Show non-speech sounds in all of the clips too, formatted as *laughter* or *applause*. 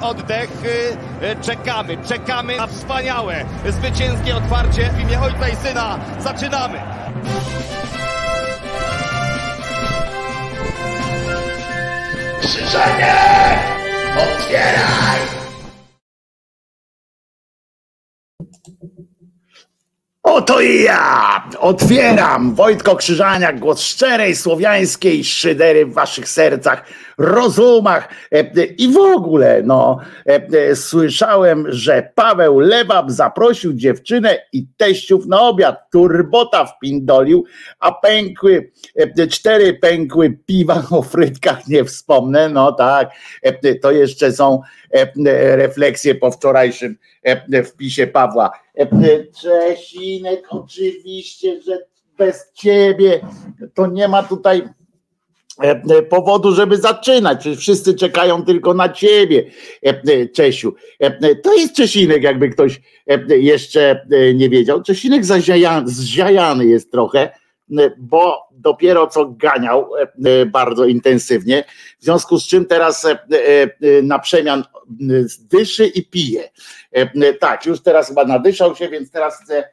oddech, y, y, czekamy, czekamy na wspaniałe, zwycięskie otwarcie w imię Ojca i Syna. Zaczynamy! Krzyżanie! Otwieraj! Oto i ja! Otwieram! Wojtko Krzyżaniak, głos szczerej słowiańskiej szydery w waszych sercach, rozumach e, e, i w ogóle, no, e, słyszałem, że Paweł Lewab zaprosił dziewczynę i teściów na obiad. Turbota wpindolił, a pękły, cztery pękły piwa *laughs* o frytkach, nie wspomnę, no tak, to jeszcze są refleksje po wczorajszym wpisie Pawła. Czesinek, oczywiście, że bez ciebie to nie ma tutaj powodu, żeby zaczynać. Przecież wszyscy czekają tylko na ciebie, e, e, Czesiu. E, e, To jest Czesinek, jakby ktoś e, jeszcze e, nie wiedział. Czesinek zziajany jest trochę, e, bo dopiero co ganiał e, e, bardzo intensywnie, w związku z czym teraz e, e, e, na przemian e, dyszy i pije. E, e, Tak, już teraz chyba nadyszał się, więc teraz chce e,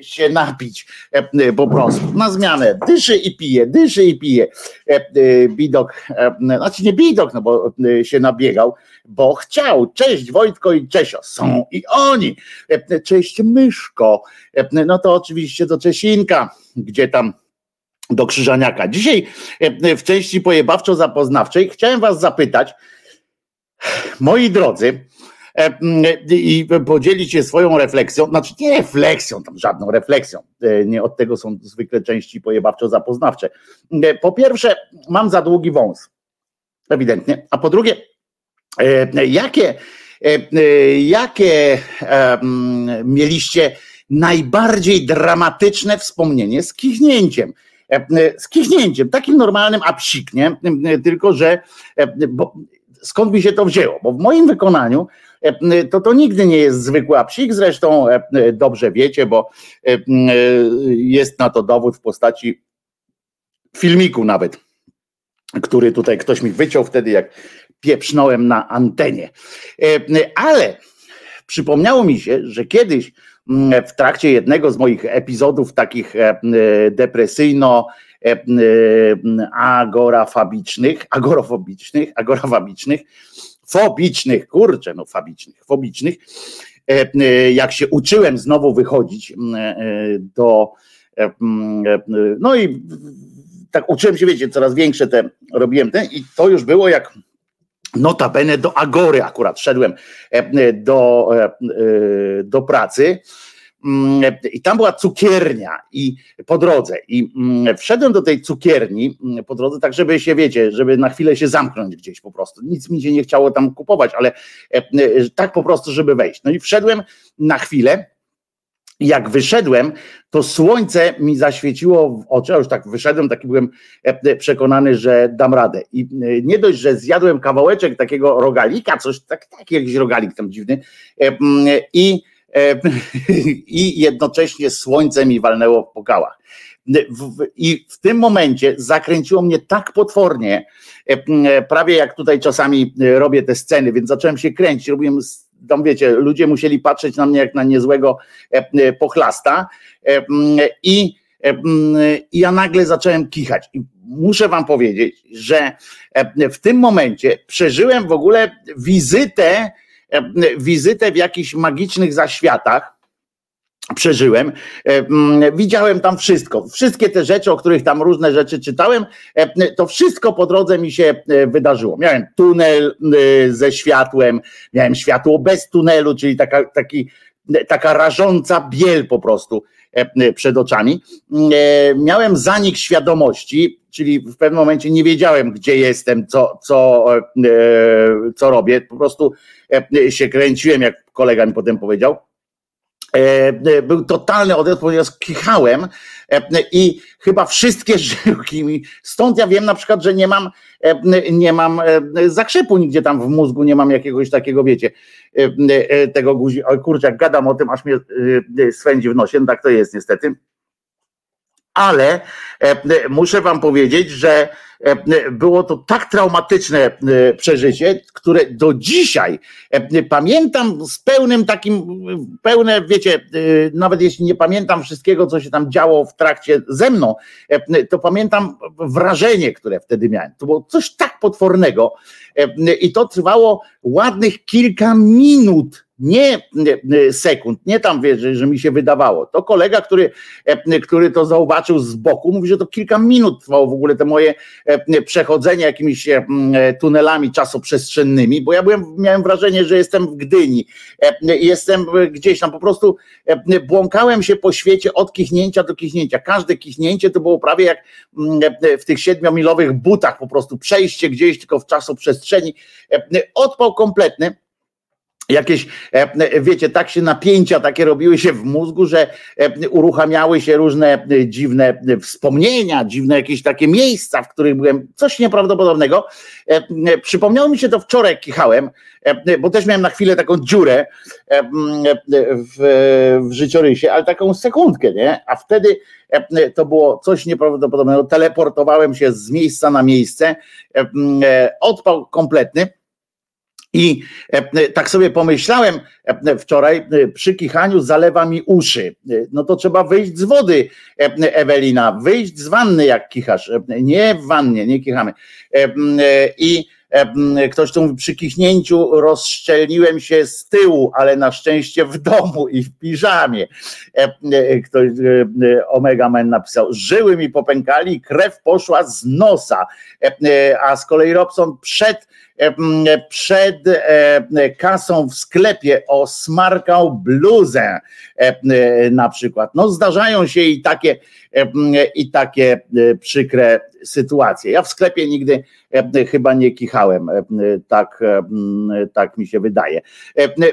się napić e, po prostu. Na zmianę. Dyszy i pije, dyszy i pije. E, e, Bidok, e, znaczy nie Bidok, no bo e, się nabiegał, bo chciał. Cześć Wojtko i Czesio. Są i oni. E, Cześć Myszko. E, No to oczywiście do Czesinka, gdzie tam do Krzyżaniaka. Dzisiaj e, w części pojebawczo-zapoznawczej chciałem was zapytać, moi drodzy, e, i podzielić się swoją refleksją, znaczy nie refleksją, tam żadną refleksją, e, nie od tego są zwykle części pojebawczo-zapoznawcze. E, Po pierwsze, mam za długi wąs, ewidentnie, a po drugie, e, jakie, e, e, jakie e, mm, mieliście najbardziej dramatyczne wspomnienie z kichnięciem? E, e, Z kichnięciem, takim normalnym apsik, nie? E, Tylko, że e, bo skąd mi się to wzięło? Bo w moim wykonaniu e, to to nigdy nie jest zwykły apsik, zresztą e, dobrze wiecie, bo e, jest na to dowód w postaci filmiku nawet który tutaj ktoś mi wyciął wtedy, jak pieprznąłem na antenie. Ale przypomniało mi się, że kiedyś w trakcie jednego z moich epizodów takich depresyjno agorafabicznych, agorofobicznych, agorafabicznych, fobicznych, kurczę, no fabicznych, fobicznych, jak się uczyłem znowu wychodzić do no i tak uczyłem się, wiecie, coraz większe te robiłem ten i to już było jak notabene do Agory akurat szedłem do, do pracy i tam była cukiernia i po drodze i mm, wszedłem do tej cukierni mm, po drodze tak, żeby się, wiecie, żeby na chwilę się zamknąć gdzieś po prostu. Nic mi się nie chciało tam kupować, ale e, e, tak po prostu, żeby wejść. No i wszedłem na chwilę, jak wyszedłem, to słońce mi zaświeciło w oczy, a już tak wyszedłem, taki byłem e, przekonany, że dam radę. I nie dość, że zjadłem kawałeczek takiego rogalika, coś tak, taki jakiś rogalik tam dziwny i *laughs* i jednocześnie słońce mi walnęło po gałach. I w tym momencie zakręciło mnie tak potwornie, e, e, prawie jak tutaj czasami robię te sceny, więc zacząłem się kręcić, robiłem tam wiecie, ludzie musieli patrzeć na mnie jak na niezłego pochlasta i, ja nagle zacząłem kichać. I muszę wam powiedzieć, że w tym momencie przeżyłem w ogóle wizytę E, wizytę w jakichś magicznych zaświatach przeżyłem. E, widziałem tam wszystko. Wszystkie te rzeczy, o których tam różne rzeczy czytałem, e, to wszystko po drodze mi się wydarzyło. Miałem tunel ze światłem, miałem światło bez tunelu, czyli taka, taki, taka rażąca biel po prostu przed oczami. Miałem zanik świadomości, czyli w pewnym momencie nie wiedziałem, gdzie jestem, co, co, co robię. Po prostu E, się kręciłem, jak kolega mi potem powiedział. E, e, był totalny odjazd, ponieważ kichałem i chyba wszystkie *laughs* żyłki mi, stąd ja wiem na przykład, że nie mam, nie mam zakrzepu nigdzie tam w mózgu, nie mam jakiegoś takiego, wiecie, tego guzi, oj kurczę, jak gadam o tym, aż mnie swędzi w nosie, no tak to jest niestety, ale muszę wam powiedzieć, że E, było to tak traumatyczne e, przeżycie, które do dzisiaj e, pamiętam z pełnym takim, pełne, wiecie, nawet jeśli nie pamiętam wszystkiego, co się tam działo w trakcie ze mną, to pamiętam wrażenie, które wtedy miałem. To było coś tak potwornego i to trwało ładnych kilka minut nie sekund, nie tam wiesz, że mi się wydawało. To kolega, który, e, który to zauważył z boku, mówi, że to kilka minut trwało w ogóle te moje e, przechodzenie jakimiś e, tunelami czasoprzestrzennymi, bo ja byłem, miałem wrażenie, że jestem w Gdyni, jestem gdzieś tam, po prostu błąkałem się po świecie od kichnięcia do kichnięcia. Każde kichnięcie to było prawie jak w tych siedmiomilowych butach, po prostu przejście gdzieś tylko w czasoprzestrzeni. Odpał kompletny jakieś, e, wiecie, tak się napięcia takie robiły się w mózgu, że e, uruchamiały się różne e, dziwne wspomnienia, dziwne jakieś takie miejsca, w których byłem, coś nieprawdopodobnego. Przypomniało mi się to wczoraj, kichałem, bo też miałem na chwilę taką dziurę w, w życiorysie, ale taką sekundkę, nie? A wtedy to było coś nieprawdopodobnego. Teleportowałem się z miejsca na miejsce, odpał kompletny i e, tak sobie pomyślałem e, wczoraj, e, przy kichaniu zalewa mi uszy. No to trzeba wyjść z wody, Ewelina, wyjść z wanny, jak kichasz. Nie w wannie, nie kichamy. I ktoś tu mówi, przy kichnięciu rozszczelniłem się z tyłu, ale na szczęście w domu i w piżamie. Ktoś, Omega Man napisał, żyły mi popękali, krew poszła z nosa. A z kolei Robson przed przed kasą w sklepie osmarkał bluzę na przykład. No zdarzają się i takie, i takie przykre sytuacje. Ja w sklepie nigdy chyba nie kichałem, tak, tak mi się wydaje.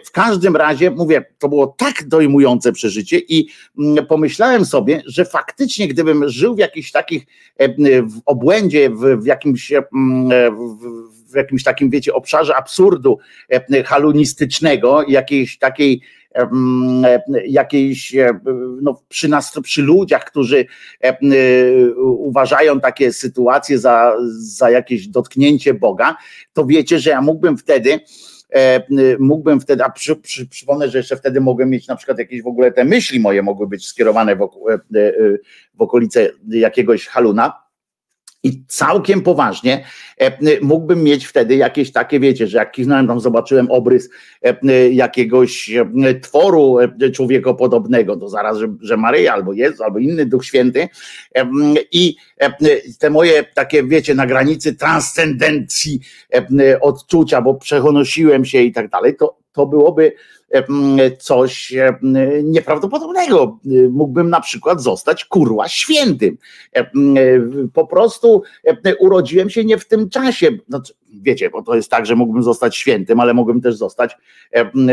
W każdym razie, mówię, to było tak dojmujące przeżycie i pomyślałem sobie, że faktycznie gdybym żył w jakichś takich w obłędzie, w, w jakimś w, w jakimś takim, wiecie, obszarze absurdu halunistycznego, jakiejś takiej jakiejś no, przy, nas, przy ludziach, którzy uważają takie sytuacje za, za jakieś dotknięcie Boga, to wiecie, że ja mógłbym wtedy E, mógłbym wtedy, a przy, przy, przypomnę, że jeszcze wtedy mogłem mieć na przykład jakieś w ogóle te myśli moje mogły być skierowane w, e, e, w okolice jakiegoś haluna, i całkiem poważnie mógłbym mieć wtedy jakieś takie, wiecie, że jak kichnąłem tam, zobaczyłem obrys jakiegoś tworu człowiekopodobnego, to zaraz, że, że Maryja albo jest, albo inny Duch Święty i te moje takie, wiecie, na granicy transcendencji odczucia, bo przenosiłem się i tak dalej, to, to byłoby coś nieprawdopodobnego. Mógłbym na przykład zostać kurła świętym. Po prostu urodziłem się nie w tym czasie. Znaczy, wiecie, bo to jest tak, że mógłbym zostać świętym, ale mógłbym też zostać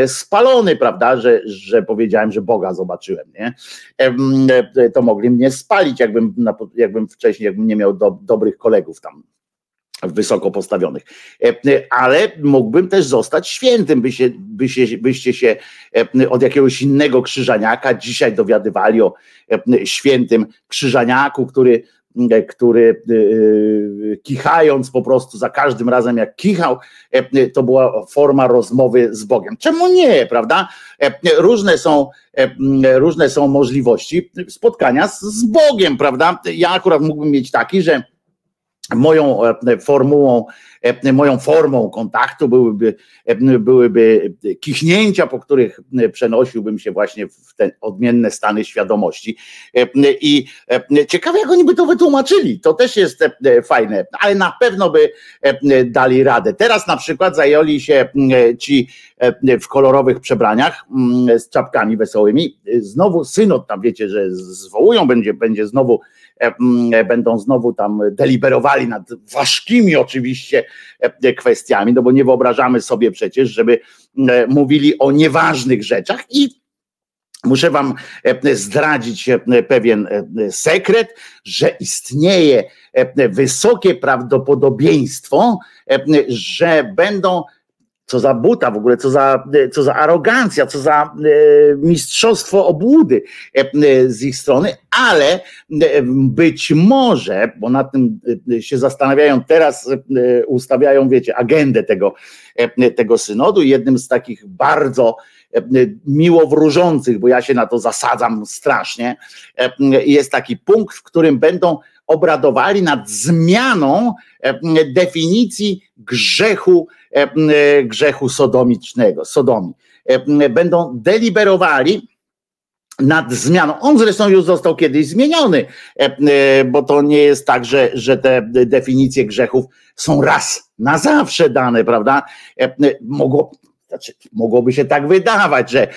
spalony, prawda, że, że powiedziałem, że Boga zobaczyłem, nie? To mogli mnie spalić, jakbym, jakbym wcześniej, jakbym nie miał do, dobrych kolegów tam wysoko postawionych. E, ale mógłbym też zostać świętym, by się, by się, byście się e, od jakiegoś innego krzyżaniaka dzisiaj dowiadywali o e, świętym krzyżaniaku, który który kichając po prostu za każdym razem jak kichał, to była forma rozmowy z Bogiem. Czemu nie, prawda? Różne są, różne są możliwości spotkania z Bogiem, prawda? Ja akurat mógłbym mieć taki, że moją e, formułą, e, moją formą kontaktu byłyby, e, byłyby kichnięcia, po których przenosiłbym się właśnie w te odmienne stany świadomości. I ciekawe, jak oni by to wytłumaczyli. To też jest fajne, ale na pewno by dali radę. Teraz na przykład zajęli się ci w kolorowych przebraniach z czapkami wesołymi. Znowu synod tam wiecie, że zwołują, będzie, będzie znowu E, będą znowu tam deliberowali nad ważkimi oczywiście e, kwestiami, no bo nie wyobrażamy sobie przecież, żeby e, mówili o nieważnych rzeczach i Muszę Wam zdradzić pewien sekret, że istnieje wysokie prawdopodobieństwo, że będą co za buta w ogóle, co za, co za arogancja, co za e, mistrzostwo obłudy e, z ich strony, ale e, być może, bo nad tym się zastanawiają teraz, ustawiają, wiecie, agendę tego, tego synodu. Jednym z takich bardzo miło wróżących, bo ja się na to zasadzam strasznie, jest taki punkt, w którym będą obradowali nad zmianą definicji grzechu E, e, grzechu sodomicznego, sodomii. E, będą deliberowali nad zmianą. On zresztą już został kiedyś zmieniony, bo to nie jest tak, że, że te definicje grzechów są raz na zawsze dane, prawda? Mogło, znaczy, mogłoby się tak wydawać, że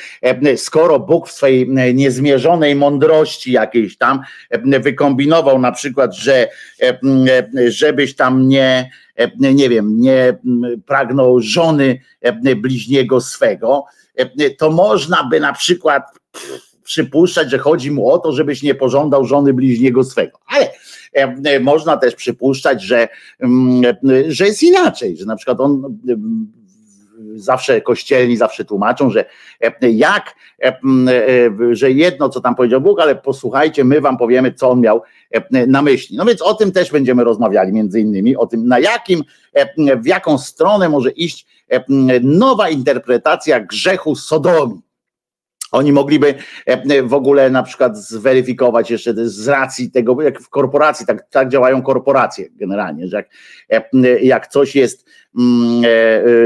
skoro Bóg w swojej niezmierzonej mądrości jakiejś tam wykombinował na przykład, że żebyś tam nie, nie wiem, nie pragnął żony bliźniego swego, to można by na przykład przypuszczać, że chodzi mu o to, żebyś nie pożądał żony bliźniego swego. Ale można też przypuszczać, że, że jest inaczej, że na przykład on zawsze kościelni zawsze tłumaczą, że jak, że jedno, co tam powiedział Bóg, ale posłuchajcie, my wam powiemy, co on miał na myśli. No więc o tym też będziemy rozmawiali, między innymi, o tym, na jakim, w jaką stronę może iść nowa interpretacja grzechu Sodomi. Oni mogliby w ogóle na przykład zweryfikować jeszcze z racji tego, jak w korporacji, tak, tak działają korporacje generalnie, że jak, jak coś jest e,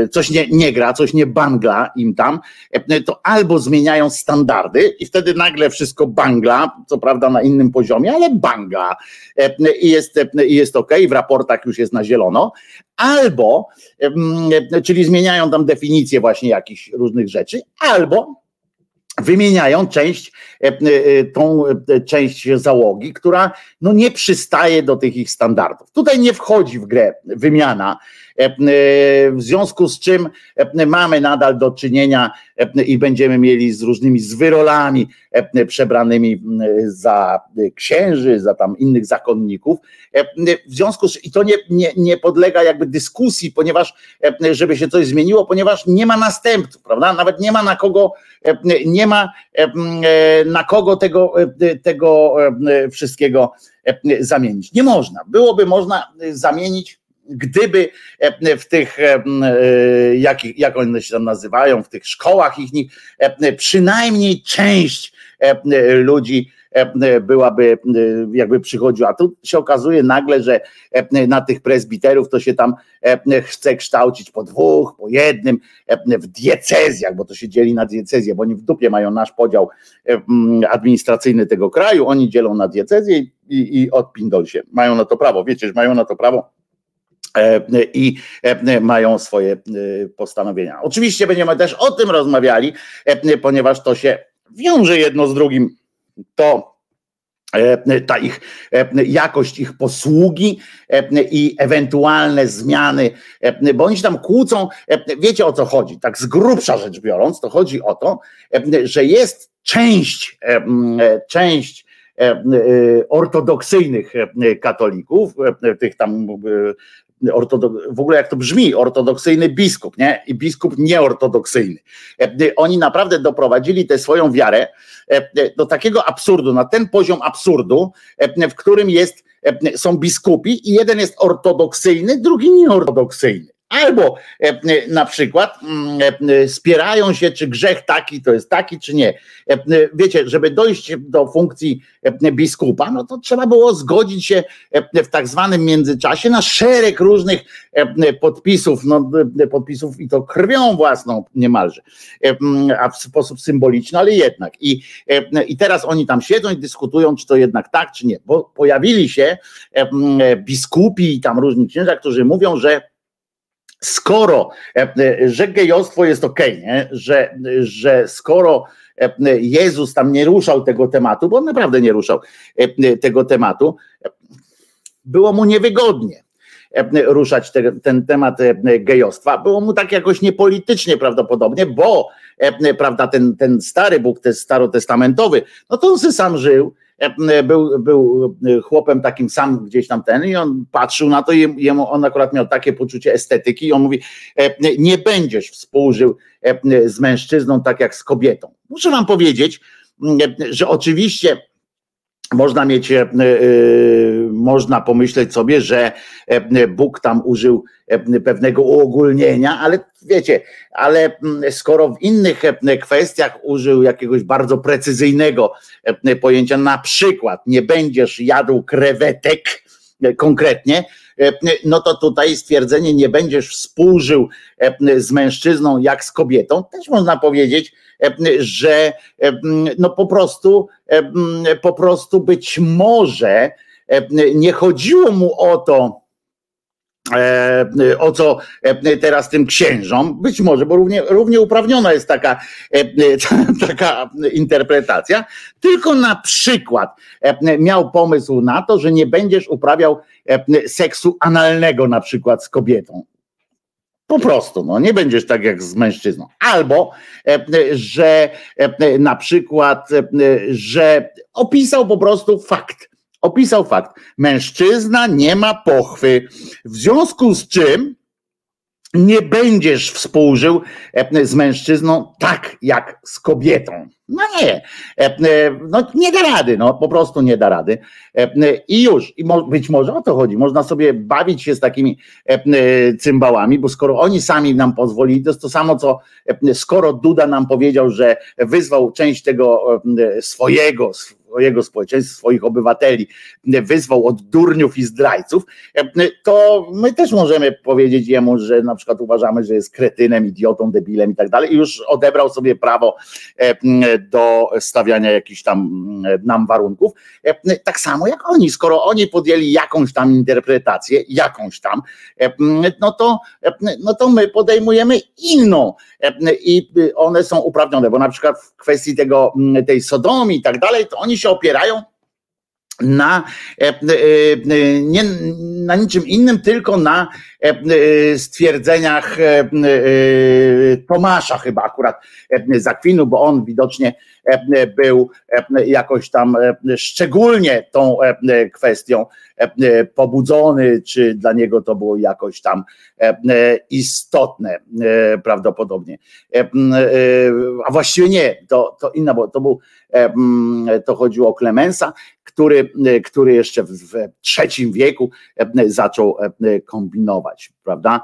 e, coś nie, nie gra, coś nie bangla im tam, e, to albo zmieniają standardy i wtedy nagle wszystko bangla, co prawda na innym poziomie, ale banga i jest, jest ok, w raportach już jest na zielono, albo, czyli zmieniają tam definicję właśnie jakichś różnych rzeczy, albo wymieniają część, tą część załogi, która no nie przystaje do tych ich standardów. Tutaj nie wchodzi w grę wymiana E, e, w związku z czym e, mamy nadal do czynienia i będziemy mieli z różnymi zwyrolami przebranymi za księży, za tam innych zakonników. W związku z i to nie, nie, nie podlega jakby dyskusji, ponieważ żeby się coś zmieniło, ponieważ nie ma następców, prawda? Nawet nie ma na kogo, nie ma na kogo tego, tego wszystkiego zamienić. Nie można. Byłoby można zamienić gdyby w tych, jak, jak one się tam nazywają, w tych szkołach ich, przynajmniej część ludzi byłaby, jakby przychodziła. Tu się okazuje nagle, że na tych prezbiterów to się tam chce kształcić po dwóch, po jednym, w diecezjach, bo to się dzieli na diecezję, bo oni w dupie mają nasz podział administracyjny tego kraju, oni dzielą na diecezję i, i odpindol się. Mają na to prawo, wiecie, że mają na to prawo i mają swoje postanowienia. Oczywiście będziemy też o tym rozmawiali, ponieważ to się wiąże jedno z drugim to e, ta ich e, jakość ich posługi e, i ewentualne zmiany, bo oni się tam kłócą, wiecie o co chodzi, tak z grubsza rzecz biorąc, to chodzi o to, że jest część, część ortodoksyjnych katolików, tych tam w ogóle jak to brzmi, ortodoksyjny biskup, nie? I biskup nieortodoksyjny. Oni naprawdę doprowadzili tę swoją wiarę do takiego absurdu, na ten poziom absurdu, w którym jest, są biskupi i jeden jest ortodoksyjny, drugi nieortodoksyjny. Albo e, na przykład mm, e, spierają się, czy grzech taki to jest taki, czy nie. E, wiecie, żeby dojść do funkcji biskupa, no to trzeba było zgodzić się w tak zwanym międzyczasie na szereg różnych podpisów, no, podpisów i to krwią własną niemalże, a w sposób symboliczny, ale jednak. I, I teraz oni tam siedzą i dyskutują, czy to jednak tak, czy nie, bo pojawili się biskupi i tam różni księża, którzy mówią, że skoro, e, e, że gejostwo jest ok, nie? Że, że skoro e, Jezus tam nie ruszał tego tematu, bo on naprawdę nie ruszał tego tematu, było mu niewygodnie ruszać te, ten temat gejostwa. Było mu tak jakoś niepolitycznie prawdopodobnie, bo prawda, ten, ten stary Bóg, ten starotestamentowy, no to on sam żył, był, był chłopem takim sam gdzieś tam ten i on patrzył na to i jemu on akurat miał takie poczucie estetyki i on mówi, e, nie będziesz współżył e, z mężczyzną tak jak z kobietą. Muszę wam powiedzieć, że oczywiście można mieć, e, e, można pomyśleć sobie, że e, Bóg tam użył pewnego uogólnienia, ale wiecie, ale skoro w innych kwestiach użył jakiegoś bardzo precyzyjnego pojęcia, na przykład nie będziesz jadł krewetek konkretnie, no to tutaj stwierdzenie nie będziesz współżył z mężczyzną jak z kobietą, też można powiedzieć, że no po prostu, po prostu być może nie chodziło mu o to, o co teraz tym księżom, być może, bo równie, równie uprawniona jest taka, *laughs* taka interpretacja, tylko na przykład miał pomysł na to, że nie będziesz uprawiał seksu analnego na przykład z kobietą. Po prostu, no nie będziesz tak jak z mężczyzną. Albo, e, że e, na przykład, e, że opisał po prostu fakt. Opisał fakt. Mężczyzna nie ma pochwy. W związku z czym nie będziesz współżył z mężczyzną tak jak z kobietą. No nie, e, e, no nie da rady, no po prostu nie da rady. E, I już, i być może o to chodzi, można sobie bawić się z takimi cymbałami, bo skoro oni sami nam pozwolili, to jest to samo, co skoro Duda nam powiedział, że wyzwał część tego swojego, swojego społeczeństwa, swoich obywateli wyzwał od durniów i zdrajców, to my też możemy powiedzieć jemu, że na przykład uważamy, że jest kretynem, idiotą, debilem i tak dalej i już odebrał sobie prawo do stawiania jakichś tam nam warunków. Tak samo jak oni, skoro oni podjęli jakąś tam interpretację, jakąś tam, no to, no to my podejmujemy inną i one są uprawnione, bo na przykład w kwestii tego, tej sodomii i tak dalej, to oni się opierają na, nie, na niczym innym, tylko na stwierdzeniach Tomasza chyba akurat Zakwinu, bo on widocznie był jakoś tam szczególnie tą kwestią pobudzony, czy dla niego to było jakoś tam istotne prawdopodobnie. A właściwie nie, to, to inna, bo to był, to chodziło o Klemensa, który, który jeszcze w trzecim wieku zaczął kombinować, prawda?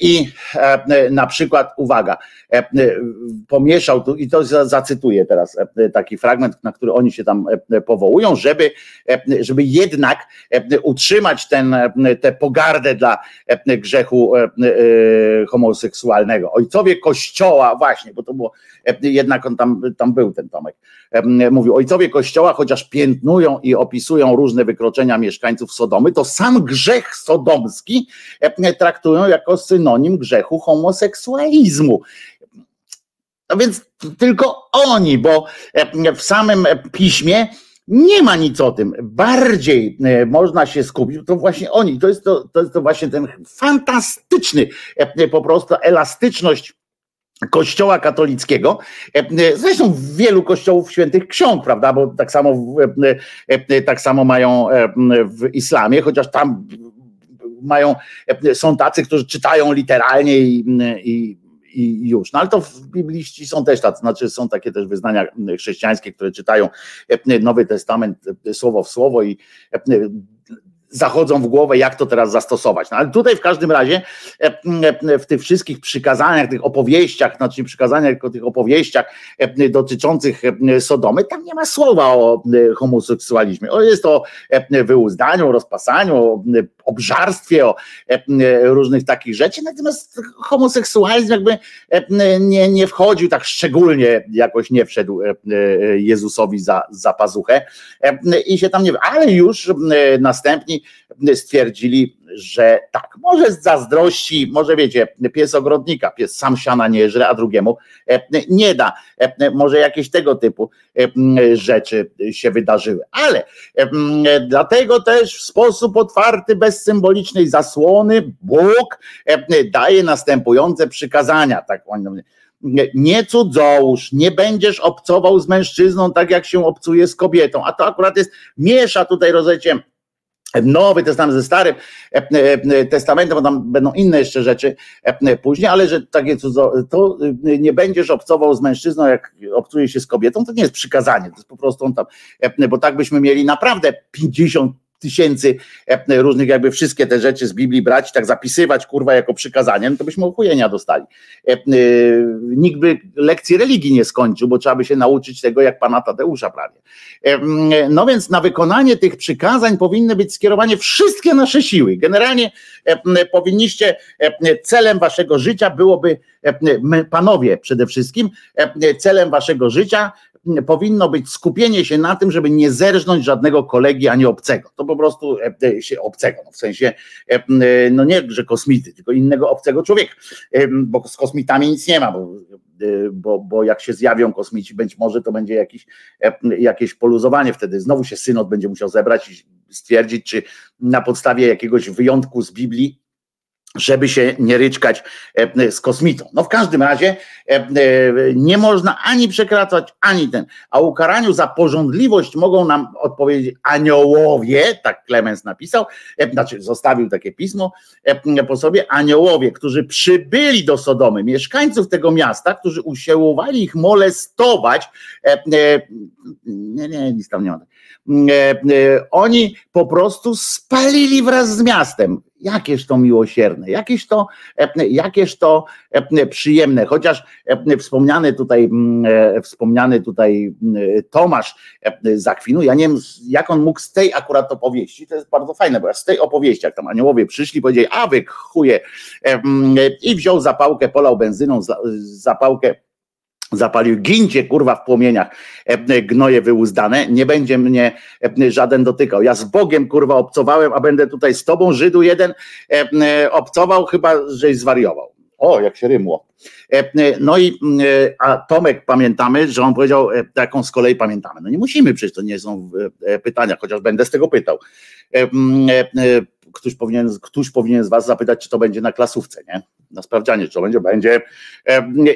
I na przykład, uwaga, pomieszał tu, i to zacytuję teraz taki fragment, na który oni się tam powołują, żeby, żeby jednak utrzymać ten, tę pogardę dla grzechu homoseksualnego. Ojcowie Kościoła, właśnie, bo to było, jednak on tam, tam był ten Tomek, mówił, ojcowie Kościoła, chociaż piętnują i opisują różne wykroczenia mieszkańców Sodomy, to sam grzech sodomski traktują jako synonim grzechu homoseksualizmu. No więc tylko oni, bo w samym piśmie nie ma nic o tym. Bardziej można się skupić, to właśnie oni, to jest to, to, jest to właśnie ten fantastyczny po prostu elastyczność Kościoła katolickiego, zresztą wielu kościołów świętych ksiąg, prawda, bo tak samo, tak samo mają w islamie, chociaż tam mają, są tacy, którzy czytają literalnie i, i, i już. No ale to bibliści są też tacy, znaczy są takie też wyznania chrześcijańskie, które czytają Nowy Testament słowo w słowo i zachodzą w głowę, jak to teraz zastosować. No ale tutaj w każdym razie e, e, w tych wszystkich przykazaniach, tych opowieściach, znaczy przykazaniach, tylko tych opowieściach e, dotyczących Sodomy, tam nie ma słowa o homoseksualizmie. O, jest to wyuzdaniu, rozpasaniu, o obżarstwie, o różnych takich rzeczy, natomiast homoseksualizm jakby nie, nie wchodził tak szczególnie, jakoś nie wszedł Jezusowi za, za pazuchę i się tam nie... Ale już następni stwierdzili, że tak, może z zazdrości, może wiecie, pies ogrodnika, pies sam siana nie żre, a drugiemu e, nie da. E, może jakieś tego typu e, rzeczy się wydarzyły. Ale dlatego też w sposób otwarty, bez symbolicznej zasłony, Bóg daje następujące przykazania. Tak, nie cudzołóż, nie będziesz obcował z mężczyzną tak jak się obcuje z kobietą. A to akurat jest, miesza tutaj, rozumiecie, Nowy Testament ze Starym e, e, Testamentem, bo tam będą inne jeszcze rzeczy e, później, ale że takie cudzo, to nie będziesz obcował z mężczyzną, jak obcuje się z kobietą, to nie jest przykazanie, to jest po prostu on tam, bo tak byśmy mieli naprawdę 50 tysięcy e, różnych, jakby wszystkie te rzeczy z Biblii brać, tak zapisywać, kurwa, jako przykazanie, no to byśmy uchujenia dostali. E, e, nikt by lekcji religii nie skończył, bo trzeba by się nauczyć tego, jak pana Tadeusza prawie. No więc na wykonanie tych przykazań powinny być skierowane wszystkie nasze siły. Generalnie powinniście, celem waszego życia byłoby, panowie przede wszystkim, celem waszego życia powinno być skupienie się na tym, żeby nie zerżnąć żadnego kolegi ani obcego. To po prostu e, e, się obcego, no w sensie, e, no nie, że kosmity, tylko innego obcego człowieka, bo z kosmitami nic nie ma, bo, bo, bo jak się zjawią kosmici, być może to będzie jakiś, jakieś poluzowanie wtedy. Znowu się synod będzie musiał zebrać i stwierdzić, czy na podstawie jakiegoś wyjątku z Biblii żeby się nie ryczkać e, z kosmitą. No w każdym razie e, e, nie można ani przekraczać, ani ten. A ukaraniu za porządliwość mogą nam odpowiedzieć aniołowie, tak Klemens napisał, znaczy zostawił takie pismo po sobie, aniołowie, którzy przybyli do Sodomy, mieszkańców tego miasta, którzy usiłowali ich molestować. Nie, nie, nic tam nie ma. Oni po prostu spalili wraz z miastem. Jakież to miłosierne, jakieś to, e, jakież to e, przyjemne, chociaż e, wspomniany tutaj, wspomniany tutaj Tomasz Zakwinu, ja nie wiem, jak on mógł z tej akurat opowieści, to jest bardzo fajne, bo z tej opowieści, jak tam aniołowie przyszli, powiedzieli, a wy chuje, i wziął zapałkę, polał benzyną, zapałkę zapalił, gincie kurwa w płomieniach, e, gnoje wyuzdane, nie będzie mnie e, żaden dotykał. Ja z Bogiem kurwa obcowałem, a będę tutaj z tobą, Żydu jeden e, obcował, chyba żeś zwariował. O, jak się rymło. No i a Tomek pamiętamy, że on powiedział, taką z kolei pamiętamy. No nie musimy, przecież to nie są pytania, chociaż będę z tego pytał. Ktoś powinien, ktoś powinien z Was zapytać, czy to będzie na klasówce, nie? Na sprawdzianie, czy to będzie, będzie.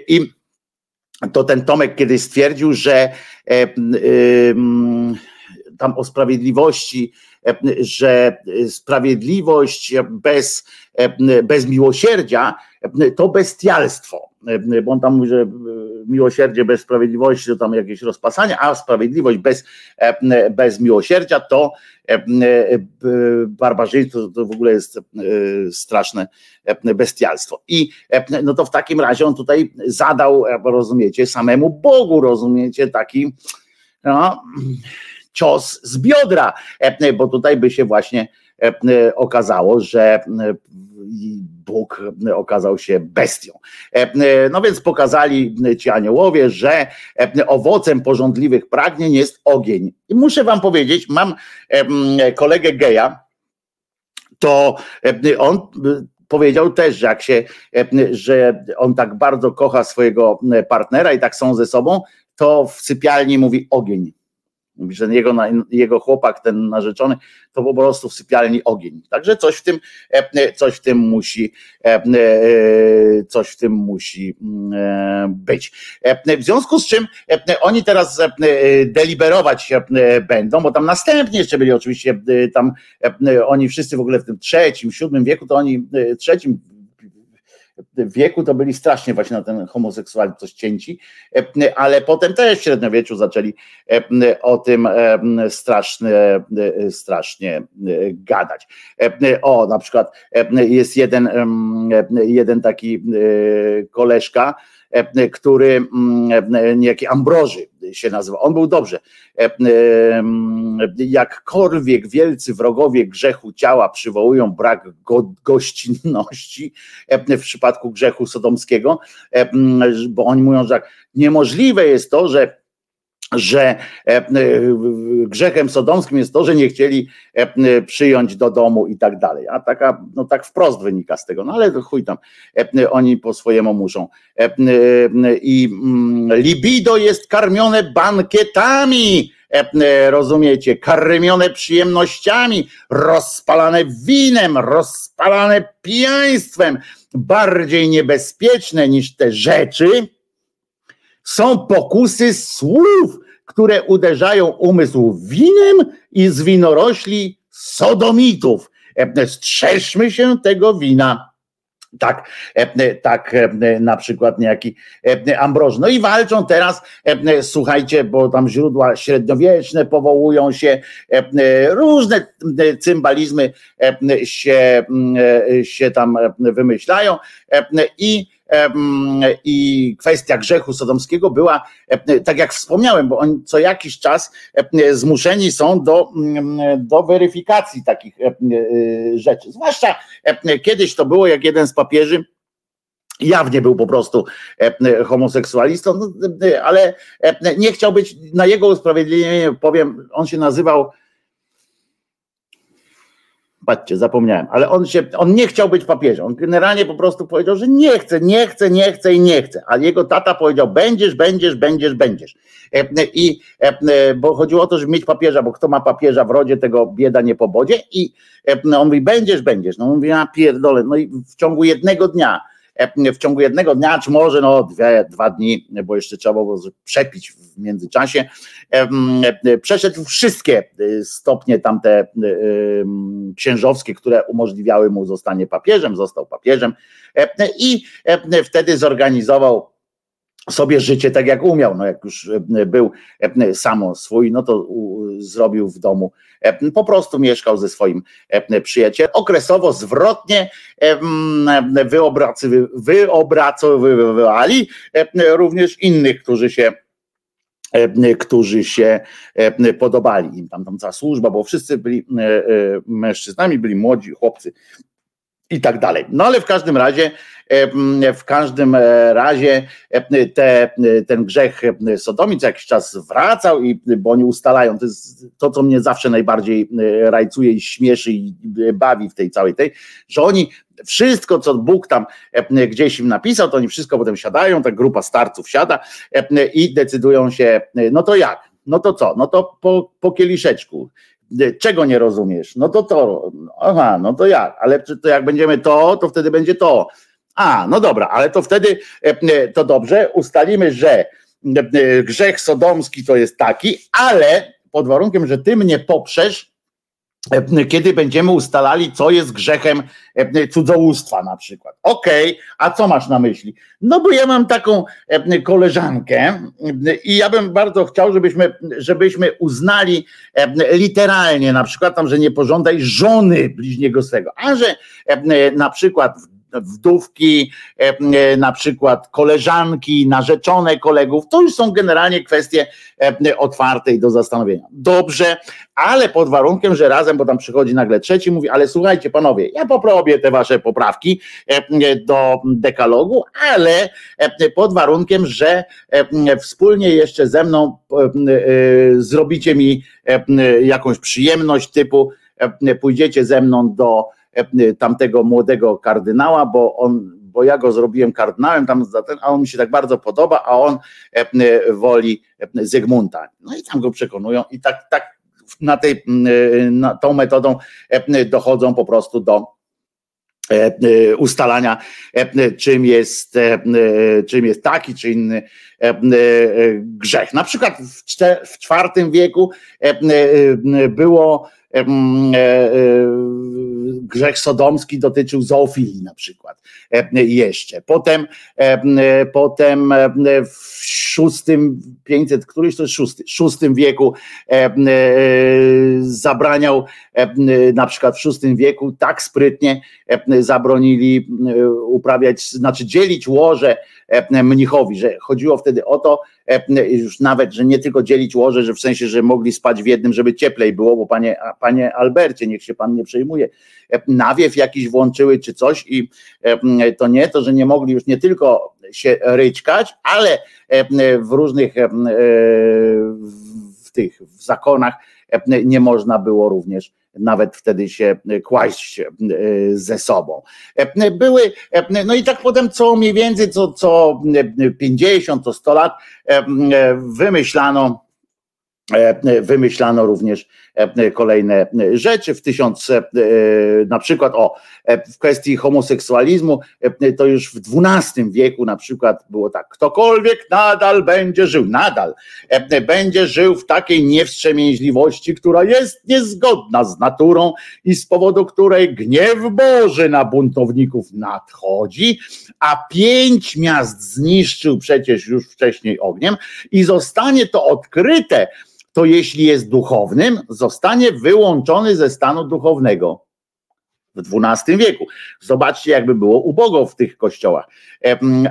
I to ten Tomek kiedyś stwierdził, że tam o sprawiedliwości, że sprawiedliwość bez, bez miłosierdzia to bestialstwo. Bo on tam mówi, że miłosierdzie bez sprawiedliwości to tam jakieś rozpasanie, a sprawiedliwość bez, bez miłosierdzia to barbarzyństwo, to, to w ogóle jest straszne bestialstwo. I no to w takim razie on tutaj zadał, rozumiecie, samemu Bogu, rozumiecie, taki no, cios z biodra, bo tutaj by się właśnie okazało, że Bóg okazał się bestią. No więc pokazali ci aniołowie, że owocem porządliwych pragnień jest ogień. I muszę wam powiedzieć, mam kolegę geja, to on powiedział też, że jak się, że on tak bardzo kocha swojego partnera i tak są ze sobą, to w sypialni mówi ogień. Że jego, jego chłopak, ten narzeczony, to po prostu w sypialni ogień. Także coś w tym, e, coś w tym musi, e, e, coś w tym musi mm, być. W związku z czym oni teraz deliberować będą, bo tam następnie jeszcze byli oczywiście tam oni wszyscy w ogóle w tym trzecim, siódmym wieku, to oni trzecim wieku to byli strasznie właśnie na ten homoseksualizm coś cięci, e, ale potem też w średniowieczu zaczęli e, o tym e, strasznie, strasznie gadać. O, na przykład jest jeden, jeden taki koleżka, który mm, niejaki Ambroży się nazywa. On był dobrze. E, jakkolwiek wielcy wrogowie grzechu ciała przywołują brak go, gościnności e, w przypadku grzechu sodomskiego, bo oni mówią, że tak, niemożliwe jest to, że że e, e, grzechem sodomskim jest to, że nie chcieli e, przyjąć do domu i tak dalej. A taka, no tak wprost wynika z tego, no ale chuj tam, oni po swojemu muszą. I mm, libido jest karmione bankietami, rozumiecie, karmione przyjemnościami, rozpalane winem, rozpalane pijaństwem, bardziej niebezpieczne niż te rzeczy, są pokusy słów, które uderzają umysł winem i z winorośli sodomitów. E, strzeżmy się tego wina. Tak, e, tak e, na przykład niejaki Ambroż. No i walczą teraz, słuchajcie, bo tam źródła średniowieczne powołują się, różne cymbalizmy się, się tam wymyślają i i kwestia grzechu sodomskiego była, tak jak wspomniałem, bo oni co jakiś czas zmuszeni są do, do weryfikacji takich rzeczy. Zwłaszcza kiedyś to było, jak jeden z papieży jawnie był po prostu homoseksualistą, no, ale nie chciał być, na jego usprawiedliwienie powiem, on się nazywał Patrzcie, zapomniałem, ale on się, on nie chciał być papieżem. On generalnie po prostu powiedział, że nie chce, nie chce, nie chce i nie chce. A jego tata powiedział: będziesz, będziesz, będziesz, będziesz. E, I e, bo chodziło o to, żeby mieć papieża, bo kto ma papieża w rodzie, tego bieda nie pobodzie. I e, on mówi: będziesz, będziesz. No mówi: ja pierdolę. No i w ciągu jednego dnia w ciągu jednego dnia, czy może no dwie, dwa dni, bo jeszcze trzeba było przepić w międzyczasie, przeszedł wszystkie y, stopnie tamte y, księżowskie, które umożliwiały mu zostanie papieżem, został papieżem i wtedy zorganizował sobie życie tak jak umiał. No jak już e, był e, samo swój, no to zrobił w domu, e, po prostu mieszkał ze swoim przyjacielem. Okresowo zwrotnie wyobracowywali również innych, którzy się którzy się podobali im tam, tam cała służba, bo wszyscy byli mężczyznami, byli młodzi chłopcy i tak dalej. No ale w każdym razie w każdym razie te, ten grzech sodomii co jakiś czas wracał i bo oni ustalają, to jest to, co mnie zawsze najbardziej rajcuje i śmieszy i bawi w tej całej tej, że oni wszystko, co Bóg tam gdzieś im napisał, to oni wszystko potem siadają, ta grupa starców siada i decydują się, no to jak? No to co? No to po, po kieliszeczku. Czego nie rozumiesz? No to to. Aha, no to jak? Ale to jak będziemy to, to wtedy będzie to. A, no dobra, ale to wtedy to dobrze, ustalimy, że grzech sodomski to jest taki, ale pod warunkiem, że ty mnie poprzesz, E, kiedy będziemy ustalali, co jest grzechem e, cudzołóstwa na przykład. Okej, okay, a co masz na myśli? No bo ja mam taką e, koleżankę i ja bym bardzo chciał, żebyśmy, żebyśmy uznali literalnie na przykład tam, że nie pożądaj żony bliźniego swego, a że na przykład wdówki, e, e, na przykład koleżanki, narzeczone kolegów, to już są generalnie kwestie e, otwarte i do zastanowienia. Dobrze, ale pod warunkiem, że razem, bo tam przychodzi nagle trzeci, mówi, ale słuchajcie panowie, ja poprobię te wasze poprawki do dekalogu, ale pod warunkiem, że wspólnie jeszcze ze mną zrobicie mi jakąś przyjemność typu pójdziecie ze mną do tamtego młodego kardynała, bo on, bo ja go zrobiłem kardynałem, tam, a on mi się tak bardzo podoba, a on e, woli Zygmunta. No i tam go przekonują i tak, tak na tej, na tą metodą dochodzą po prostu do ustalania, czym jest, czym jest taki czy inny grzech. Na przykład w IV wieku było grzech sodomski dotyczył zoofilii na przykład jeszcze. Potem, potem w szóstym, 500, któryś to jest szósty, szóstym wieku zabraniał na przykład w szóstym wieku tak sprytnie zabronili uprawiać, znaczy dzielić łoże mnichowi, że chodziło wtedy o to, już nawet, że nie tylko dzielić łoże, że w sensie, że mogli spać w jednym, żeby cieplej było, bo panie, panie Albercie, niech się pan nie przejmuje, nawiew jakiś włączyły czy coś i to nie, to że nie mogli już nie tylko się ryczkać, ale w różnych w tych w zakonach nie można było również nawet wtedy się kłaść ze sobą. Były, no i tak potem co mniej więcej co, co 50, co 100 lat wymyślano wymyślano również E, kolejne rzeczy. W tysiąc, e, na przykład o, e, w kwestii homoseksualizmu, to już w XII wieku na przykład było tak, ktokolwiek nadal będzie żył, nadal będzie żył w takiej niewstrzemięźliwości, która jest niezgodna z naturą i z powodu której gniew Boży na buntowników nadchodzi, a pięć miast zniszczył przecież już wcześniej ogniem i zostanie to odkryte to jeśli jest duchownym, zostanie wyłączony ze stanu duchownego w XII wieku. Zobaczcie, jakby było ubogo w tych kościołach.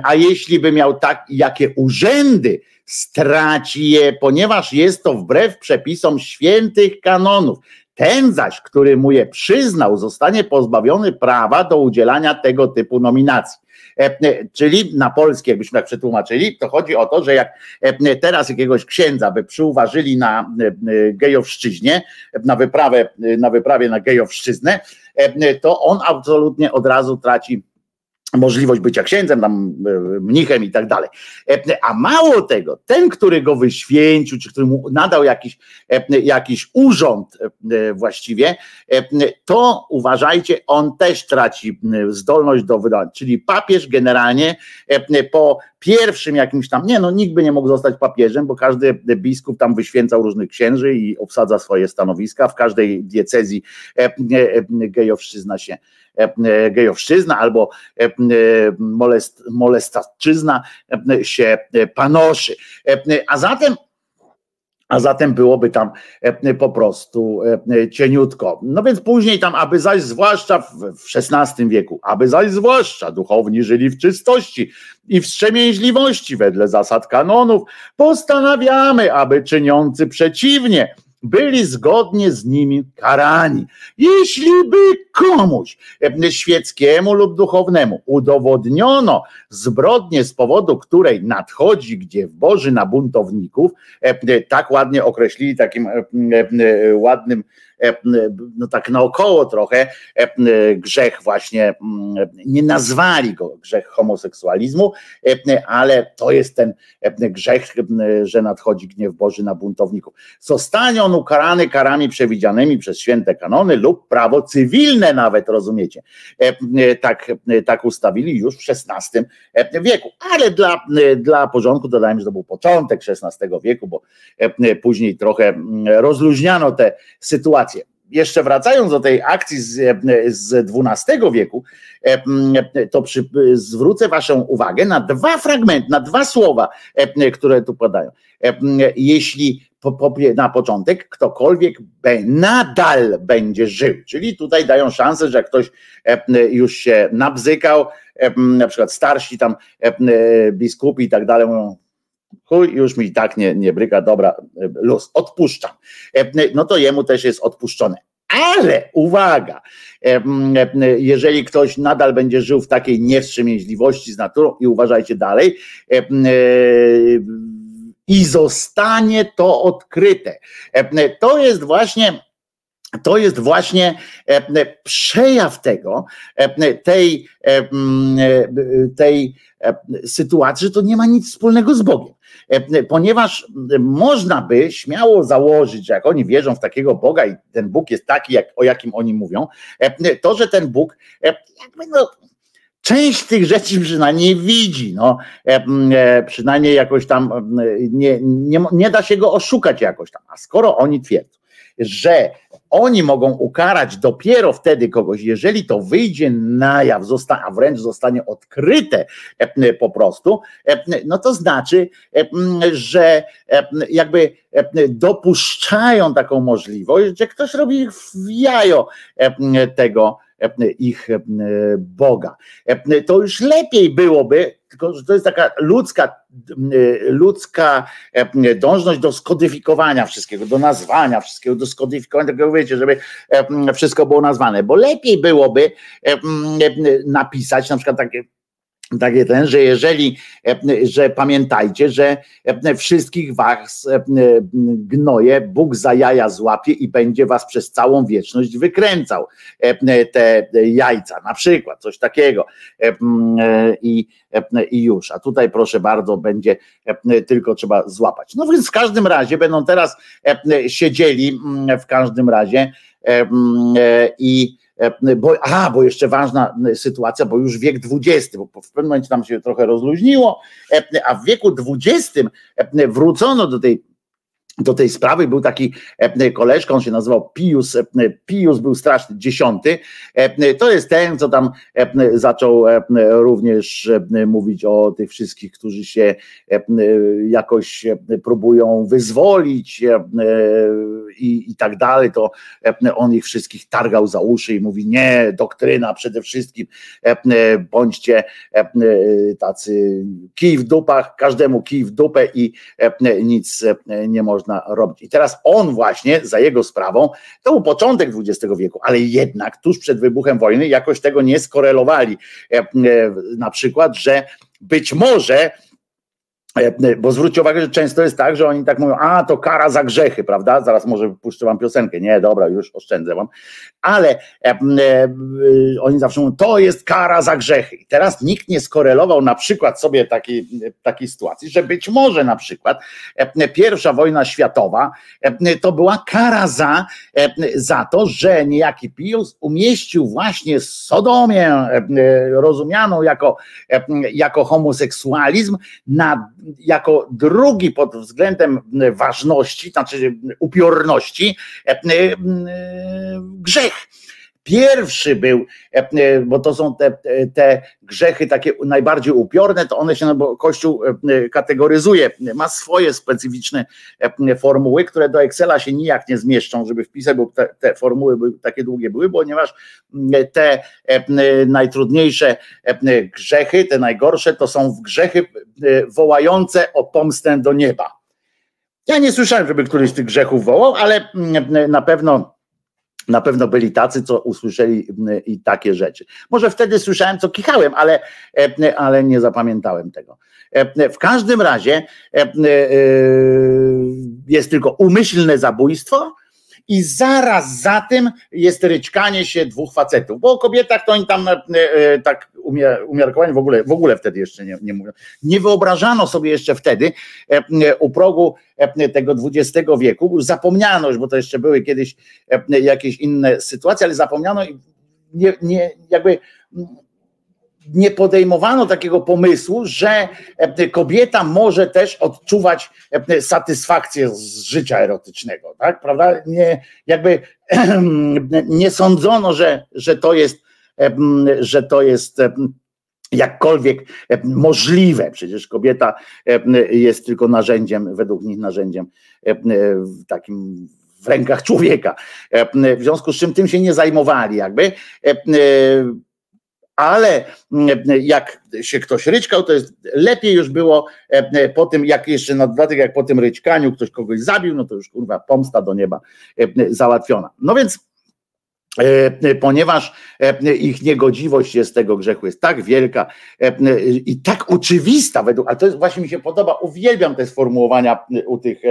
A jeśli by miał tak, jakie urzędy, straci je, ponieważ jest to wbrew przepisom świętych kanonów. Ten zaś, który mu je przyznał, zostanie pozbawiony prawa do udzielania tego typu nominacji. E, e, czyli na polskie, jakbyśmy tak przetłumaczyli, to chodzi o to, że jak e, teraz jakiegoś księdza by przyuważyli na gejowszczyźnie, na wyprawę, na wyprawie na gejowszczyznę, to on absolutnie od razu traci możliwość bycia księdzem, tam mnichem i tak dalej. A mało tego, ten, który go wyświęcił, czy który mu nadał jakiś, jakiś urząd właściwie, to uważajcie, on też traci zdolność do wydania. Czyli papież generalnie po pierwszym jakimś tam, nie no, nikt by nie mógł zostać papieżem, bo każdy biskup tam wyświęcał różnych księży i obsadza swoje stanowiska. W każdej diecezji gejowszczyzna się E, gejowszczyzna albo e, molest, molestaczyzna się panoszy. A zatem a zatem byłoby tam po prostu cieniutko. No więc później tam, aby zaś zwłaszcza w XVI wieku, aby zaś zwłaszcza duchowni żyli w czystości i wstrzemięźliwości wedle zasad kanonów, postanawiamy, aby czyniący przeciwnie, byli zgodnie z nimi karani. Jeśli by komuś świeckiemu lub duchownemu udowodniono zbrodnię, z powodu której nadchodzi gdzie w Boży na buntowników, tak ładnie określili takim ładnym E, no tak naokoło trochę e, grzech właśnie, nie nazwali go grzech homoseksualizmu, e, ale to jest ten grzech, że nadchodzi gniew Boży na buntowników. Zostanie on ukarany karami przewidzianymi przez święte kanony lub prawo cywilne nawet, rozumiecie? Tak, tak ustawili już w XVI wieku, ale dla, dla porządku dodajmy, że to był początek XVI wieku, bo później trochę rozluźniano tę sytuację jeszcze wracając do tej akcji z, z XII wieku, e, to przy, zwrócę Waszą uwagę na dwa fragmenty, na dwa słowa, e, które tu padają. E, jeśli na początek ktokolwiek nadal będzie żył, czyli tutaj dają szansę, że ktoś już się nabzykał, na przykład starsi tam biskupi i tak dalej mówią, chuj, już mi tak nie, nie bryka, dobra, luz, odpuszczam. E, no to jemu też jest odpuszczone. Ale uwaga, e, jeżeli ktoś nadal będzie żył w takiej niewstrzemięźliwości z naturą i uważajcie dalej, e, i zostanie to odkryte. To jest właśnie to jest właśnie przejaw tego, tej, tej sytuacji, że to nie ma nic wspólnego z Bogiem. E, ponieważ można by śmiało założyć, że jak oni wierzą w takiego Boga i ten Bóg jest taki, jak, o jakim oni mówią, e, to, że ten Bóg e, jakby no, część tych rzeczy przynajmniej widzi, no, przynajmniej jakoś tam nie, nie, nie da się go oszukać jakoś tam, a skoro oni twierdzą, że oni mogą ukarać dopiero wtedy kogoś, jeżeli to wyjdzie na jaw, a wręcz zostanie odkryte e, po prostu, e, no to znaczy, e, że jakby dopuszczają taką możliwość, że ktoś robi w jajo tego ich Boga. To już lepiej byłoby, tylko że to jest taka ludzka, ludzka dążność do skodyfikowania wszystkiego, do nazwania wszystkiego, do skodyfikowania, tego wiecie, żeby wszystko było nazwane, bo lepiej byłoby napisać na przykład takie takie ten, że jeżeli, że pamiętajcie, że wszystkich was gnoje Bóg za jaja złapie i będzie was przez całą wieczność wykręcał te jajca, na przykład, coś takiego i, i już, a tutaj proszę bardzo, będzie tylko trzeba złapać. No więc w każdym razie będą teraz siedzieli w każdym razie i E, bo, a, bo jeszcze ważna sytuacja, bo już wiek XX, bo w pewnym momencie tam się trochę rozluźniło, e, a w wieku XX e, wrócono do tej do tej sprawy był taki koleżka, on się nazywał Pius, Pius był straszny, dziesiąty, to jest ten, co tam zaczął również mówić o tych wszystkich, którzy się jakoś próbują wyzwolić i, i tak dalej, to on ich wszystkich targał za uszy i mówi nie, doktryna przede wszystkim, bądźcie tacy kij w dupach, każdemu kij w dupę i nic nie można robić. I teraz on właśnie za jego sprawą, to był początek XX wieku, ale jednak tuż przed wybuchem wojny jakoś tego nie skorelowali. Na przykład, że być może E, bo zwróćcie uwagę, że często jest tak, że oni tak mówią, a to kara za grzechy, prawda? Zaraz może puszczę wam piosenkę. Nie, dobra, już oszczędzę wam. Ale e, e, oni zawsze mówią, to jest kara za grzechy. I teraz nikt nie skorelował na przykład sobie takiej, takiej sytuacji, że być może na przykład e, pierwsza wojna światowa e, to była kara za, e, za to, że niejaki Pius umieścił właśnie Sodomię, rozumianą jako, jako homoseksualizm na jako drugi pod względem ważności, znaczy upiorności, e, e, grzech. Pierwszy był, e, e, bo to są te, te grzechy takie najbardziej upiorne, to one się, no bo Kościół e, kategoryzuje, ma swoje specyficzne formuły, które do Excela się nijak nie zmieszczą, żeby wpisać, bo te, te formuły takie długie były, ponieważ te najtrudniejsze grzechy, te najgorsze, to są grzechy wołające o pomstę do nieba. Ja nie słyszałem, żeby któryś z tych grzechów wołał, ale na pewno Na pewno byli tacy, co usłyszeli i takie rzeczy. Może wtedy słyszałem, co kichałem, ale, ale nie zapamiętałem tego. W każdym razie jest tylko umyślne zabójstwo, i zaraz za tym jest ryczkanie się dwóch facetów, bo o kobietach to oni tam e, e, tak umiarkowanie w ogóle, w ogóle wtedy jeszcze nie, nie mówią. Nie wyobrażano sobie jeszcze wtedy e, u progu tego XX wieku, zapomniano już, bo to jeszcze były kiedyś jakieś inne sytuacje, ale zapomniano i nie, nie jakby nie podejmowano takiego pomysłu, że e, kobieta może też odczuwać e, satysfakcję z życia erotycznego, tak? Prawda? Nie, jakby *clears throat* nie sądzono, że, że to jest, e, że to jest jakkolwiek możliwe. Przecież kobieta jest tylko narzędziem, według nich narzędziem takim w rękach człowieka. W związku z czym tym się nie zajmowali, jakby ale mm, jak się ktoś ryczkał, to jest lepiej już było e, e, po tym, jak jeszcze na dodatek, jak po tym ryczkaniu ktoś kogoś zabił, no to już kurwa pomsta do nieba e, załatwiona. No więc ponieważ ich niegodziwość jest tego grzechu jest tak wielka i tak oczywista według, ale to jest, właśnie mi się podoba, uwielbiam te sformułowania u tych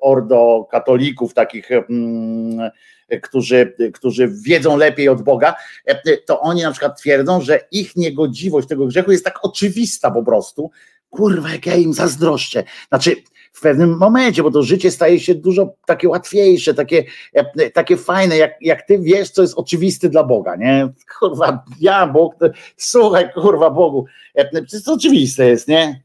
ordo katolików, takich którzy, którzy wiedzą lepiej od Boga, to oni na przykład twierdzą, że ich niegodziwość tego grzechu jest tak oczywista po prostu. Kurwa, jak ja im zazdroszczę. Znaczy, w pewnym momencie, bo to życie staje się dużo takie łatwiejsze, takie, takie fajne, jak, jak ty wiesz, co jest oczywiste dla Boga, nie? Kurwa, ja Bóg, słuchaj, kurwa Bogu, to oczywiste jest, nie?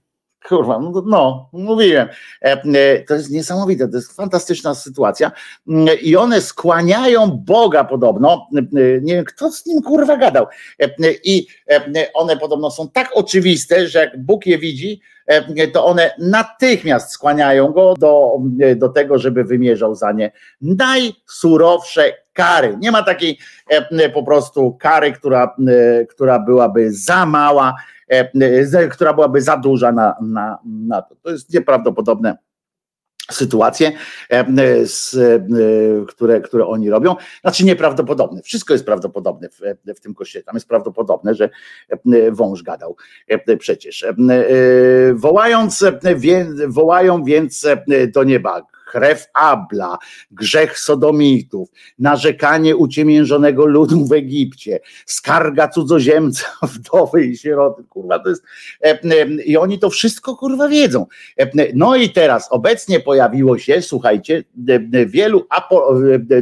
Kurwa, no, no mówiłem. E, e, to jest niesamowite, to jest fantastyczna sytuacja. Mm, I one skłaniają Boga podobno. E, nie wiem, kto z nim kurwa gadał. I one podobno są tak oczywiste, że jak Bóg je widzi, to one natychmiast skłaniają go do, do tego, żeby wymierzał za nie najsurowsze kary. Nie ma takiej po prostu kary, która, która byłaby za mała E, e, która byłaby za duża na, na, na to. To jest nieprawdopodobne sytuacje, e, które, które oni robią. Znaczy nieprawdopodobne. Wszystko jest prawdopodobne w, w tym kościele. Tam jest prawdopodobne, że wąż gadał przecież. Wołając, wołają więc do nieba krew Abla, grzech sodomitów, narzekanie uciemiężonego ludu w Egipcie, skarga cudzoziemca, *laughs* wdowy i sieroty, kurwa to jest, e, e, i oni to wszystko kurwa wiedzą. E, no i teraz obecnie pojawiło się, słuchajcie, wielu,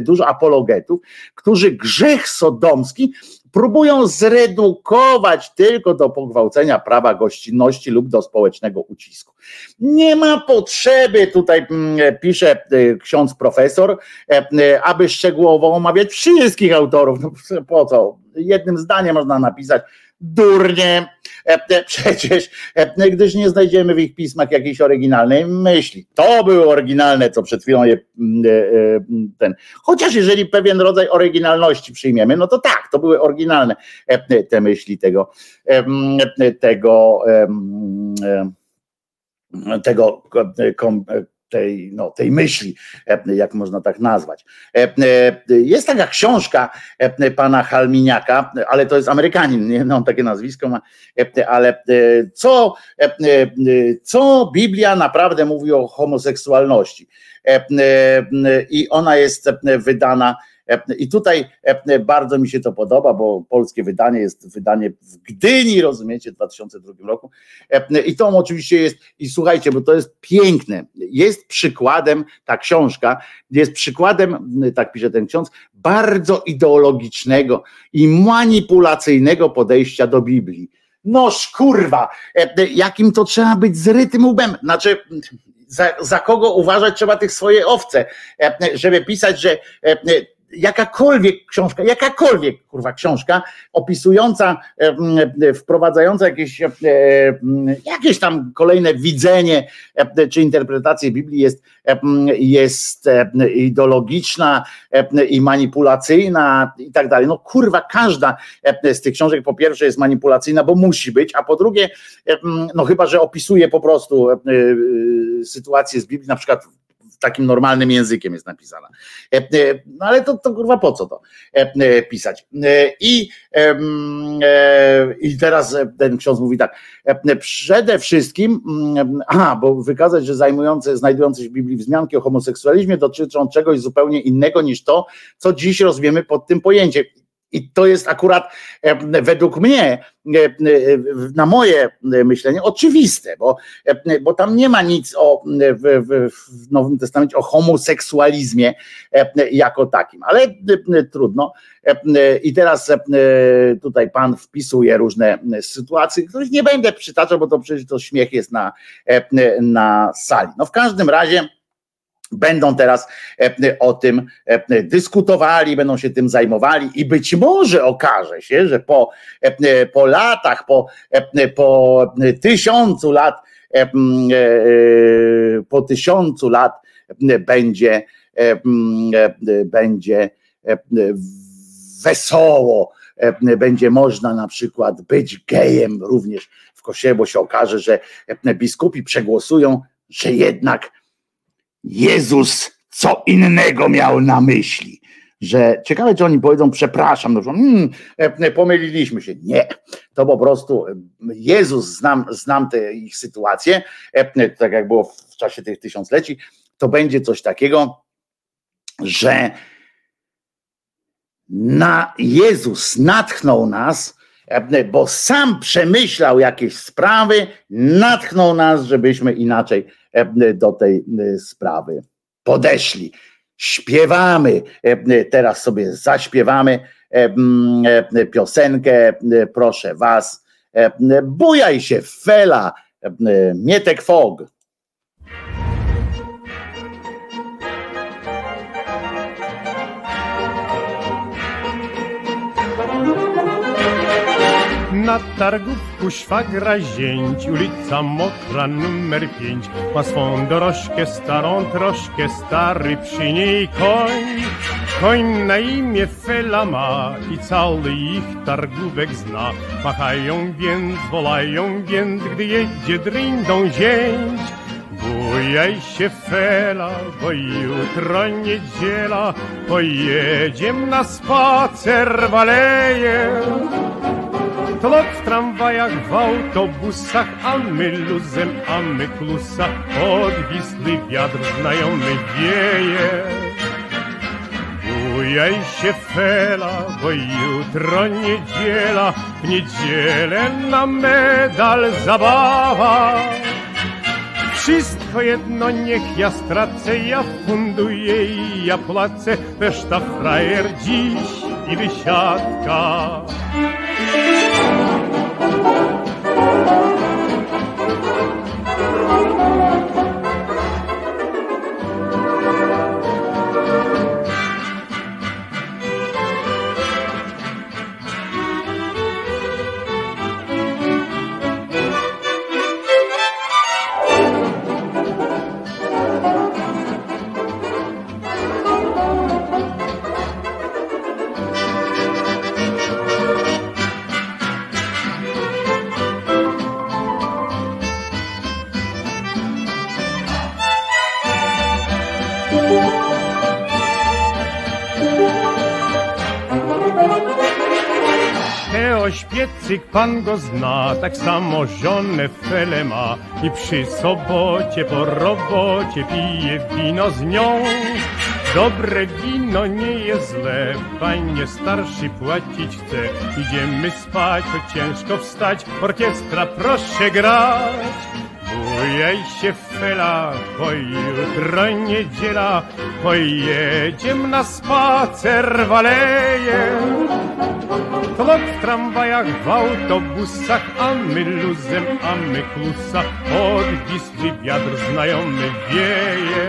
dużo apologetów, którzy grzech sodomski próbują zredukować tylko do pogwałcenia prawa gościnności lub do społecznego ucisku. Nie ma potrzeby, tutaj mm, pisze y, ksiądz profesor, e, y, aby szczegółowo omawiać wszystkich autorów. No, po co? Jednym zdaniem można napisać, durnie, e, e, przecież, e, gdyż nie znajdziemy w ich pismach jakiejś oryginalnej myśli. To były oryginalne, co przed chwilą je ten. Chociaż jeżeli pewien rodzaj oryginalności przyjmiemy, no to tak, to były oryginalne te myśli tego, tego, tego tej, no, tej myśli, e, jak można tak nazwać. E, e, jest taka książka pana Halminiaka, ale to jest Amerykanin, nie? No, on takie nazwisko ma, ale co, co Biblia naprawdę mówi o homoseksualności? I ona jest wydana i tutaj e, bardzo mi się to podoba, bo polskie wydanie jest wydanie w Gdyni, rozumiecie, w 2002 roku. E, I to oczywiście jest, i słuchajcie, bo to jest piękne, jest przykładem, ta książka jest przykładem, tak pisze ten ksiądz, bardzo ideologicznego i manipulacyjnego podejścia do Biblii. No kurwa, e, jakim to trzeba być zrytym łbem. Znaczy, za, za kogo uważać trzeba tych swoje owce, żeby pisać, że jakakolwiek książka, jakakolwiek kurwa książka opisująca, wprowadzająca jakieś, jakieś tam kolejne widzenie czy interpretację Biblii jest, jest ideologiczna i manipulacyjna i tak dalej. No kurwa, każda z tych książek po pierwsze jest manipulacyjna, bo musi być, a po drugie, no chyba, że opisuje po prostu sytuację z Biblii, na przykład takim normalnym językiem jest napisana. No ale to, to kurwa po co to pisać? I, I teraz ten ksiądz mówi tak, przede wszystkim, mm, aha, bo wykazać, że zajmujące, znajdujące się w Biblii wzmianki o homoseksualizmie dotyczą czegoś zupełnie innego niż to, co dziś rozumiemy pod tym pojęciem. I to jest akurat według mnie, na moje myślenie, oczywiste, bo, bo tam nie ma nic o, w, w Nowym Testamencie o homoseksualizmie jako takim, ale trudno. I teraz tutaj pan wpisuje różne sytuacje, których nie będę przytaczał, bo to przecież to śmiech jest na, na sali. No w każdym razie będą teraz e, o tym e, dyskutowali, będą się tym zajmowali i być może okaże się, że po, e, po latach, po, po tysiącu lat, po tysiącu lat będzie, będzie wesoło, będzie można na przykład być gejem również w kościele, bo się okaże, że biskupi przegłosują, że jednak Jezus co innego miał na myśli. Że ciekawe, czy oni powiedzą, przepraszam, no, hmm, pomyliliśmy się. Nie, to po prostu Jezus, znam, znam te ich sytuacje, tak jak było w czasie tych tysiącleci, to będzie coś takiego, że na Jezus natchnął nas, bo sam przemyślał jakieś sprawy, natchnął nas, żebyśmy inaczej E, do tej e, sprawy podeszli. Śpiewamy, e, teraz sobie zaśpiewamy piosenkę, proszę was, bujaj się, fela, Mietek Fog. Na targówku szwagra zięć, ulica Mokra numer pięć. Ma swą dorożkę starą troszkę, stary przy niej koń. Koń na imię Fela ma i cały ich targówek zna. Machają więc, wolają więc, gdy jedzie drindą zięć. Bujaj się Fela, bo jutro niedziela, pojedziem na spacer waleje. Tłok w tramwajach, w autobusach, a my luzem, a my klusa, odwisły wiatr znajomy wieje. Bujaj się fela, bo jutro niedziela, w niedzielę na medal zabawa. Wszystko jedno niech ja stracę, ja funduję i ja płacę, reszta frajer dziś i wysiadka. Cyk pan go zna, tak samo żonę Fele ma i przy sobocie po robocie pije wino z nią. Dobre wino nie jest złe, panie starszy płacić chce. Idziemy spać, to ciężko wstać, orkiestra proszę grać. Bujaj się fela, bo jutro niedziela, pojedziemy na spacer w aleję. Tłok w tramwajach, w autobusach, a my luzem, a my klusa, odwisły wiatr znajomy wieje.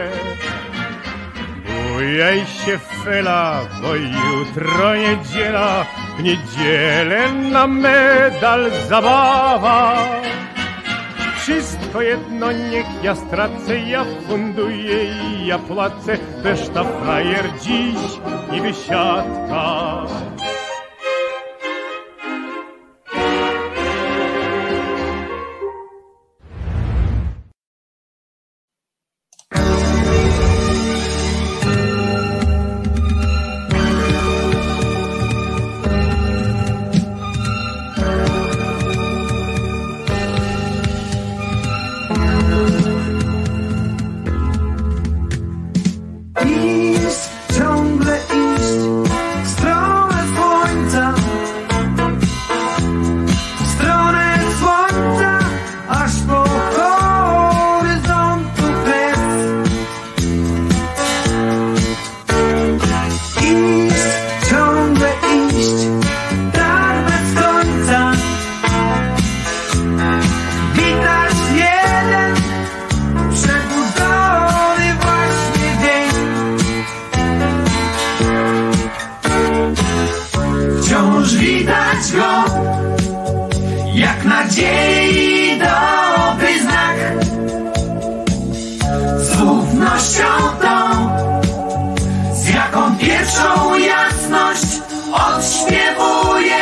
Bujaj się fela, bo jutro niedziela, w niedzielę na medal zabawa. Wszystko jedno niech ja stracę, ja funduję i ja płacę, reszta frajer dziś i wysiadka. Pierwszą jasność odśpiewuje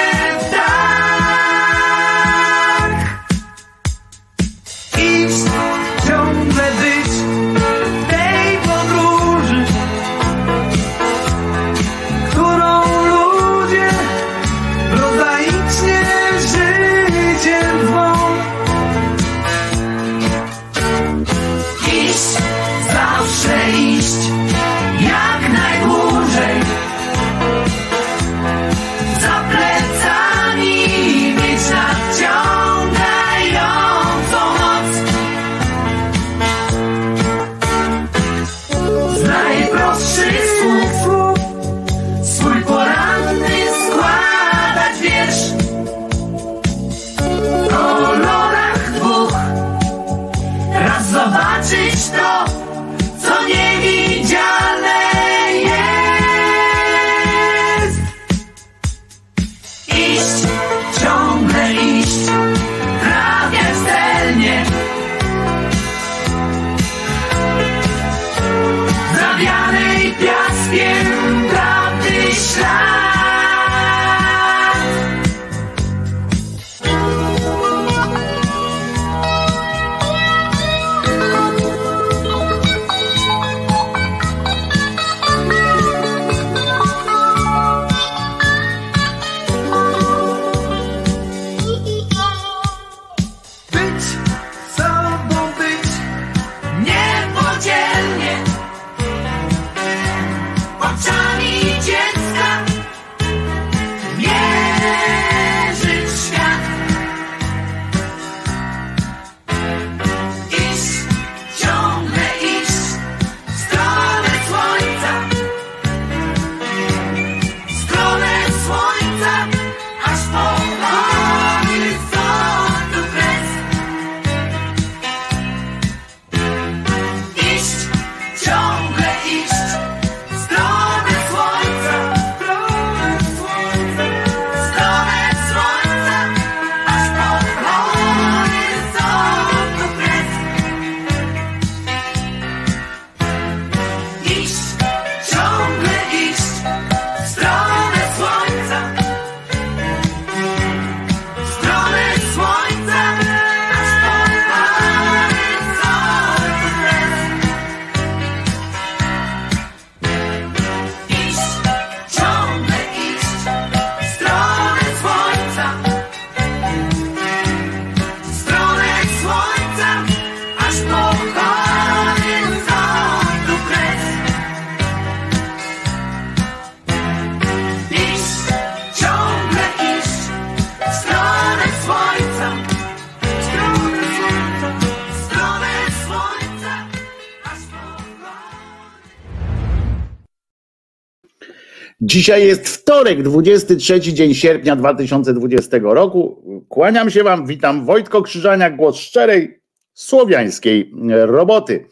Dzisiaj jest wtorek, 23 dzień sierpnia 2020 roku. Kłaniam się Wam, witam Wojtko Krzyżaniak, głos szczerej słowiańskiej roboty.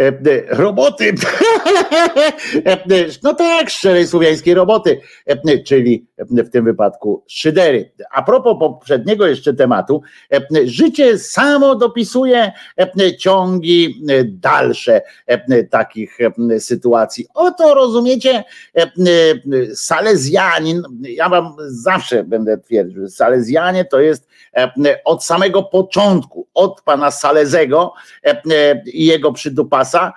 E, e, Roboty, *laughs* *laughs* no tak, szczerej słowiańskiej roboty, czyli w tym wypadku szydery. A propos poprzedniego jeszcze tematu, życie samo dopisuje ciągi dalsze takich sytuacji. Oto rozumiecie, Salezjanin, ja wam zawsze będę twierdził, Salezjanie to jest od samego początku, od pana Salezego i jego przydupasa,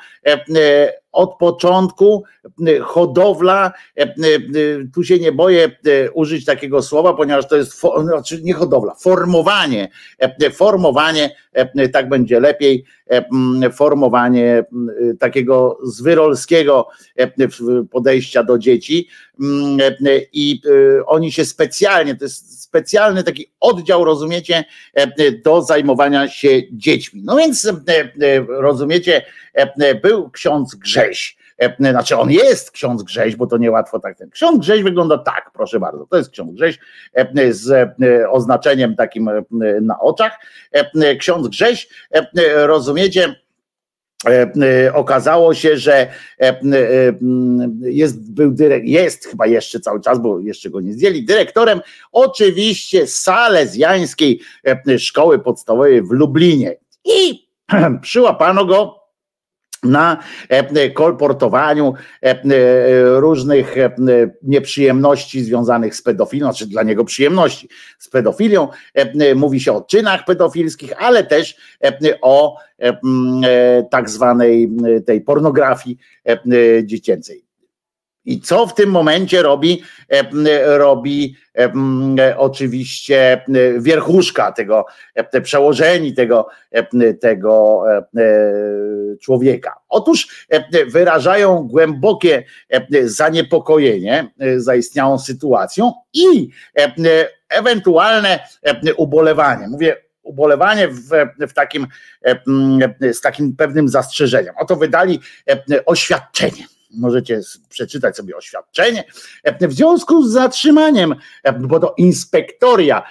od początku e, hodowla, e, e, tu się nie boję użyć takiego słowa, ponieważ to jest, znaczy nie hodowla, formowanie, formowanie, tak będzie lepiej, e, m, formowanie takiego zwyrolskiego podejścia do dzieci Mm, i oni się specjalnie, to jest specjalny taki oddział, rozumiecie, e, do zajmowania się dziećmi. No więc e, e, rozumiecie, był ksiądz Grześ, znaczy on jest ksiądz Grześ, bo to niełatwo tak. Ksiądz Grześ wygląda tak, proszę bardzo, to jest ksiądz Grześ z oznaczeniem takim na oczach. Ksiądz Grześ, rozumiecie, okazało się, że jest, był dyrek, jest chyba jeszcze cały czas, bo jeszcze go nie zdjęli, dyrektorem oczywiście salezjańskiej szkoły podstawowej w Lublinie. I *clears throat* przyłapano go na e, kolportowaniu e, różnych e, nieprzyjemności związanych z pedofilią, znaczy dla niego przyjemności z pedofilią. Mówi się o czynach pedofilskich, ale też o tak zwanej tej pornografii dziecięcej. I co w tym momencie robi, robi oczywiście wierchuszka tego, przełożeni tego, tego człowieka? Otóż wyrażają głębokie zaniepokojenie zaistniałą sytuacją i ewentualne ubolewanie. Mówię ubolewanie w, w takim, z takim pewnym zastrzeżeniem. Oto wydali oświadczenie możecie przeczytać sobie oświadczenie, w związku z zatrzymaniem, bo to inspektoria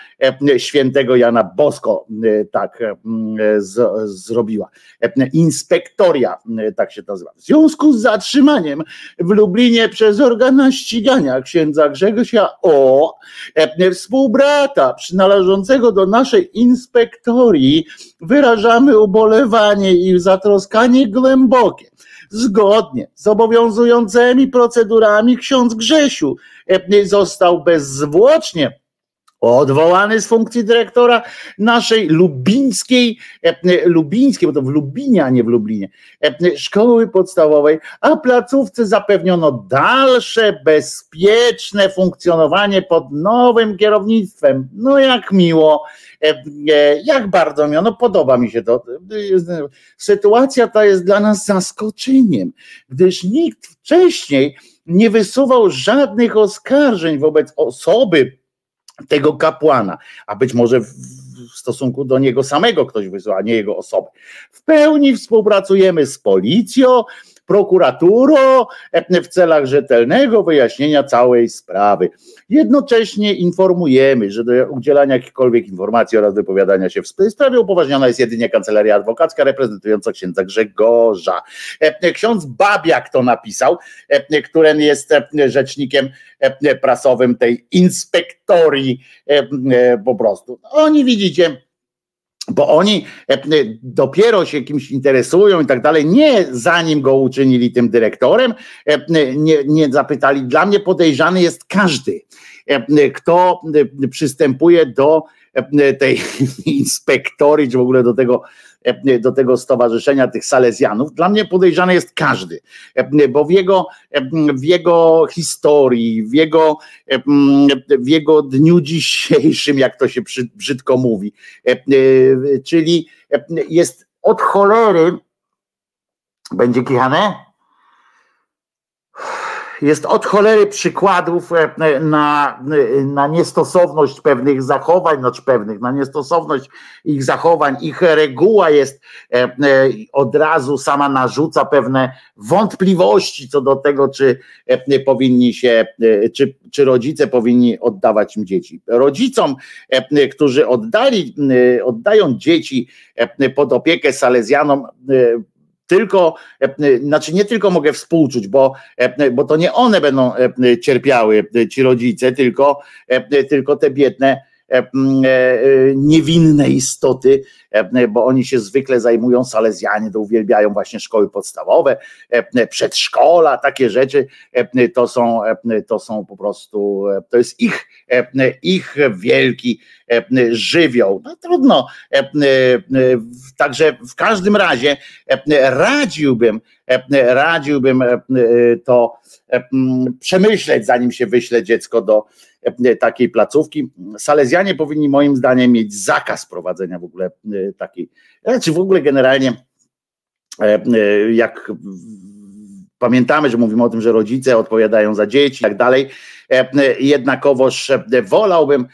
świętego Jana Bosko tak z, zrobiła. Inspektoria, tak się to nazywa. W związku z zatrzymaniem w Lublinie przez organa ścigania księdza Grzegorza O, współbrata przynależącego do naszej inspektorii, wyrażamy ubolewanie i zatroskanie głębokie zgodnie z obowiązującymi procedurami ksiądz Grzesiu e, został bezzwłocznie odwołany z funkcji dyrektora naszej lubińskiej, e, lubińskiej, bo to w Lubinie, a nie w Lublinie, e, szkoły podstawowej, a placówce zapewniono dalsze bezpieczne funkcjonowanie pod nowym kierownictwem. No jak miło, e, jak bardzo miło, no podoba mi się to. Sytuacja ta jest dla nas zaskoczeniem, gdyż nikt wcześniej nie wysuwał żadnych oskarżeń wobec osoby, tego kapłana, a być może w stosunku do niego samego ktoś wysłał, a nie jego osoby. W pełni współpracujemy z policją, prokuraturą w celach rzetelnego wyjaśnienia całej sprawy. Jednocześnie informujemy, że do udzielania jakichkolwiek informacji oraz wypowiadania się w sprawie upoważniona jest jedynie kancelaria adwokacka reprezentująca księdza Grzegorza. Ksiądz Babiak to napisał, który jest rzecznikiem prasowym tej inspektorii po prostu. Oni widzicie, bo oni e, dopiero się kimś interesują i tak dalej, nie zanim go uczynili tym dyrektorem, e, nie, nie zapytali. Dla mnie podejrzany jest każdy, e, kto przystępuje do tej *laughs* inspektorii, czy w ogóle do tego E, do tego stowarzyszenia tych Salezjanów. Dla mnie podejrzany jest każdy, e, bo w jego, e, w jego historii, w jego, w jego dniu dzisiejszym, jak to się brzydko mówi, czyli jest od cholery, będzie kichane? Jest od cholery przykładów e, na, na niestosowność pewnych zachowań, znaczy pewnych, na niestosowność ich zachowań, ich reguła jest e, e, od razu sama narzuca pewne wątpliwości co do tego, czy powinni się, czy, czy rodzice powinni oddawać im dzieci. Rodzicom, którzy oddali, oddają dzieci pod opiekę salezjanom, tylko, e, znaczy nie tylko mogę współczuć, bo, e, bo to nie one będą e, cierpiały, ci rodzice, tylko, tylko te biedne niewinne istoty, bo oni się zwykle zajmują, salezjanie to uwielbiają właśnie szkoły podstawowe, przedszkola, takie rzeczy, to są, to są po prostu, to jest ich, ich wielki żywioł. No trudno, także w każdym razie radziłbym, radziłbym to przemyśleć, zanim się wyśle dziecko do takiej placówki. Salezjanie powinni moim zdaniem mieć zakaz prowadzenia w ogóle takiej, czy w ogóle generalnie jak pamiętamy, że mówimy o tym, że rodzice odpowiadają za dzieci i tak dalej, jednakowoż wolałbym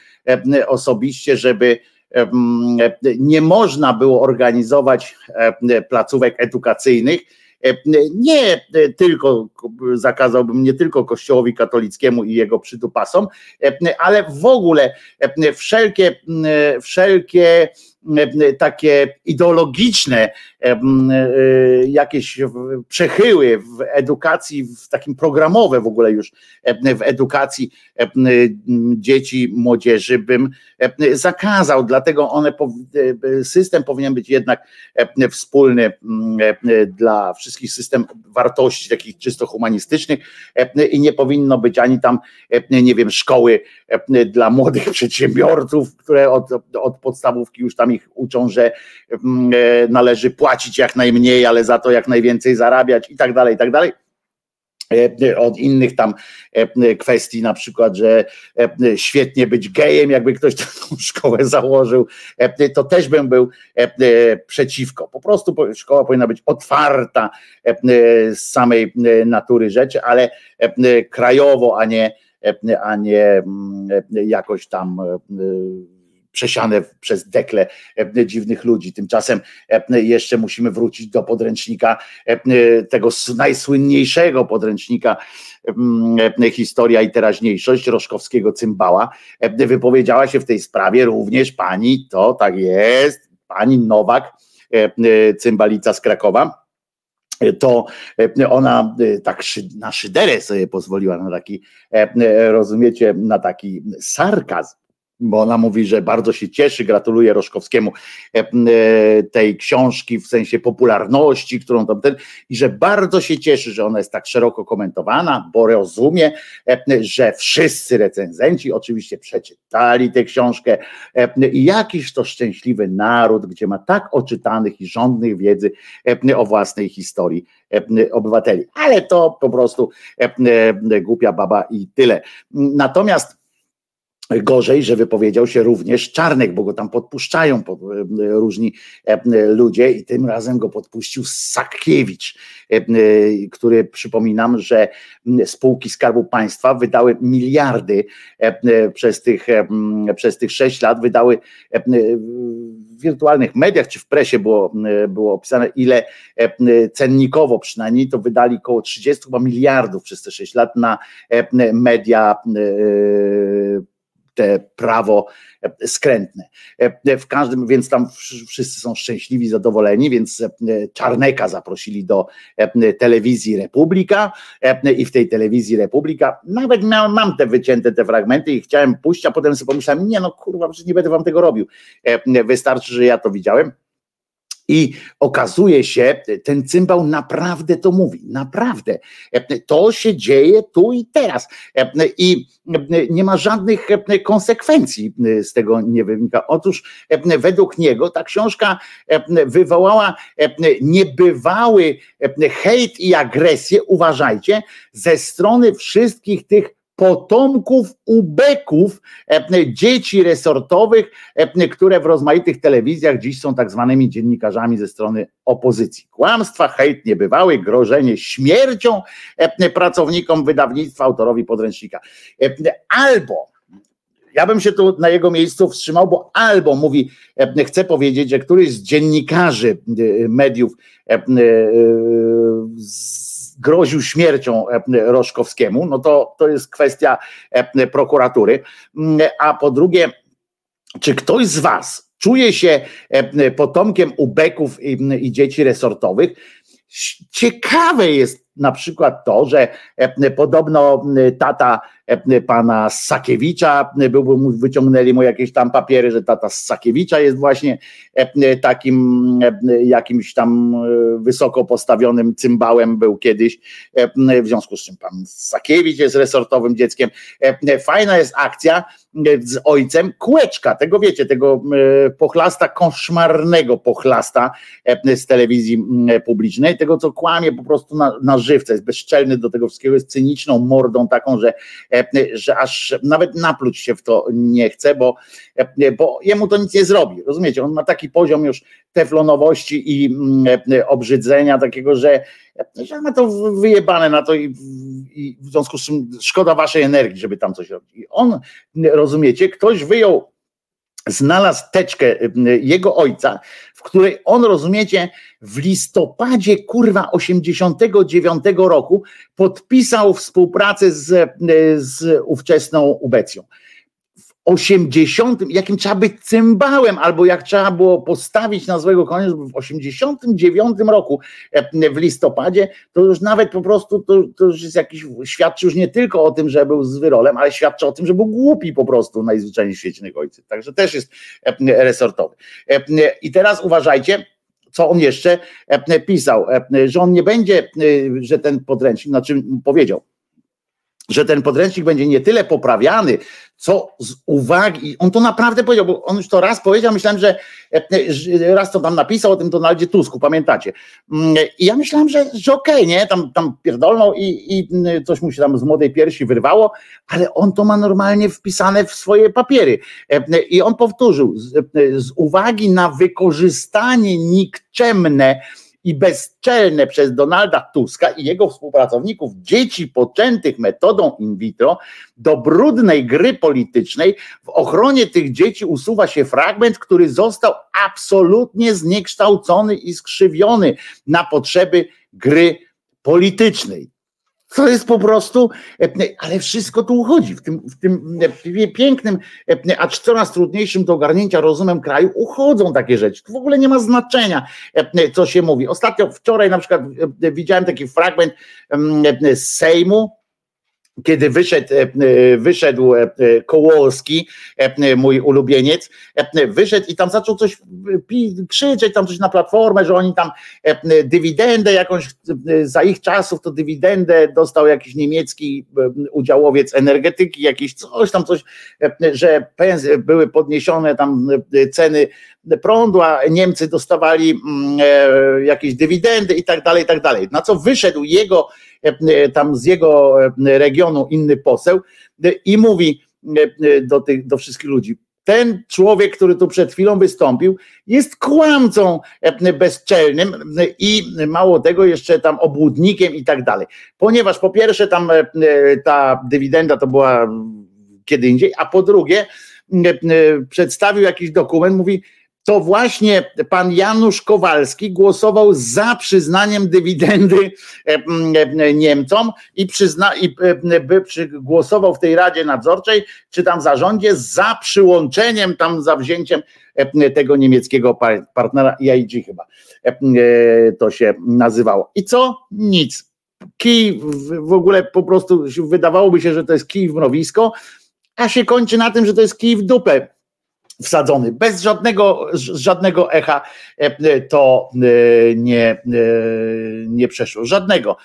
osobiście, żeby nie można było organizować placówek edukacyjnych, E, nie tylko zakazałbym nie tylko Kościołowi katolickiemu i jego przytupasom, e, ale w ogóle e, wszelkie, wszelkie takie ideologiczne jakieś przechyły w edukacji, w takim programowe w ogóle już w edukacji dzieci, młodzieży bym zakazał, dlatego one, system powinien być jednak wspólny dla wszystkich system wartości takich czysto humanistycznych i nie powinno być ani tam, nie wiem, szkoły dla młodych *laughs* przedsiębiorców, które od, od podstawówki już tam ich uczą, że należy płacić jak najmniej, ale za to jak najwięcej zarabiać i tak dalej, i tak dalej od innych tam kwestii, na przykład, że świetnie być gejem, jakby ktoś taką *laughs* szkołę założył, to też bym był przeciwko. Po prostu szkoła powinna być otwarta z samej natury rzeczy, ale krajowo, a nie, a nie mm, jakoś tam przesiane przez dekle e, dziwnych ludzi. Tymczasem e, jeszcze musimy wrócić do podręcznika, e, tego najsłynniejszego podręcznika historia i teraźniejszość Roszkowskiego Cymbała. Wypowiedziała się w tej sprawie również pani, to tak jest, pani Nowak, cymbalica z Krakowa to ona tak na szyderę sobie pozwoliła na taki, rozumiecie, na taki sarkazm bo ona mówi, że bardzo się cieszy, gratuluje Roszkowskiemu e, e, tej książki w sensie popularności, którą tam ten, i że bardzo się cieszy, że ona jest tak szeroko komentowana, bo rozumie, e, że wszyscy recenzenci oczywiście przeczytali tę książkę i jakiś to szczęśliwy naród, gdzie ma tak oczytanych i rządnych wiedzy o własnej historii obywateli. Ale to po prostu głupia baba i tyle. Natomiast Gorzej, że wypowiedział się również Czarnek, bo go tam podpuszczają e, różni e, ludzie i tym razem go podpuścił Sakiewicz, e, który przypominam, że spółki Skarbu Państwa wydały miliardy przez tych, przez tych sześć lat, wydały w wirtualnych mediach czy w presie było, było opisane, ile cennikowo przynajmniej to wydali około 30 chyba miliardów przez te sześć lat na media te prawo e, skrętne. E, w każdym, więc tam wszyscy są szczęśliwi, zadowoleni, więc e, Czarneka zaprosili do telewizji Republika i w tej telewizji Republika nawet miałem, mam te wycięte te fragmenty i chciałem pójść, a potem sobie pomyślałem, nie no kurwa, przecież nie będę wam tego robił. Wystarczy, że ja to widziałem i okazuje się, ten cymbał naprawdę to mówi, naprawdę. To się dzieje tu i teraz. I nie ma żadnych konsekwencji z tego nie wynika. Otóż według niego ta książka wywołała niebywały hejt i agresję, uważajcie, ze strony wszystkich tych potomków ubeków, e, dzieci resortowych, e, które w rozmaitych telewizjach dziś są tak zwanymi dziennikarzami ze strony opozycji. Kłamstwa, hejt niebywały, grożenie śmiercią e, pracownikom wydawnictwa, autorowi podręcznika. Albo ja bym się tu na jego miejscu wstrzymał, bo albo mówi, chcę powiedzieć, że któryś z dziennikarzy mediów z groził śmiercią e, Roszkowskiemu, no to, to jest kwestia e, prokuratury. Mm, a po drugie, czy ktoś z Was czuje się e, potomkiem ubeków i, i dzieci resortowych? Ciekawe jest na przykład to, że podobno tata pana Sakiewicza, byłby wyciągnęli mu jakieś tam papiery, że tata Sakiewicza jest właśnie takim jakimś tam wysoko postawionym cymbałem był kiedyś, w związku z czym pan Sakiewicz jest resortowym dzieckiem. Fajna jest akcja z ojcem kółeczka, tego wiecie, tego pochlasta, koszmarnego pochlasta z telewizji publicznej, tego co kłamie po prostu na, na żywce, jest bezczelny do tego wszystkiego, jest cyniczną mordą taką, że że aż nawet napluć się w to nie chce, bo, bo jemu to nic nie zrobi. Rozumiecie? On ma taki poziom już teflonowości i mm, obrzydzenia takiego, że, że ma to wyjebane na to i, i w związku z czym szkoda waszej energii, żeby tam coś robić. I on, rozumiecie, ktoś wyjął znalazł teczkę jego ojca, w której on, rozumiecie, w listopadzie kurwa 89 roku podpisał współpracę z, z ówczesną Ubecją. W 80, jakim trzeba być cymbałem, albo jak trzeba było postawić na złego konia, żeby w 89 roku e, w listopadzie, to już nawet po prostu to, to już jest jakiś, świadczy już nie tylko o tym, że był z wyrolem, ale świadczy o tym, że był głupi po prostu najzwyczajniej w świecie ojciec. Także też jest e, resortowy. E, I teraz uważajcie, co on jeszcze pisał, że on nie będzie, że ten podręcznik, znaczy powiedział, że ten podręcznik będzie nie tyle poprawiany, co z uwagi, on to naprawdę powiedział, bo on już to raz powiedział, myślałem, że raz to tam napisał o tym Donaldzie Tusku, pamiętacie. Mm, I ja myślałem, że, że okej, okay, nie, tam, tam pierdolną i, i coś mu się tam z młodej piersi wyrwało, ale on to ma normalnie wpisane w swoje papiery. I on powtórzył, z, z uwagi na wykorzystanie nikczemne, i bezczelne przez Donalda Tuska i jego współpracowników dzieci poczętych metodą in vitro do brudnej gry politycznej. W ochronie tych dzieci usuwa się fragment, który został absolutnie zniekształcony i skrzywiony na potrzeby gry politycznej. To jest po prostu, e, ale wszystko tu uchodzi. W tym, w tym e, pięknym, e, acz coraz trudniejszym do ogarnięcia rozumem kraju uchodzą takie rzeczy. To w ogóle nie ma znaczenia, co się mówi. Ostatnio, wczoraj na przykład widziałem taki fragment z Sejmu, kiedy wyszedł, e, e, wyszedł e, mój ulubieniec, wyszedł i tam zaczął coś krzyczeć, tam coś na platformę, że oni tam dywidendę jakąś, za ich czasów to dywidendę dostał jakiś niemiecki udziałowiec energetyki, jakiś coś tam, coś, że były podniesione tam ceny prądu, a Niemcy dostawali mm, jakieś dywidendy i tak dalej, i tak dalej. Na co wyszedł jego tam z jego e, regionu inny poseł i mówi do, tych, do wszystkich ludzi, ten człowiek, który tu przed chwilą wystąpił, jest kłamcą bezczelnym i mało tego jeszcze tam obłudnikiem i tak dalej. Ponieważ po pierwsze tam ta dywidenda to była kiedy indziej, a po drugie przedstawił jakiś dokument, mówi, to właśnie pan Janusz Kowalski głosował za przyznaniem dywidendy e, e, Niemcom i, przyzna, i e, by głosował w tej Radzie Nadzorczej, czy tam zarządzie za przyłączeniem, tam za wzięciem tego niemieckiego partnera IAG chyba to się nazywało. I co? Nic. Kij w ogóle po prostu wydawałoby się, że to jest kij w mrowisko, a się kończy na tym, że to jest kij w dupę wsadzony, bez żadnego, żadnego echa e, to e, nie, e, nie przeszło, żadnego.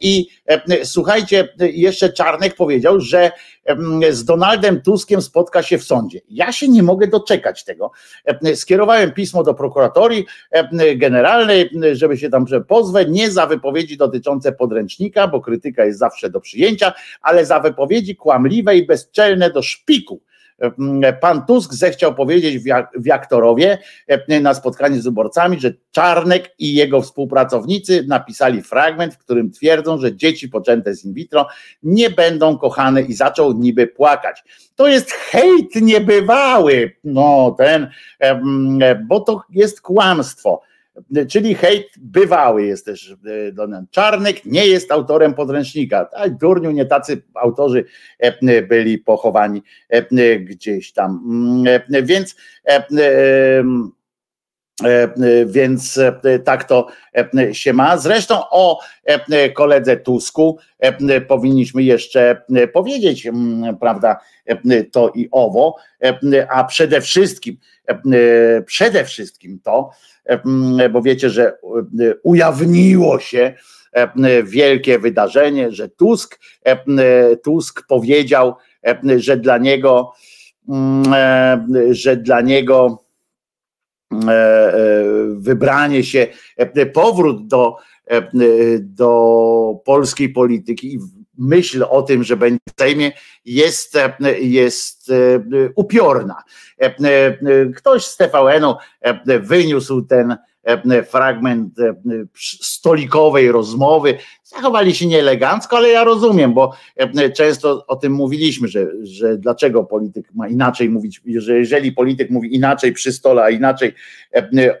I słuchajcie, jeszcze Czarnek powiedział, że z Donaldem Tuskiem spotka się w sądzie. Ja się nie mogę doczekać tego. Skierowałem pismo do prokuratorii generalnej, żeby się tam pozwę, nie za wypowiedzi dotyczące podręcznika, bo krytyka jest zawsze do przyjęcia, ale za wypowiedzi kłamliwe i bezczelne do szpiku Pan Tusk zechciał powiedzieć w Jaktorowie e, na spotkaniu z wyborcami, że Czarnek i jego współpracownicy napisali fragment, w którym twierdzą, że dzieci poczęte z in vitro nie będą kochane i zaczął niby płakać. To jest hejt niebywały, no ten, bo to jest kłamstwo. Czyli hejt bywały jest też e, Donald Czarnek, nie jest autorem podręcznika. A durniu nie tacy autorzy e, byli pochowani e, gdzieś tam. Mm, więc więc tak to się ma. Zresztą o koledze Tusku powinniśmy jeszcze powiedzieć, mm, prawda, to i owo, a przede wszystkim, przede wszystkim to, bo wiecie, że e, ujawniło się wielkie wydarzenie, że Tusk, Tusk powiedział, że dla niego, że dla niego wybranie się, powrót do, do polskiej polityki myśl o tym, że będzie w Sejmie jest, jest upiorna. Ktoś z TVN-u wyniósł ten fragment stolikowej rozmowy zachowali się nieelegancko, ale ja rozumiem, bo często o tym mówiliśmy, że, że dlaczego polityk ma inaczej mówić, że jeżeli polityk mówi inaczej przy stole, a inaczej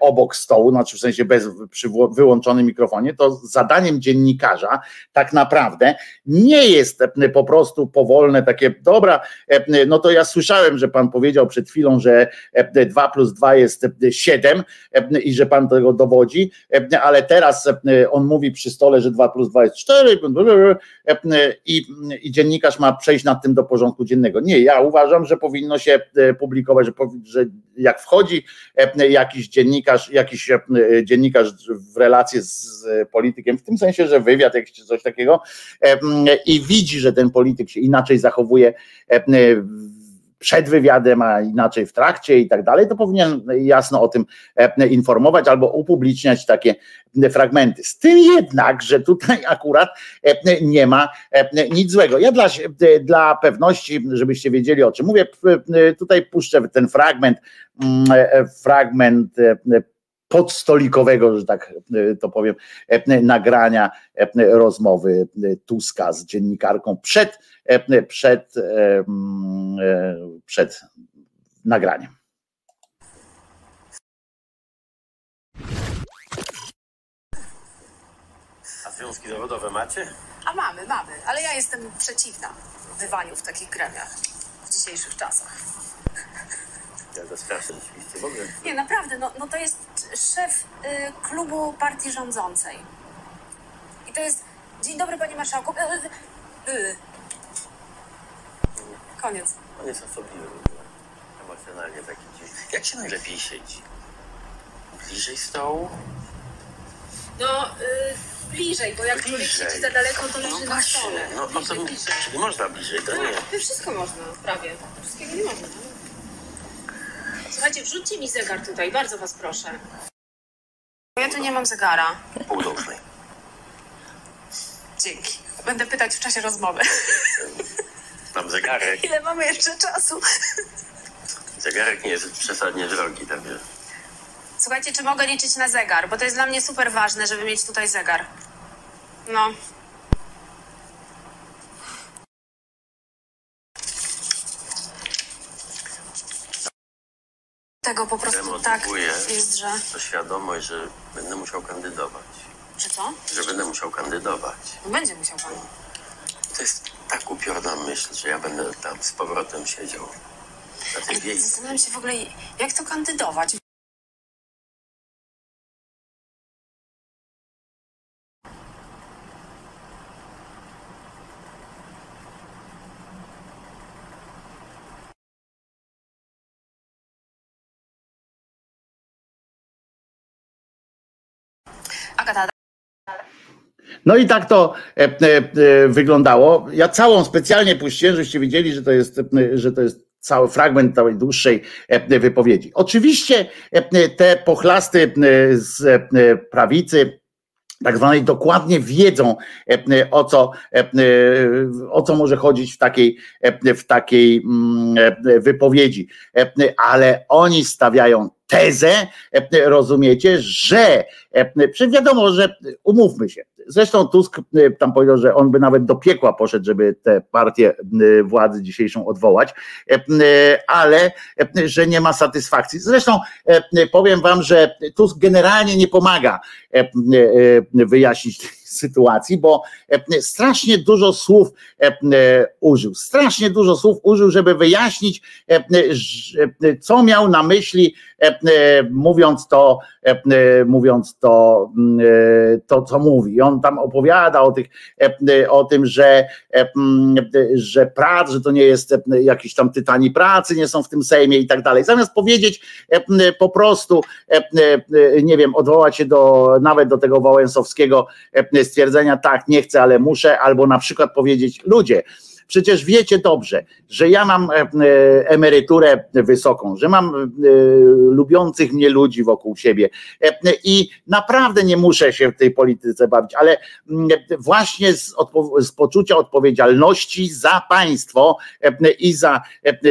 obok stołu, znaczy w sensie bez przy wyłączonym mikrofonie, to zadaniem dziennikarza tak naprawdę nie jest po prostu powolne takie, dobra, no to ja słyszałem, że pan powiedział przed chwilą, że 2 plus 2 jest 7 i że pan tego dowodzi, ale teraz on mówi przy stole, że 2 plus 2 jest 4 i, i dziennikarz ma przejść nad tym do porządku dziennego. Nie, ja uważam, że powinno się publikować, że, że jak wchodzi jakiś dziennikarz, jakiś dziennikarz w relację z politykiem, w tym sensie, że wywiad jakiś coś takiego i widzi, że ten polityk się inaczej zachowuje przed wywiadem, a inaczej w trakcie i tak dalej, to powinien jasno o tym informować albo upubliczniać takie fragmenty. Z tym jednak, że tutaj *laughs* akurat nie ma nic złego. Ja dla, dla pewności, żebyście wiedzieli o czym mówię, tutaj puszczę ten fragment, fragment podstolikowego, że tak e, to powiem, e, nagrania e, rozmowy Tuska z dziennikarką przed, przed, przed nagraniem. A związki zawodowe macie? A mamy, mamy, ale ja jestem przeciwna bywaniu w takich gremiach w dzisiejszych czasach. Ja to straszne rzeczywiście w ogóle. Nie, naprawdę, no, no to jest szef y, klubu partii rządzącej. I to jest. Dzień dobry, panie marszałku. Y, y, y. Koniec. On jest osobliwy w ogóle. Emocjonalnie taki dziwny. Jak się najlepiej siedzi? Bliżej stołu? No, y, bliżej, bo jak człowiek Bliżej. siedzi za daleko, to leży No na właśnie, stole. no, no to bliżej, czyli można bliżej, to nie. No, wszystko można, prawie. Wszystkiego nie można. Słuchajcie, wrzućcie mi zegar tutaj, bardzo was proszę. Ja tu nie mam zegara. Pół do ósmej. Dzięki. Będę pytać w czasie rozmowy. *laughs* Mam zegarek. Ile mamy jeszcze czasu? Zegarek nie jest przesadnie drogi, tak wiesz. Słuchajcie, czy mogę liczyć na zegar? Bo to jest dla mnie super ważne, żeby mieć tutaj zegar. No. Tego po prostu tak jest, że... to świadomość, że będę musiał kandydować. Że co? Że będę musiał kandydować. No będzie musiał pan. To jest tak upiorna myśl, że ja będę tam z powrotem siedział. Na tej Ale. Zastanawiam się w ogóle, jak to kandydować. No i tak to e, e, e, wyglądało. Ja całą specjalnie puściłem, żebyście wiedzieli, że to jest, że to jest cały fragment całej dłuższej wypowiedzi. Oczywiście te pochlasty z prawicy, tak zwanej dokładnie wiedzą o co, o co może chodzić w takiej, w takiej mm, wypowiedzi. Ale oni stawiają tezę, rozumiecie, że przecież wiadomo, że umówmy się. Zresztą Tusk e, tam powiedział, że on by nawet do piekła poszedł, żeby tę partię e, władzy dzisiejszą odwołać, e, e, ale e, że nie ma satysfakcji. Zresztą e, powiem wam, że Tusk generalnie nie pomaga wyjaśnić sytuacji, bo e, strasznie dużo słów e, e, użył. Strasznie dużo słów użył, żeby wyjaśnić, e, e, e, co miał na myśli, e, e, mówiąc to, e, e, mówiąc to, mm, e, to, co mówi. On tam opowiada o, tych, e, e, o tym, że, e, mm, e, że prac, że to nie jest e, jakiś tam tytani pracy, nie są w tym Sejmie i tak dalej. Zamiast powiedzieć e, po prostu, e, e, nie wiem, odwołać się do nawet do tego Wałęsowskiego e, stwierdzenia, tak, nie chcę, ale muszę, albo na przykład powiedzieć, ludzie, Przecież wiecie dobrze, że ja mam e, e, emeryturę wysoką, że mam e, lubiących mnie ludzi wokół siebie i naprawdę nie muszę się w tej polityce bawić, ale mm, właśnie z, z poczucia odpowiedzialności za państwo i za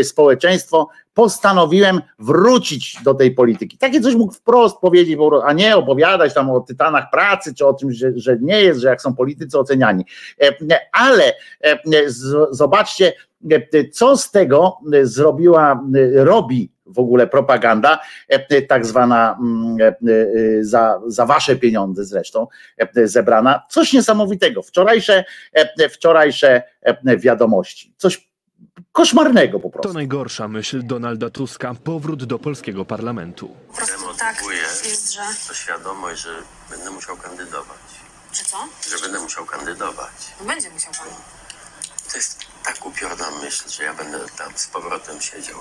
społeczeństwo postanowiłem wrócić do tej polityki. Takie coś mógł wprost powiedzieć, a nie opowiadać tam o tytanach pracy, czy o czymś, że, że nie jest, że jak są politycy oceniani. Ale zobaczcie, co z tego zrobiła, robi w ogóle propaganda, tak zwana za, za wasze pieniądze zresztą zebrana. Coś niesamowitego. Wczorajsze, wczorajsze wiadomości. Coś koszmarnego po prostu. To najgorsza myśl Donalda Tuska, powrót do polskiego parlamentu. Po prostu tak jest, że... To świadomość, że będę musiał kandydować. Że co? Że będę musiał kandydować. No będzie musiał pan. To jest tak upiorna myśl, że ja będę tam z powrotem siedział.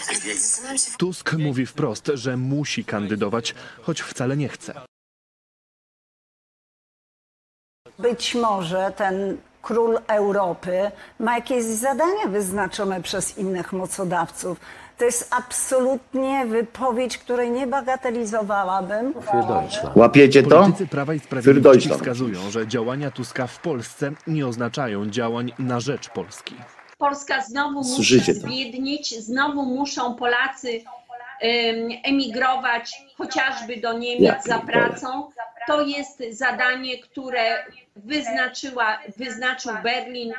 Na tej wiejskiej. Zastanawiam się, Tusk mówi wprost, że musi kandydować, choć wcale nie chce. Być może ten król Europy ma jakieś zadania wyznaczone przez innych mocodawców. To jest absolutnie wypowiedź, której nie bagatelizowałabym. Łapiecie to? Politycy Prawa i Sprawiedliwości wskazują, że działania Tuska w Polsce nie oznaczają działań na rzecz Polski. Polska znowu musi Słyszycie to? zbiednieć, znowu muszą Polacy em, emigrować chociażby do Niemiec Ja za pierdolę. pracą. To jest zadanie, które wyznaczyła, wyznaczył Berlin,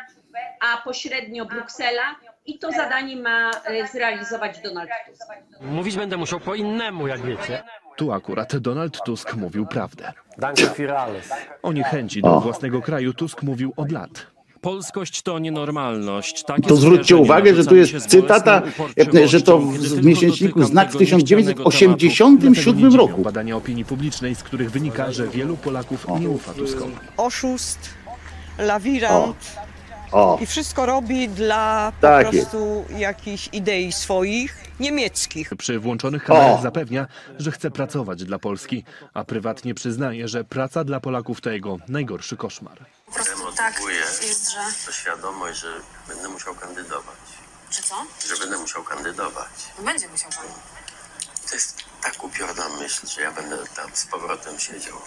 a pośrednio Bruksela i to zadanie ma e, zrealizować Donald Tusk. Mówić będę musiał po innemu, jak wiecie. Tu akurat Donald Tusk mówił prawdę. Danke für alles. O niechęci do własnego kraju Tusk mówił od lat. Polskość to nienormalność. Takie To zwróćcie uwagę, że tu jest cytata, uporczywością, że to w, w miesięczniku znak niechcianego 1987 Dlatego nie dziwią roku. badania opinii publicznej, z których wynika, że wielu Polaków nie ufa Tuskowi. oszust, lawirant O, i wszystko robi dla po Tak prostu jakichś idei swoich, niemieckich. Przy włączonych kamerach O. zapewnia, że chce pracować dla Polski, a prywatnie przyznaje, że praca dla Polaków to jego najgorszy koszmar. Po prostu tak Demotywuje jest, że... to świadomość, że będę musiał kandydować. Że co? Że będę musiał kandydować. No będzie musiał pan. To jest tak upiorna myśl, że ja będę tam z powrotem siedział.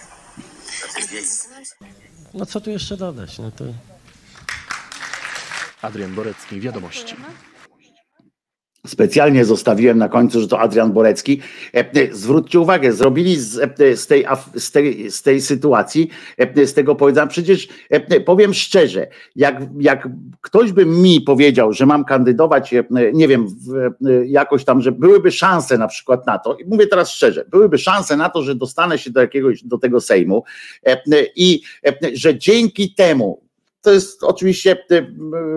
Na tej wiejskiej. Zastanawiam się, No co tu jeszcze dodać? No to... Adrian Borecki, Wiadomości. Specjalnie zostawiłem na końcu, że to Adrian Borecki. E, e, Zwróćcie uwagę, zrobili z, e, z, tej, z, tej, z tej sytuacji, z tego powiedzenia, przecież powiem szczerze, jak, jak ktoś by mi powiedział, że mam kandydować, nie wiem, jakoś tam, że byłyby szanse na przykład na to, i mówię teraz szczerze, byłyby szanse na to, że dostanę się do jakiegoś, do tego Sejmu i że dzięki temu, to jest oczywiście e,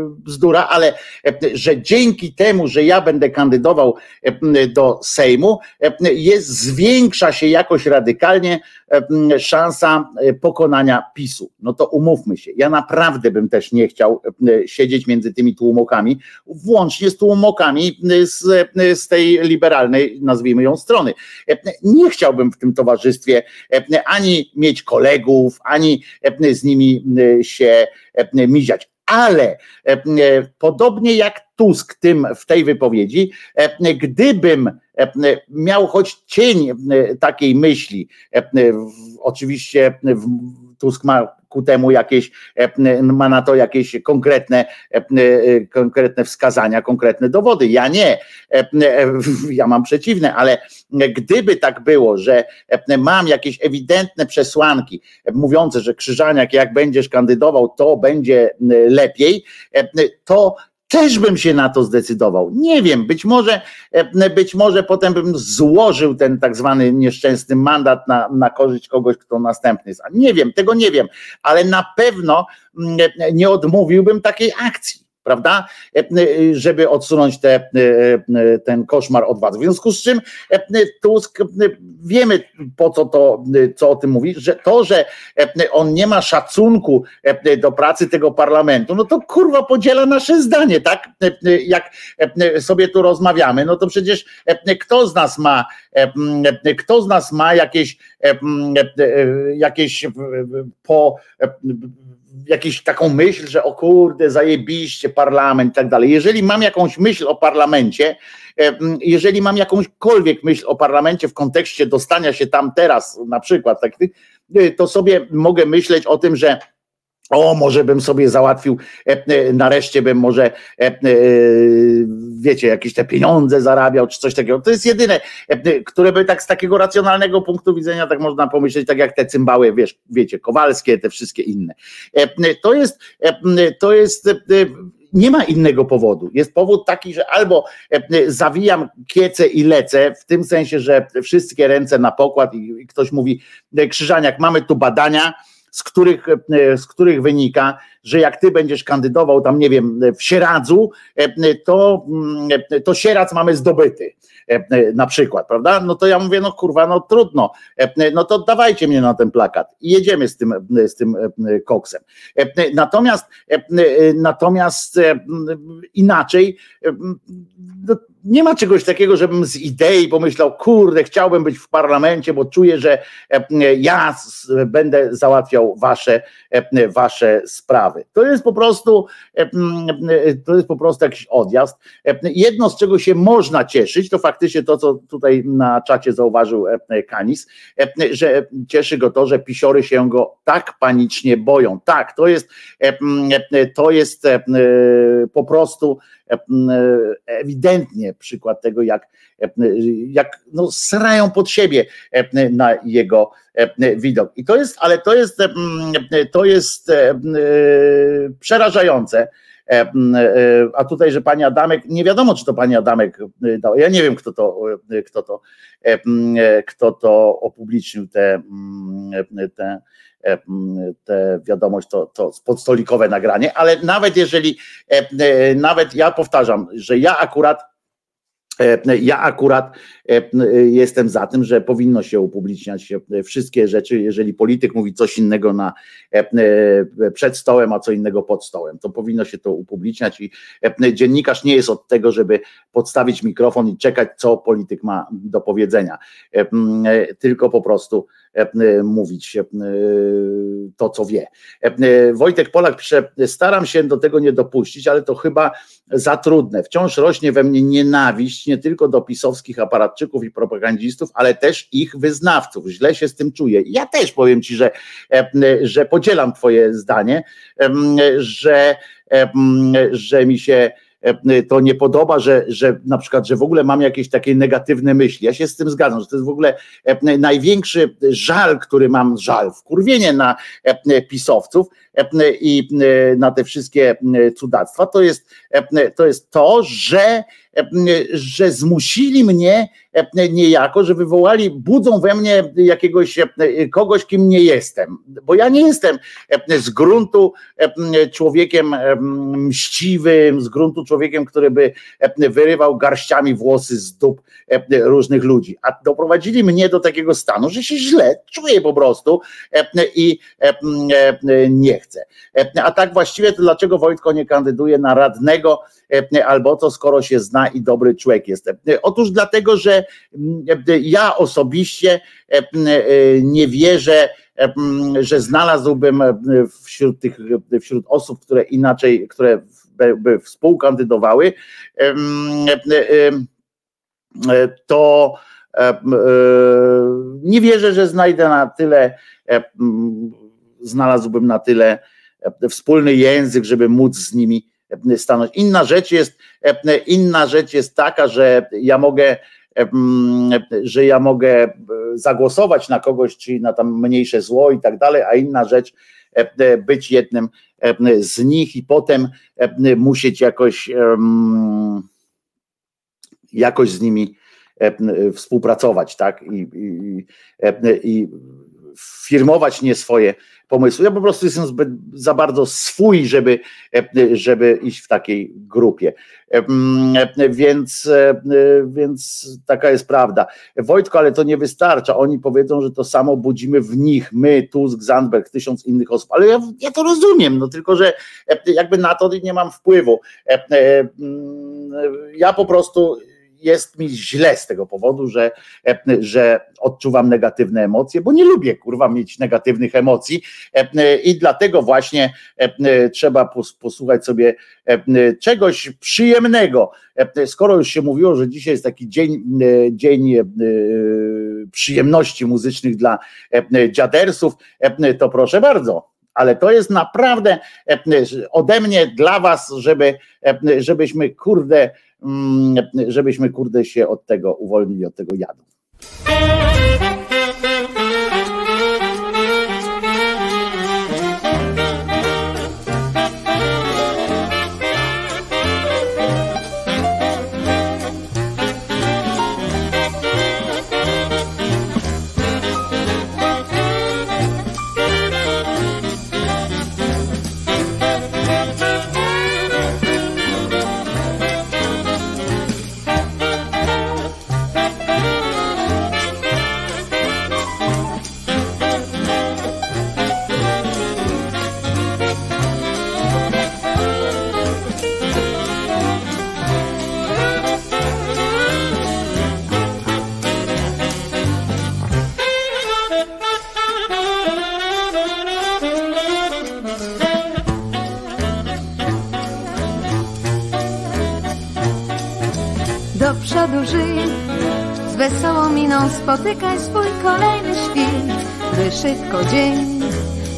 bzdura, ale e, że dzięki temu, że ja będę kandydował e, do Sejmu, jest, zwiększa się jakoś radykalnie szansa pokonania PiSu. No to umówmy się, ja naprawdę bym też nie chciał siedzieć między tymi tłumokami, włącznie z tłumokami z, z tej liberalnej, nazwijmy ją, strony. Nie chciałbym w tym towarzystwie ani mieć kolegów, ani z nimi się miziać. Ale e, e, podobnie jak Tusk tym w tej wypowiedzi, e, gdybym e, miał choć cień e, takiej myśli, e, oczywiście Tusk ma ku temu jakieś, e, ma na to jakieś konkretne, e, e, konkretne wskazania, konkretne dowody. Ja nie, *laughs* ja mam przeciwne, ale gdyby tak było, że mam jakieś ewidentne przesłanki mówiące, że Krzyżaniak jak będziesz kandydował, to będzie lepiej, to też bym się na to zdecydował. Nie wiem, być może, e, być może potem bym złożył ten tak zwany nieszczęsny mandat na, na korzyść kogoś, kto następny jest. Nie wiem, tego nie wiem, ale na pewno mm, nie odmówiłbym takiej akcji. Prawda? E, e, Żeby odsunąć te, e, ten koszmar od władzy. W związku z czym Tusk, wiemy po co to, co o tym mówi, że to, że on nie ma szacunku do pracy tego parlamentu, no to kurwa podziela nasze zdanie, tak? Jak sobie tu rozmawiamy, no to przecież kto z nas ma, kto z nas ma jakieś, jakieś po jakąś taką myśl, że o kurde, zajebiście parlament i tak dalej. Jeżeli mam jakąś myśl o parlamencie, e, jeżeli mam jakąśkolwiek myśl o parlamencie w kontekście dostania się tam teraz, na przykład, tak, e, to sobie mogę myśleć o tym, że o, może bym sobie załatwił, e, e, nareszcie bym może, e, wiecie, jakieś te pieniądze zarabiał, czy coś takiego. To jest jedyne, które by tak z takiego racjonalnego punktu widzenia, tak można pomyśleć, tak jak te cymbały, wiesz, wiecie, kowalskie, te wszystkie inne. To jest, to jest nie ma innego powodu. Jest powód taki, że albo zawijam kiece i lecę, w tym sensie, że wszystkie ręce na pokład i ktoś mówi, Krzyżaniak, mamy tu badania, z których, e, z których wynika, że jak ty będziesz kandydował tam, nie wiem, w Sieradzu, e, to, mm, to Sierac mamy zdobyty e, na przykład, prawda? No to ja mówię, no kurwa, no trudno, no to dawajcie mnie na ten plakat i jedziemy z tym, z tym koksem. Natomiast, natomiast inaczej, nie ma czegoś takiego, żebym z idei pomyślał, kurde, chciałbym być w parlamencie, bo czuję, że ja będę załatwiał wasze, wasze sprawy. To jest po prostu, to jest po prostu jakiś odjazd. Jedno, z czego się można cieszyć, to faktycznie to, co tutaj na czacie zauważył Kanis, że cieszy go to, że pisiory się go tak panicznie boją. Tak, to jest, to jest po prostu ewidentnie przykład tego, jak, jak no, srają pod siebie na jego widok. I to jest, ale to jest, to jest przerażające. A tutaj, że pani Adamek, nie wiadomo, czy to pani Adamek dał. Ja nie wiem, kto to, kto to, kto to opublicznił te, te tę wiadomość, to, to podstolikowe nagranie, ale nawet jeżeli, nawet ja powtarzam, że ja akurat ja akurat jestem za tym, że powinno się upubliczniać wszystkie rzeczy, jeżeli polityk mówi coś innego na, przed stołem, a co innego pod stołem, to powinno się to upubliczniać i dziennikarz nie jest od tego, żeby podstawić mikrofon i czekać, co polityk ma do powiedzenia, tylko po prostu mówić to, co wie. Wojtek Polak pisze, staram się do tego nie dopuścić, ale to chyba za trudne. Wciąż rośnie we mnie nienawiść nie tylko do pisowskich aparatczyków i propagandzistów, ale też ich wyznawców. Źle się z tym czuję. Ja też powiem ci, że, że podzielam twoje zdanie, że, że mi się to nie podoba, że, że na przykład, że w ogóle mam jakieś takie negatywne myśli. Ja się z tym zgadzam, że to jest w ogóle największy żal, który mam, żal, wkurwienie na pisowców i na te wszystkie cudactwa, to jest to, jest to że że zmusili mnie niejako, że wywołali, budzą we mnie jakiegoś kogoś, kim nie jestem, bo ja nie jestem z gruntu człowiekiem mściwym, z gruntu człowiekiem, który by wyrywał garściami włosy z dup różnych ludzi, a doprowadzili mnie do takiego stanu, że się źle czuję po prostu i nie chcę. A tak właściwie to dlaczego Wojtko nie kandyduje na radnego albo to skoro się zna i dobry człowiek jest. Otóż dlatego, że ja osobiście nie wierzę, że znalazłbym wśród tych wśród osób, które inaczej, które by współkandydowały, to nie wierzę, że znajdę na tyle, znalazłbym na tyle wspólny język, żeby móc z nimi stanąć. Inna rzecz jest, inna rzecz jest taka, że ja mogę że ja mogę zagłosować na kogoś, czyli na tam mniejsze zło i tak dalej, a inna rzecz być jednym z nich i potem musieć jakoś jakoś z nimi współpracować, tak? I, i, i firmować nie swoje pomysły. Ja po prostu jestem zbyt za bardzo swój, żeby, żeby iść w takiej grupie. Więc, więc taka jest prawda. Wojtko, ale to nie wystarcza. Oni powiedzą, że to samo budzimy w nich, my, Tusk, Zandberg, tysiąc innych osób. Ale ja, ja to rozumiem, no tylko, że jakby na to nie mam wpływu. Ja po prostu jest mi źle z tego powodu, że, że odczuwam negatywne emocje, bo nie lubię kurwa mieć negatywnych emocji i dlatego właśnie trzeba posłuchać sobie czegoś przyjemnego. Skoro już się mówiło, że dzisiaj jest taki dzień, dzień przyjemności muzycznych dla dziadersów, to proszę bardzo ale to jest naprawdę e, ode mnie dla was, żeby, e, żebyśmy kurde, żebyśmy kurde się od tego uwolnili, od tego jadu. Z wesołą miną spotykaj swój kolejny świt, gdy szybko dzień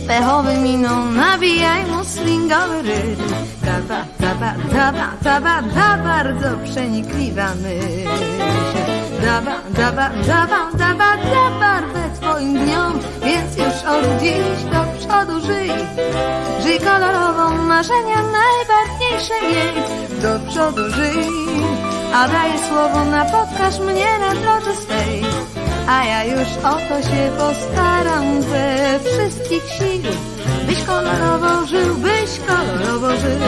pechowy miną nabijaj mu swingowy rytm. Taba, taba, taba, taba, da bardzo przenikliwa myśl. Daba, daba, daba, daba, daba we twoim dniom, więc już od dziś do przodu żyj. Żyj kolorową, marzenia najbarwniejsze miej. Do przodu żyj, a daję słowo, napotkasz mnie na drodze swej. A ja już o to się postaram ze wszystkich sił, byś kolorowo żył, byś kolorowo żył.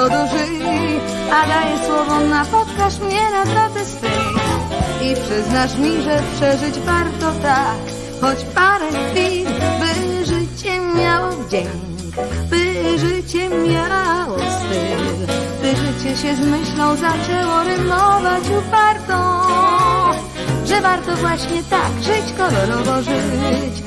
Przodu żyj, a daję słowo, napotkasz mnie na drodze swej. I przyznasz mi, że przeżyć warto tak, choć parę chwil, by życie miało wdzięk, by życie miało styl, by życie się z myślą zaczęło rymować upartą, że warto właśnie tak żyć, kolorowo żyć.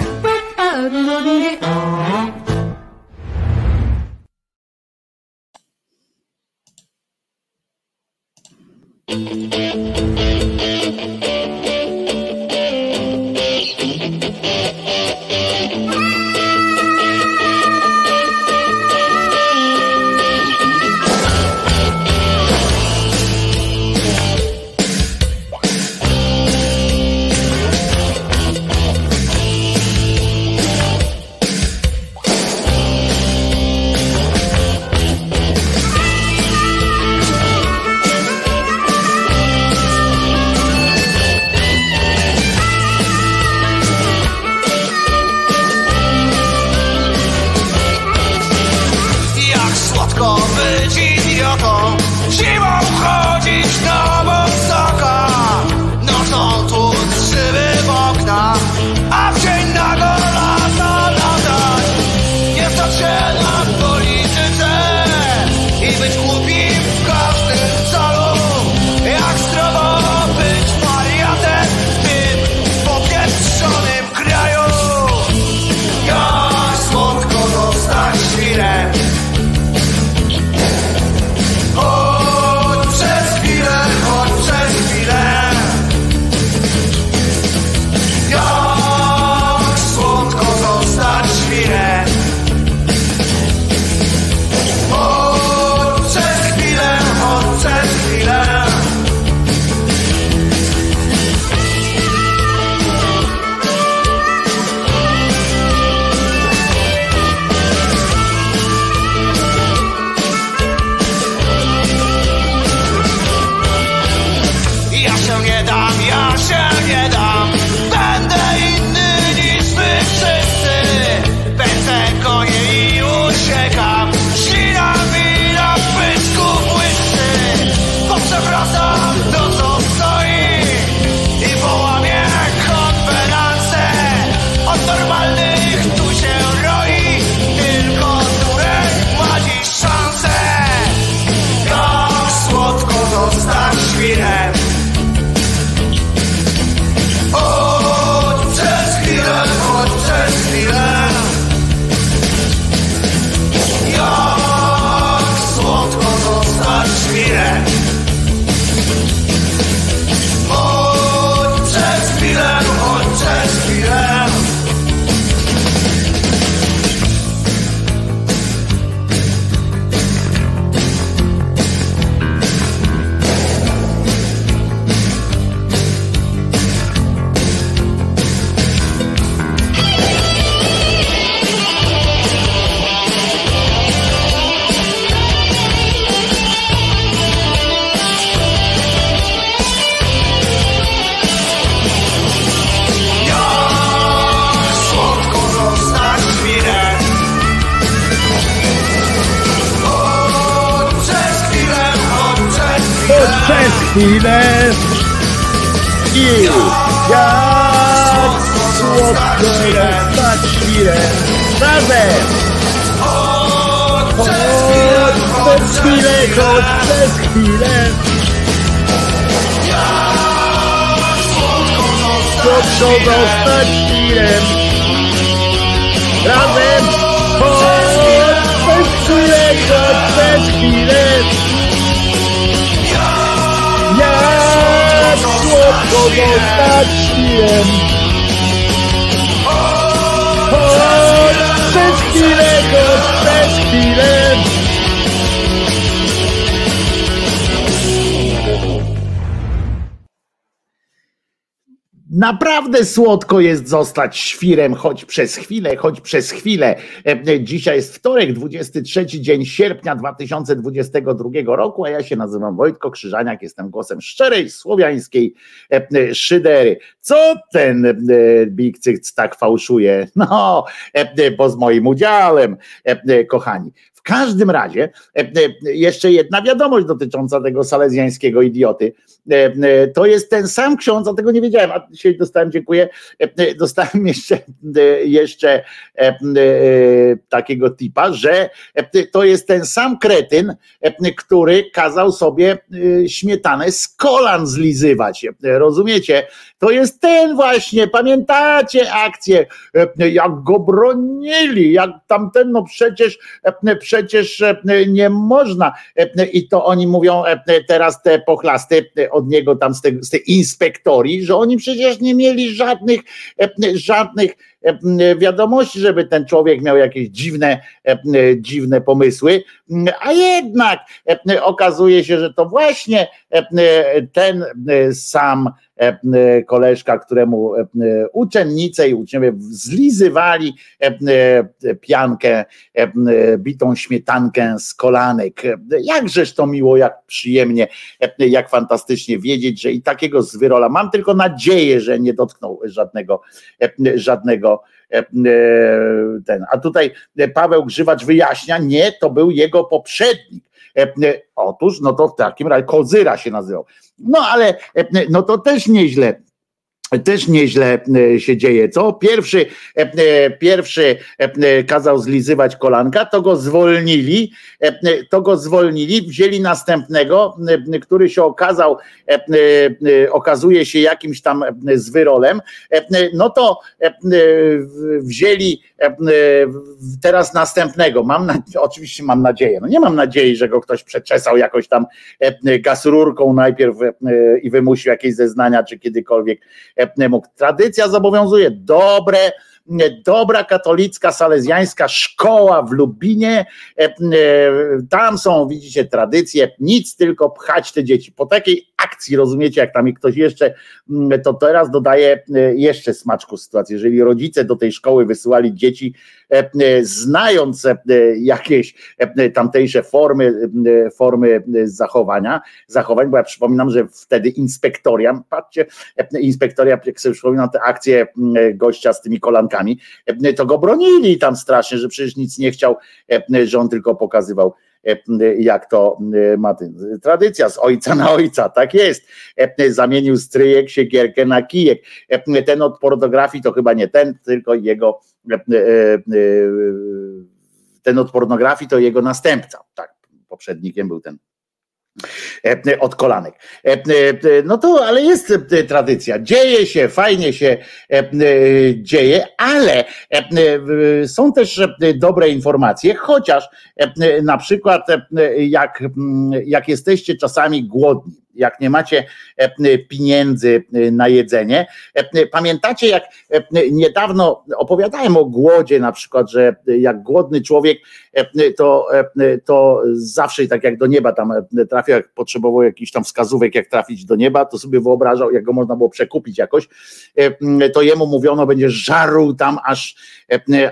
Choć Naprawdę słodko jest zostać świrem, choć przez chwilę, choć przez chwilę. E, Dzisiaj jest wtorek, 23 dzień sierpnia 2022 roku, a ja się nazywam Wojtko Krzyżaniak, jestem głosem szczerej słowiańskiej e, szydery. Co ten e, Big Cyc tak fałszuje? *laughs* No, bo z moim udziałem, kochani. W każdym razie, jeszcze jedna wiadomość dotycząca tego salezjańskiego idioty. To jest ten sam ksiądz, a tego nie wiedziałem, a dzisiaj dostałem, dziękuję, dostałem jeszcze, jeszcze takiego tipa, że to jest ten sam kretyn, który kazał sobie śmietanę z kolan zlizywać. Rozumiecie? To jest ten właśnie, pamiętacie akcję, jak go bronili, jak tamten, no przecież, przecież nie można. I to oni mówią teraz te pochlasty od niego tam z tej, z tej inspektorii, że oni przecież nie mieli żadnych, żadnych wiadomości, żeby ten człowiek miał jakieś dziwne, dziwne pomysły, a jednak okazuje się, że to właśnie ten sam koleżka, któremu uczennice i uczniowie zlizywali piankę, bitą śmietankę z kolanek. Jakżeż to miło, jak przyjemnie, jak fantastycznie wiedzieć, że i takiego zwyrola mam tylko nadzieję, że nie dotknął żadnego, żadnego ten. A tutaj Paweł Grzywacz wyjaśnia, nie, to był jego poprzednik. Otóż, no to w takim razie Kozyra się nazywał. No ale no to też nieźle też nieźle się dzieje, co? Pierwszy, pierwszy kazał zlizywać kolanka, to go zwolnili, to go zwolnili, wzięli następnego, który się okazał, okazuje się jakimś tam zwyrolem, no to wzięli teraz następnego, mam na, oczywiście mam nadzieję, no nie mam nadziei, że go ktoś przeczesał jakoś tam gasrurką najpierw i wymusił jakieś zeznania, czy kiedykolwiek Tradycja zobowiązuje dobre, dobra katolicka, salezjańska szkoła w Lubinie. Tam są, widzicie, tradycje, nic tylko pchać te dzieci. Po takiej akcji, rozumiecie, jak tam ktoś jeszcze, to teraz dodaje jeszcze smaczku sytuacji. Jeżeli rodzice do tej szkoły wysyłali dzieci, znając jakieś tamtejsze formy, formy zachowania, zachowań, bo ja przypominam, że wtedy inspektoria, patrzcie, inspektoria, jak sobie przypominam te akcje gościa z tymi kolankami, to go bronili tam strasznie, że przecież nic nie chciał, że on tylko pokazywał jak to ma ten, tradycja z ojca na ojca, tak jest. Zamienił stryjek siekierkę na kijek. Ten od pornografii to chyba nie ten, tylko jego ten od pornografii to jego następca. Tak, poprzednikiem był ten od kolanek. No to, ale jest tradycja, dzieje się, fajnie się dzieje, ale są też dobre informacje, chociaż na przykład jak, jak jesteście czasami głodni, jak nie macie pieniędzy na jedzenie. Pamiętacie, jak niedawno opowiadałem o głodzie, na przykład, że jak głodny człowiek, to, to zawsze tak jak do nieba tam trafiał, jak potrzebował jakichś tam wskazówek, jak trafić do nieba, to sobie wyobrażał, jak go można było przekupić jakoś, to jemu mówiono, będzie żarł tam, aż,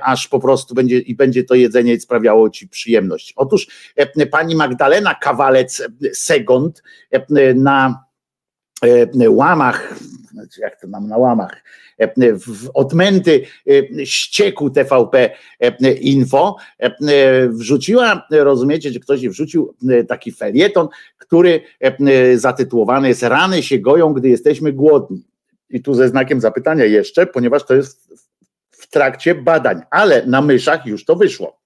aż po prostu będzie i będzie to jedzenie sprawiało ci przyjemność. Otóż pani Magdalena Kawalec Segont na łamach, jak to nam na łamach, w odmęty ścieku TVP Info wrzuciła, rozumiecie, że ktoś wrzucił taki felieton, który zatytułowany jest Rany się goją, gdy jesteśmy głodni. I tu ze znakiem zapytania jeszcze, ponieważ to jest w trakcie badań, ale na myszach już to wyszło.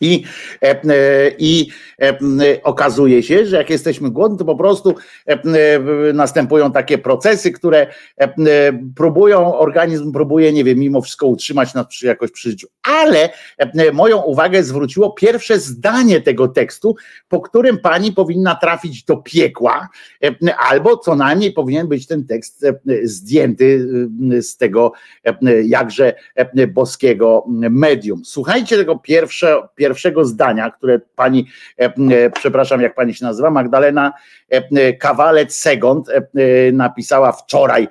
I, e, e, I e, okazuje się, że jak jesteśmy głodni, to po prostu następują takie procesy, które próbują, organizm próbuje, nie wiem, mimo wszystko utrzymać nas przy, jakoś przy życiu. Ale moją uwagę zwróciło pierwsze zdanie tego tekstu, po którym pani powinna trafić do piekła, albo co najmniej powinien być ten tekst zdjęty z tego jakże boskiego medium. Słuchajcie tego pierwsze, pierwsze pierwszego zdania, które pani, e, e, przepraszam, jak pani się nazywa, Magdalena e, Kawalec-Segont napisała wczoraj,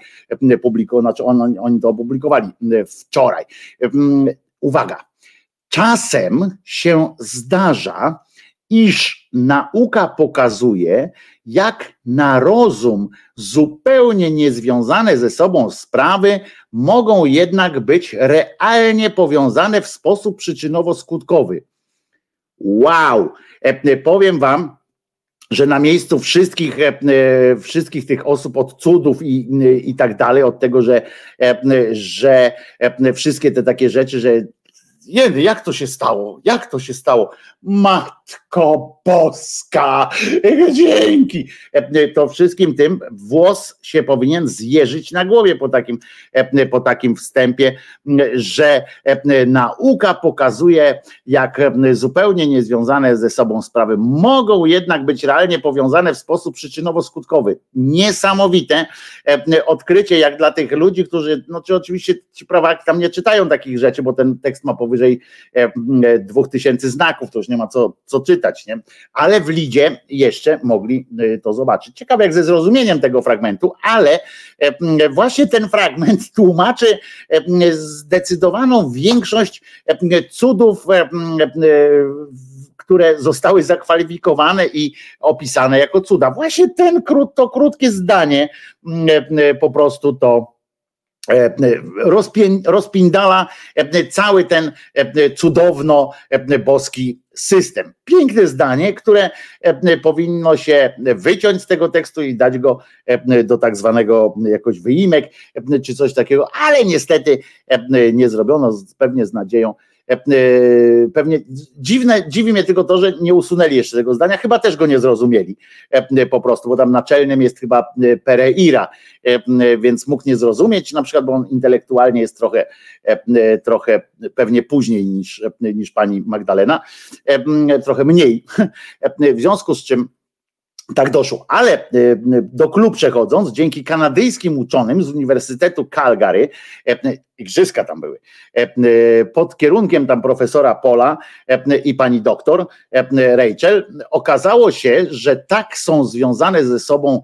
publikował, znaczy on, oni to opublikowali wczoraj. Uwaga, czasem się zdarza, iż nauka pokazuje, jak na rozum zupełnie niezwiązane ze sobą sprawy mogą jednak być realnie powiązane w sposób przyczynowo-skutkowy. Wow! E, e, powiem wam, że na miejscu wszystkich, e, wszystkich tych osób od cudów i, i tak dalej, od tego, że, że wszystkie te takie rzeczy, że jak to się stało? Jak to się stało? Matko Boska, dzięki. To wszystkim tym włos się powinien zjeżyć na głowie po takim, po takim wstępie, że nauka pokazuje, jak zupełnie niezwiązane ze sobą sprawy mogą jednak być realnie powiązane w sposób przyczynowo-skutkowy. Niesamowite odkrycie, jak dla tych ludzi, którzy, no czy oczywiście ci prawaki tam nie czytają takich rzeczy, bo ten tekst ma powyżej powyżej e, e, dwóch tysięcy znaków, to już nie ma co, co czytać, nie? ale w Lidzie jeszcze mogli e, to zobaczyć. Ciekawe jak ze zrozumieniem tego fragmentu, ale właśnie ten fragment *laughs* tłumaczy zdecydowaną większość cudów które zostały zakwalifikowane i opisane jako cuda. Właśnie ten to krótkie zdanie po prostu to E, rozpindala e, cały ten e, cudowno boski system. Piękne zdanie, które powinno się wyciąć z tego tekstu i dać go do tak zwanego jakoś wyimek czy coś takiego, ale niestety nie zrobiono, pewnie z nadzieją pewnie dziwne, dziwi mnie tylko to, że nie usunęli jeszcze tego zdania, chyba też go nie zrozumieli e, po prostu, bo tam naczelnym jest chyba Pereira, więc mógł nie zrozumieć, na przykład, bo on intelektualnie jest trochę, trochę pewnie później niż, niż pani Magdalena, trochę mniej, *laughs* w związku z czym tak doszło. Ale do klub przechodząc, dzięki kanadyjskim uczonym z Uniwersytetu Calgary, igrzyska tam były, e, e, pod kierunkiem tam profesora Pola e, i pani doktor Rachel, okazało się, że tak są związane ze sobą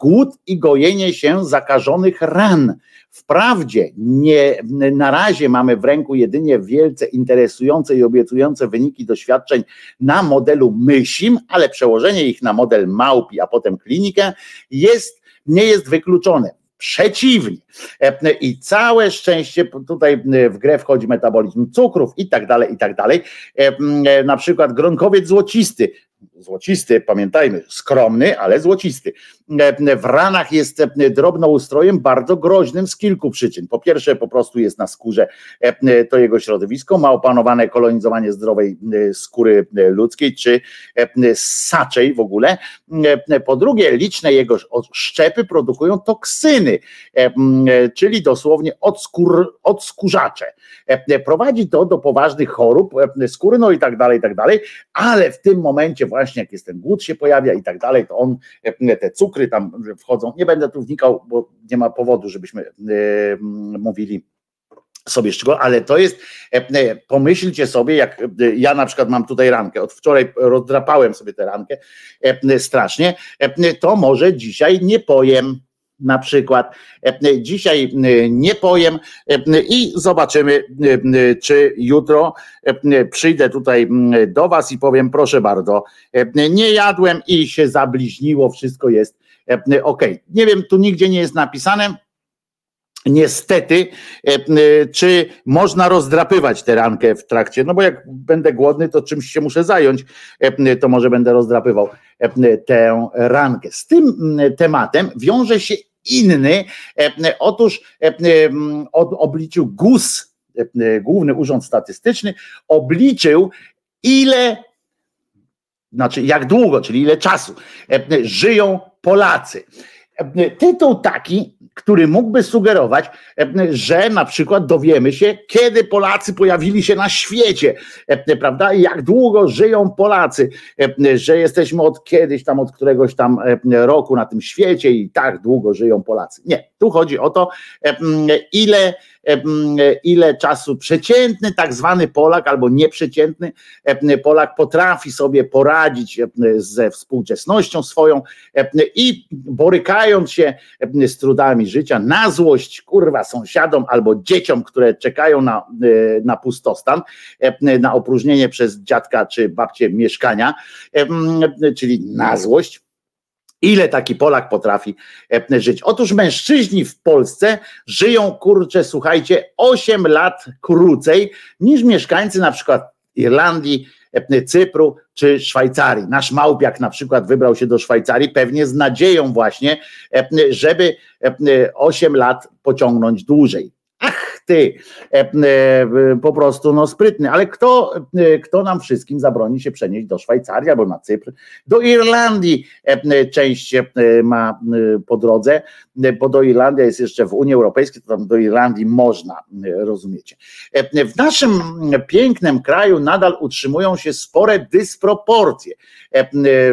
głód i gojenie się zakażonych ran. Wprawdzie nie, na razie mamy w ręku jedynie wielce interesujące i obiecujące wyniki doświadczeń na modelu mysim, ale przełożenie ich na model małpi, a potem klinikę jest, nie jest wykluczone Przeciwnie. E, I całe szczęście, tutaj w grę wchodzi metabolizm cukrów i tak dalej, i tak dalej. E, e, na przykład gronkowiec złocisty złocisty, pamiętajmy, skromny, ale złocisty. W ranach jest drobnoustrojem bardzo groźnym z kilku przyczyn. Po pierwsze, po prostu jest na skórze to jego środowisko, ma opanowane kolonizowanie zdrowej skóry ludzkiej czy saczej w ogóle. Po drugie, liczne jego szczepy produkują toksyny, czyli dosłownie odskór, odskórzacze. Prowadzi to do poważnych chorób skóry, no i tak dalej, i tak dalej, ale w tym momencie właśnie jak jest ten głód się pojawia i tak dalej, to on, e, te cukry tam wchodzą. Nie będę tu wnikał, bo nie ma powodu, żebyśmy e, mówili sobie szczegółowo, ale to jest, e, pomyślcie sobie, jak ja na przykład mam tutaj rankę, od wczoraj rozdrapałem sobie tę rankę strasznie, to może dzisiaj nie pojem na przykład. E, dzisiaj e, nie pojem e, i zobaczymy, czy jutro przyjdę tutaj do Was i powiem, proszę bardzo, nie jadłem i się zabliźniło, wszystko jest Okej, nie wiem, tu nigdzie nie jest napisane, Niestety, czy można rozdrapywać tę rankę w trakcie? No bo jak będę głodny, to czymś się muszę zająć, to może będę rozdrapywał tę rankę. Z tym tematem wiąże się inny. Otóż obliczył GUS, Główny Urząd Statystyczny, obliczył ile, znaczy jak długo, czyli ile czasu żyją Polacy. Tytuł taki, który mógłby sugerować, że na przykład dowiemy się, kiedy Polacy pojawili się na świecie, prawda? I jak długo żyją Polacy, że jesteśmy od kiedyś tam, od któregoś tam roku na tym świecie i tak długo żyją Polacy. Nie, tu chodzi o to, ile ile czasu przeciętny, tak zwany Polak albo nieprzeciętny Polak potrafi sobie poradzić ze współczesnością swoją i borykając się z trudami życia na złość kurwa sąsiadom albo dzieciom, które czekają na, na pustostan, na opróżnienie przez dziadka czy babcię mieszkania, czyli na złość, Ile taki Polak potrafi e, żyć? Otóż mężczyźni w Polsce żyją, kurczę, słuchajcie, 8 lat krócej niż mieszkańcy na przykład Irlandii, e, Cypru czy Szwajcarii. Nasz małpiak na przykład wybrał się do Szwajcarii pewnie z nadzieją właśnie, e, żeby 8 lat pociągnąć dłużej. Ach ty, po prostu no sprytny, ale kto, kto nam wszystkim zabroni się przenieść do Szwajcarii albo na Cypr, do Irlandii część ma po drodze, bo do Irlandii jest jeszcze w Unii Europejskiej, to tam do Irlandii można, rozumiecie. W naszym pięknym kraju nadal utrzymują się spore dysproporcje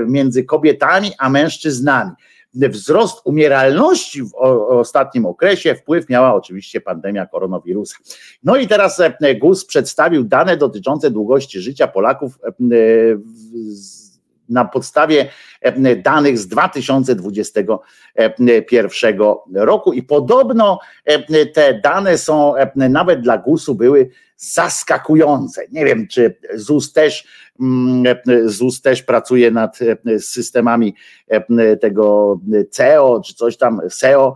między kobietami a mężczyznami wzrost umieralności w ostatnim okresie wpływ miała oczywiście pandemia koronawirusa. No i teraz GUS przedstawił dane dotyczące długości życia Polaków na podstawie danych z 2021 roku i podobno te dane są nawet dla GUS-u były zaskakujące. Nie wiem, czy ZUS też, ZUS też pracuje nad systemami tego CEO, czy coś tam, SEO,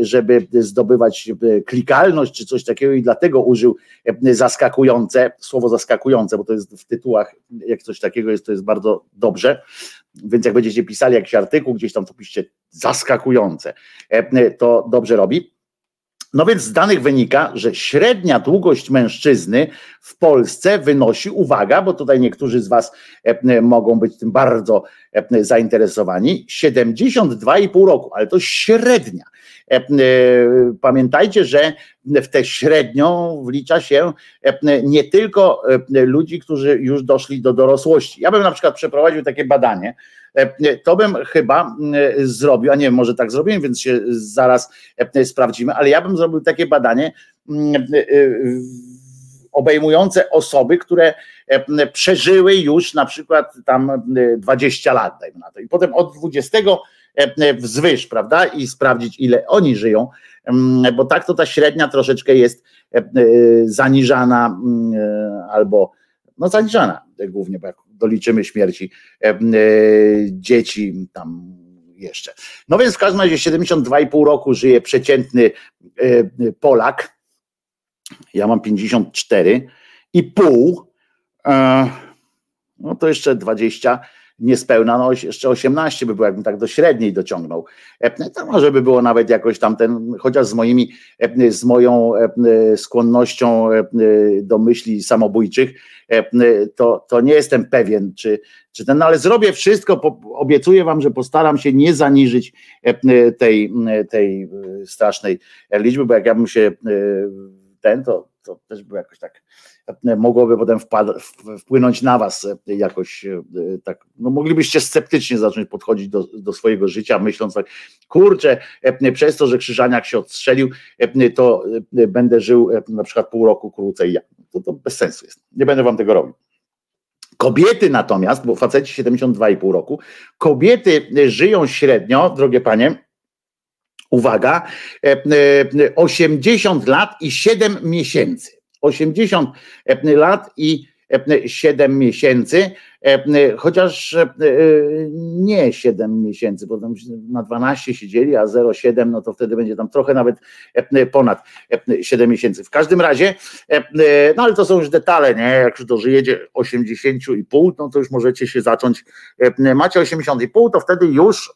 żeby zdobywać klikalność, czy coś takiego i dlatego użył zaskakujące, słowo zaskakujące, bo to jest w tytułach, jak coś takiego jest, to jest bardzo dobrze, więc jak będziecie pisali jakiś artykuł, gdzieś tam to piszcie zaskakujące, to dobrze robi. No więc z danych wynika, że średnia długość mężczyzny w Polsce wynosi, uwaga, bo tutaj niektórzy z Was mogą być tym bardzo zainteresowani, 72,5 roku, ale to średnia. Pamiętajcie, że w tę średnią wlicza się nie tylko ludzi, którzy już doszli do dorosłości. Ja bym na przykład przeprowadził takie badanie, to bym chyba zrobił, a nie wiem, może tak zrobiłem, więc się zaraz sprawdzimy, ale ja bym zrobił takie badanie obejmujące osoby, które przeżyły już na przykład tam 20 lat, dajmy na to. I potem od 20 wzwyż, prawda? I sprawdzić, ile oni żyją, bo tak to ta średnia troszeczkę jest zaniżana albo no zaniżana głównie, bo jak doliczymy śmierci dzieci tam jeszcze. No więc w każdym razie 72,5 roku żyje przeciętny Polak. Ja mam 54 i pół. No to jeszcze 20 niespełna, no jeszcze 18 by było, jakbym tak do średniej dociągnął. To może by było nawet jakoś tam ten, chociaż z moimi, z moją skłonnością do myśli samobójczych, to, to nie jestem pewien, czy, czy ten, no ale zrobię wszystko, obiecuję wam, że postaram się nie zaniżyć tej, tej strasznej liczby, bo jak ja bym się ten, to, to też był jakoś tak mogłoby potem wpłynąć na was jakoś tak, no moglibyście sceptycznie zacząć podchodzić do, do swojego życia, myśląc tak, kurczę, przez to, że Krzyżaniak się odstrzelił, to będę żył na przykład pół roku krócej ja. To, to bez sensu jest. Nie będę wam tego robił. Kobiety natomiast, bo faceci 72,5 roku, kobiety żyją średnio, drogie panie, uwaga, 80 lat i 7 miesięcy. 80 lat i 7 miesięcy, chociaż nie 7 miesięcy, bo tam na 12 siedzieli, a 0,7 no to wtedy będzie tam trochę nawet ponad 7 miesięcy. W każdym razie, no ale to są już detale, nie? Jak już dożyjecie 80,5, no to już możecie się zacząć, macie 80,5, to wtedy już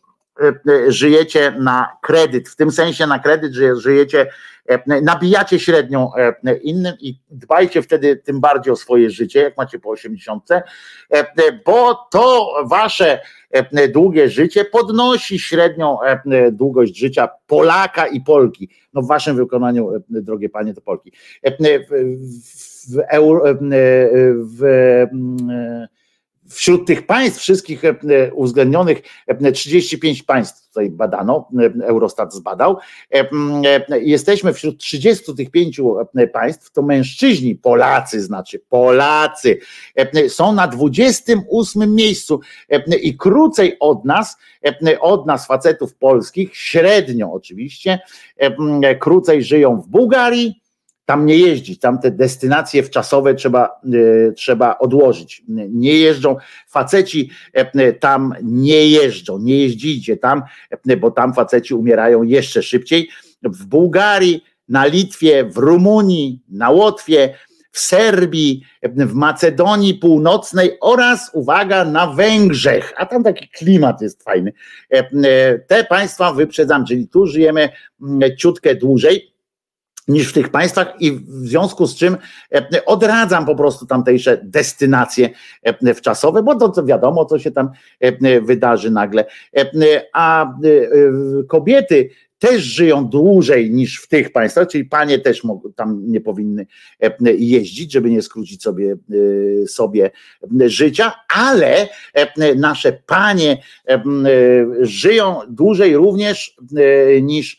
żyjecie na kredyt, w tym sensie na kredyt, że żyjecie E, nabijacie średnią e, innym i dbajcie wtedy tym bardziej o swoje życie, jak macie po 80, e, bo to wasze długie życie podnosi średnią długość życia Polaka i Polki. No w waszym wykonaniu, drogie panie, to Polki. W, w, w, wśród tych państw wszystkich uwzględnionych 35 państw tutaj badano, Eurostat zbadał. Jesteśmy wśród 35 państw, to mężczyźni, Polacy znaczy, Polacy są na 28 miejscu i krócej od nas, od nas facetów polskich, średnio oczywiście, krócej żyją w Bułgarii, tam nie jeździć, tam te destynacje wczasowe trzeba, y, trzeba odłożyć. Nie jeżdżą, faceci e, tam nie jeżdżą, nie jeździcie tam, bo tam faceci umierają jeszcze szybciej. W Bułgarii, na Litwie, w Rumunii, na Łotwie, w Serbii, w Macedonii Północnej oraz, uwaga, na Węgrzech, a tam taki klimat jest fajny. E, te państwa wyprzedzam, czyli tu żyjemy ciutkę dłużej niż w tych państwach i w związku z czym e, odradzam po prostu tamtejsze destynacje e, wczasowe, bo to, wiadomo, co się tam e, wydarzy nagle. A kobiety też żyją dłużej niż w tych państwach, czyli panie też tam nie powinny e, jeździć, żeby nie skrócić sobie, e, sobie życia, ale e, nasze panie żyją dłużej również niż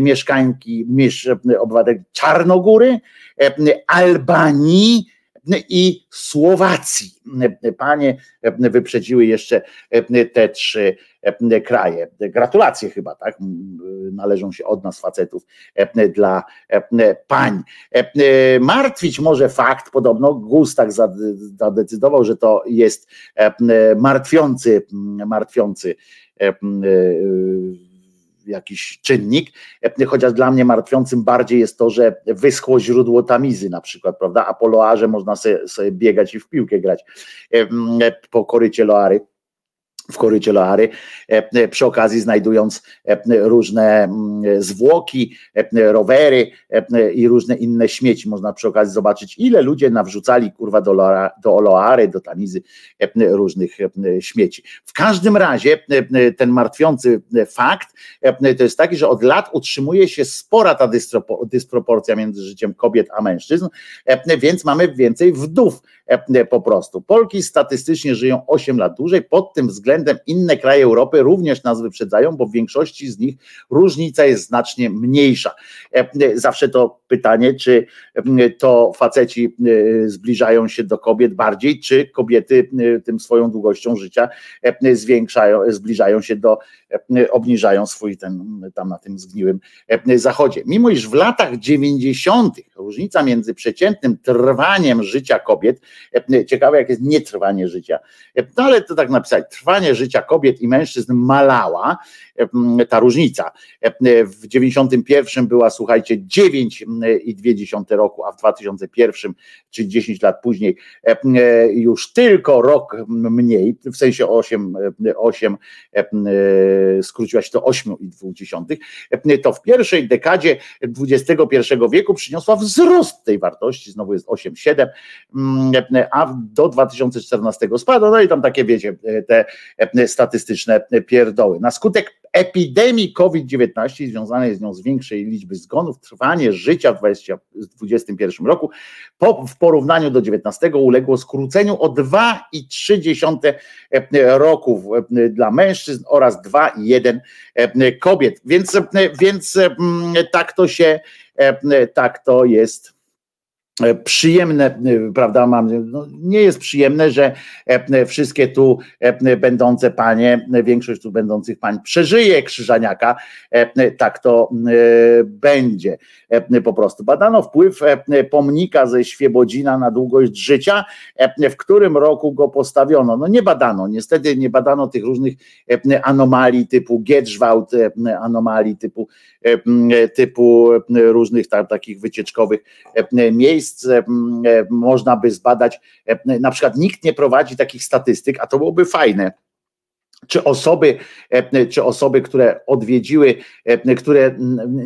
mieszkańki, niż obywateli Czarnogóry, Albanii, i Słowacji. Panie wyprzedziły jeszcze te trzy kraje. Gratulacje chyba, tak? Należą się od nas facetów dla pań. Martwić może fakt, podobno GUS tak zadecydował, że to jest martwiący, martwiący jakiś czynnik, chociaż dla mnie martwiącym bardziej jest to, że wyschło źródło tamizy na przykład, prawda, a po Loarze można sobie, sobie biegać i w piłkę grać. Po korycie Loary w korycie Loary, e, przy okazji znajdując e, różne mm, zwłoki, e, rowery i różne inne śmieci. Można przy okazji zobaczyć, ile ludzie nawrzucali kurwa do, do Loary, do Tamizy różnych śmieci. W każdym razie ten martwiący fakt to jest taki, że od lat utrzymuje się spora ta dysproporcja między życiem kobiet a mężczyzn, więc mamy więcej wdów po prostu. Polki statystycznie żyją 8 lat dłużej, pod tym względem względem inne kraje Europy również nas wyprzedzają, bo w większości z nich różnica jest znacznie mniejsza. E, zawsze to pytanie, czy to faceci e, zbliżają się do kobiet bardziej, czy kobiety e, tym swoją długością życia zwiększają, zbliżają się do, obniżają swój ten tam na tym zgniłym zachodzie. Mimo iż w latach 90. różnica między przeciętnym trwaniem życia kobiet, ciekawe jak jest nietrwanie życia, no ale to tak napisać, trwanie życia kobiet i mężczyzn malała, ta różnica. W 91 była, słuchajcie, 9,2 roku, a w 2001, czyli 10 lat później, już tylko rok mniej, w sensie 8, 8 skróciła się to 8,2, to w pierwszej dekadzie XXI wieku przyniosła wzrost tej wartości, znowu jest 8,7, a do 2014 spadła, no i tam takie wiecie, te statystyczne pierdoły. Na skutek epidemii COVID-19 związanej z nią z większej liczby zgonów, trwanie życia w 2021 roku po, w porównaniu do 19 uległo skróceniu o 2,3 roku dla mężczyzn oraz 2,1 kobiet. Więc, więc tak to się, tak to jest E, przyjemne, e, prawda, mam, no, nie jest przyjemne, że e, wszystkie tu będące panie, większość tu będących pań przeżyje krzyżaniaka, tak to będzie po prostu. Badano wpływ pomnika ze Świebodzina na długość życia, w którym roku go postawiono. No nie badano, niestety nie badano tych różnych anomalii typu Gedrzwałt, anomalii typu, typu różnych tam, takich wycieczkowych miejsc, miejsc można by zbadać, na przykład nikt nie prowadzi takich statystyk, a to byłoby fajne. Czy osoby, czy osoby, które odwiedziły, które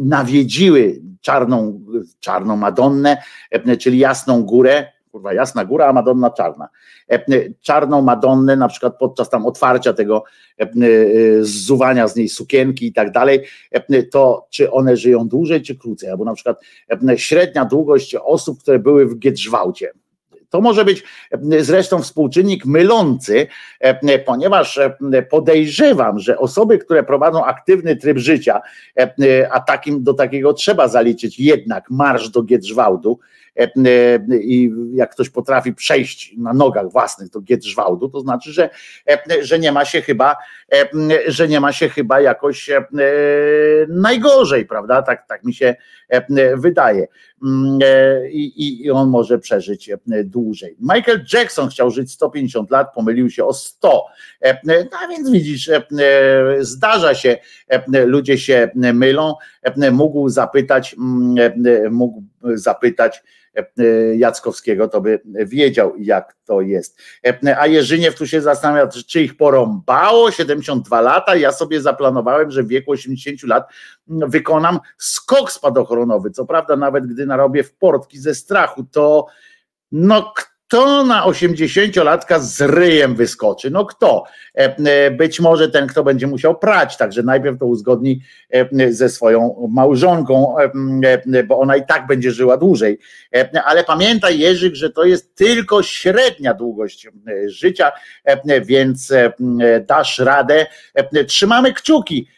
nawiedziły czarną, czarną Madonnę, czyli jasną górę, kurwa jasna góra, a Madonna czarna. E, czarną Madonnę na przykład podczas tam otwarcia tego e, e, zzuwania z niej sukienki i tak dalej, to czy one żyją dłużej czy krócej, albo na przykład średnia długość osób, które były w Giedrzwałcie to może być e, zresztą współczynnik mylący, e, e, ponieważ podejrzewam, że osoby, które prowadzą aktywny tryb życia, a takim do takiego trzeba zaliczyć jednak marsz do Giedrzwałdu, i jak ktoś potrafi przejść na nogach własnych do Giedrzwałdu, to znaczy, że, że nie ma się chyba, że nie ma się chyba jakoś najgorzej, prawda? Tak, tak mi się wydaje. Mm, e, i, i on może przeżyć e, dłużej. Michael Jackson chciał żyć 150 lat, pomylił się o 100. E, no a więc widzisz, zdarza się, ludzie się mylą. Mógł zapytać, mm, mógł zapytać E, e, Jackowskiego, to by wiedział, jak to jest. E, a Jerzyniew tu się zastanawia, czy ich porąbało 72 lata. Ja sobie zaplanowałem, że w wieku 80 lat mm, wykonam skok spadochronowy. Co prawda, nawet gdy narobię w portki ze strachu, to no kto na 80-latka z ryjem wyskoczy? No kto? E, e, być może ten, kto będzie musiał prać, także najpierw to uzgodni e, ze swoją małżonką, bo ona i tak będzie żyła dłużej. Ale pamiętaj, Jerzyk, że to jest tylko średnia długość życia, więc dasz radę. Trzymamy kciuki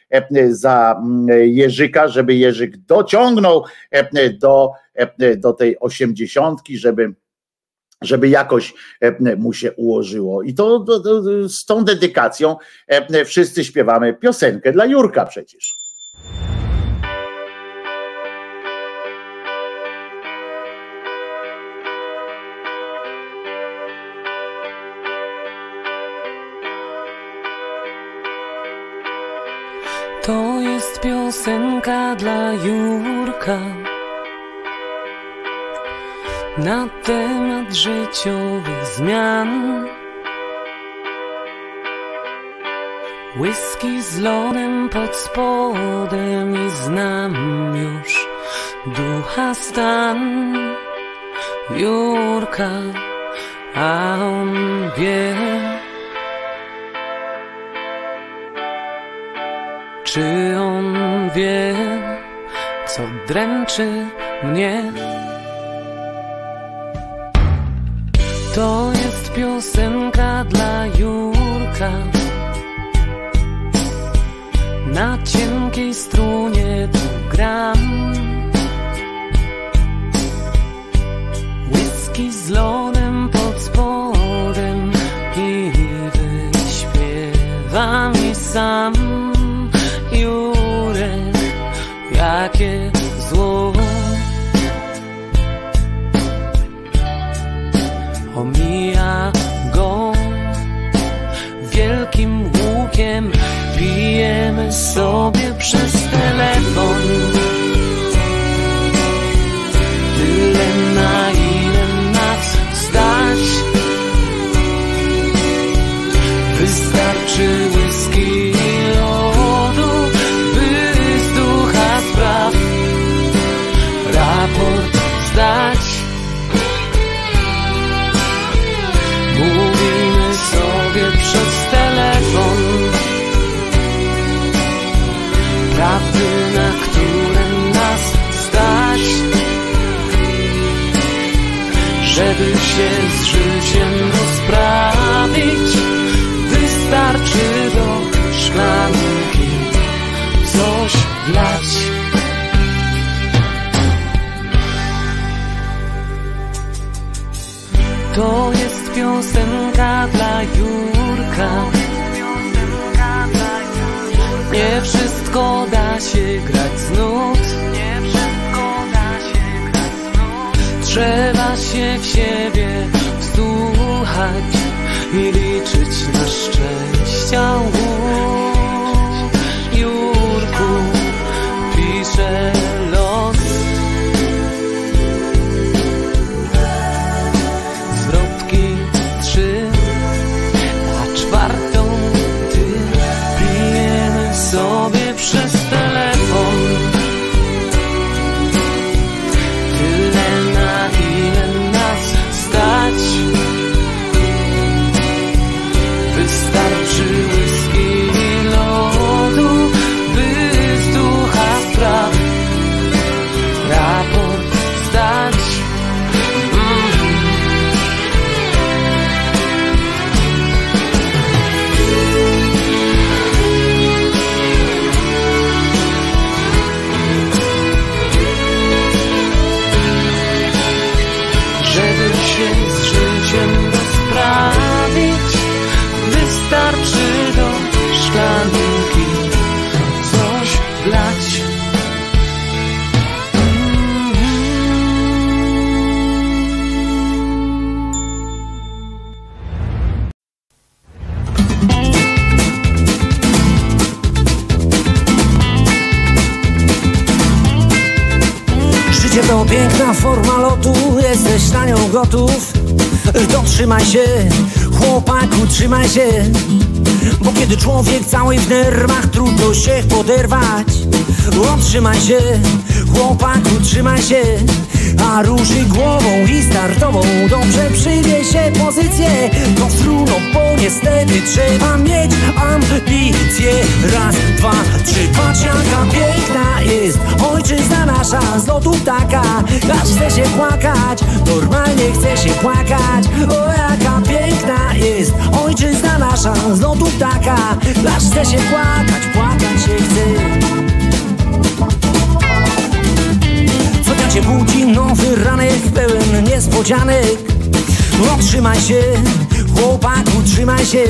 za Jerzyka, żeby Jerzyk dociągnął do, do tej osiemdziesiątki, żeby żeby jakoś e, mu się ułożyło. I to, to, to, z tą dedykacją e, wszyscy śpiewamy piosenkę dla Jurka przecież. To jest piosenka dla Jurka na temat życiowych zmian. Whisky z lodem pod spodem nie znam już ducha stan Jurka, a on wie Czy on wie, co dręczy mnie? To jest piosenka dla Jurka. Na cienkiej strunie tu gram. Whisky z lodem pod spodem I wyśpiewam i sam trzymaj się, chłopaku, trzymaj się A ruszy głową i startową. Dobrze przyjmie się pozycję To trudno, bo niestety trzeba mieć ambicje. Raz, dwa, trzy, patrz jaka piękna jest Ojczyzna nasza. Z lotu ptaka Aż chce się płakać, normalnie chce się płakać. O jaka piękna jest Ojczyzna nasza. Z lotu ptaka Aż chce się płakać, płakać się chce Cię budzi nowy ranek pełen niespodzianek. No trzymaj się, chłopaku, trzymaj się.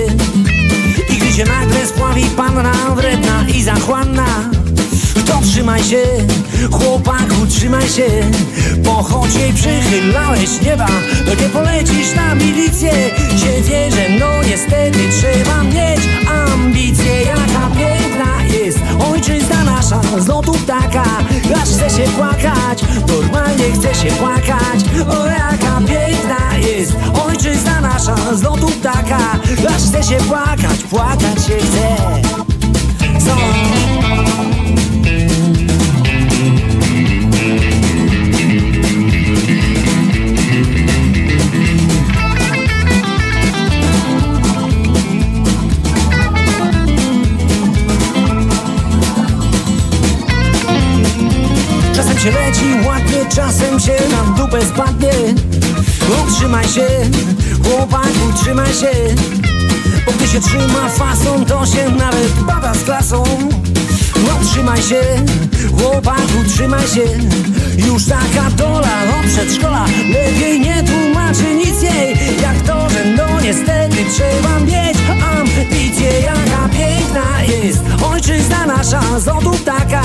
I gdy się nagle spławi panna wredna i zachłanna to trzymaj się, chłopaku, trzymaj się. Bo choć jej przychylałeś nieba To nie polecisz na milicję. Się wierzę, no niestety trzeba mieć ambicje. Jaka piękna jest ojczyzna nasza z lotu ptaka Aż chce się płakać, normalnie chce się płakać. O jaka piękna jest ojczyzna nasza z lotu ptaka Aż chce się płakać, płakać się chce. Co? Się leci ładnie, czasem się na dupę spadnie. Utrzymaj się, chłopaku, trzymaj się Bo gdy się trzyma fason, to się nawet bada z klasą. No trzymaj się, chłopaku, trzymaj się Już taka dola od przedszkola Lepiej nie tłumaczy nic jej. Jak to, że no niestety trzeba mieć ambicje Jaka piękna jest. Ojczyzna nasza z lotu ptaka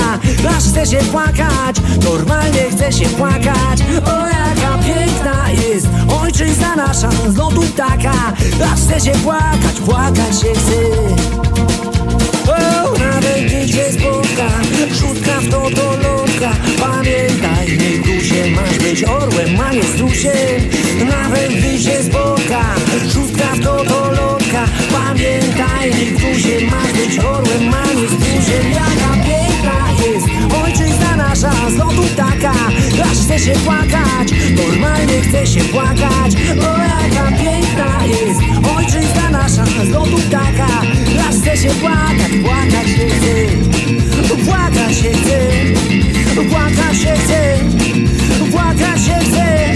Aż chce się płakać, normalnie chce się płakać. O jaka piękna jest ojczyzna nasza z ptaka Aż chce się płakać, płakać się chce. O, nawet gdy cię spotka Rzutka w to do Pamiętaj, nie grusie Masz być orłem, a nie strusiem Nawet gdy się spotka Rzutka w to do lotka Pamiętaj, nie grusie Masz być orłem, a nie strusiem Jaka piękna jest Ojczyzna nasza z lotu ptaka Aż chce się płakać Normalnie chce się płakać. O jaka piękna jest Ojczyzna nasza z lotu ptaka Aż chce się płakać, płakać chce Płakać się chce Płakać się chce Płakać się chce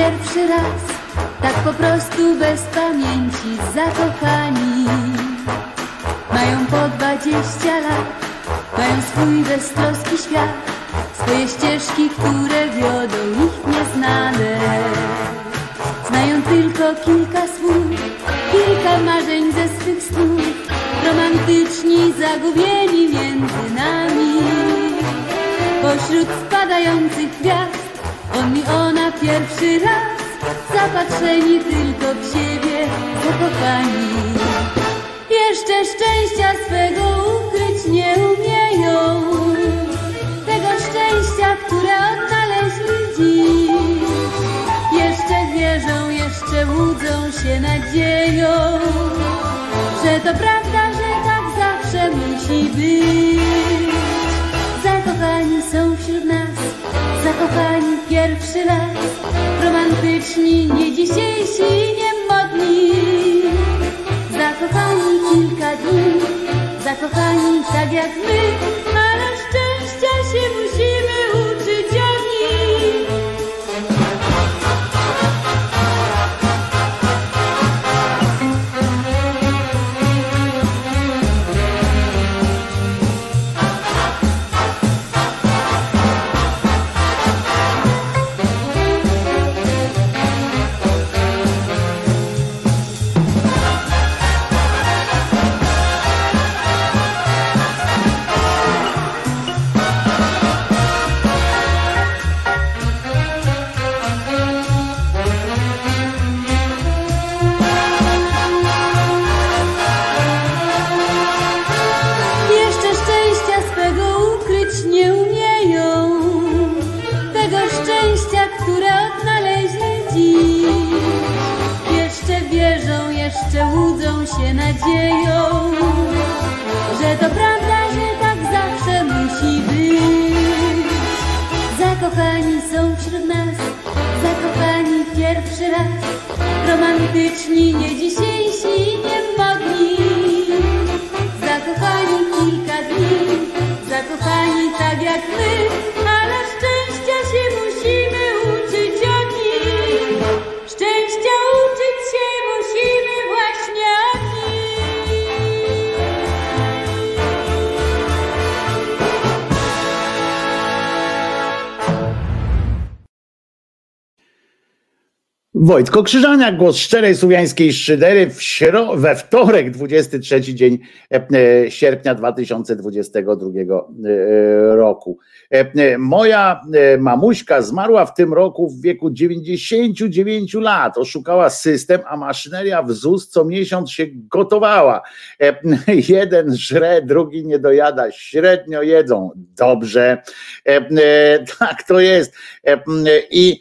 pierwszy raz, tak po prostu bez pamięci zakochani. Mają po dwadzieścia lat, mają swój beztroski świat, swoje ścieżki, które wiodą ich nieznane. Znają tylko kilka słów, kilka marzeń ze swych snów, romantyczni, zagubieni między nami. Pośród spadających gwiazd, on i ona pierwszy raz, zapatrzeni tylko w siebie, zakochani. Jeszcze szczęścia swego ukryć nie umieją, tego szczęścia, które odnaleźli dziś. Jeszcze wierzą, jeszcze łudzą się nadzieją, że to prawda, że tak zawsze musi być. Zakochani są wśród nas, zakochani pierwszy raz, romantyczni, nie dzisiejsi, nie modni. Zakochani kilka dni, zakochani tak jak my, Wojtko Krzyżaniak, głos szczerej słowiańskiej szydery w śro- we wtorek, 23 dzień e, e, sierpnia 2022 e, roku. Moja mamuśka zmarła w tym roku w wieku 99 lat. Oszukała system, a maszyneria w ZUS co miesiąc się gotowała. *laughs* Jeden żre, drugi nie dojada. Średnio jedzą. Dobrze. Tak to jest. I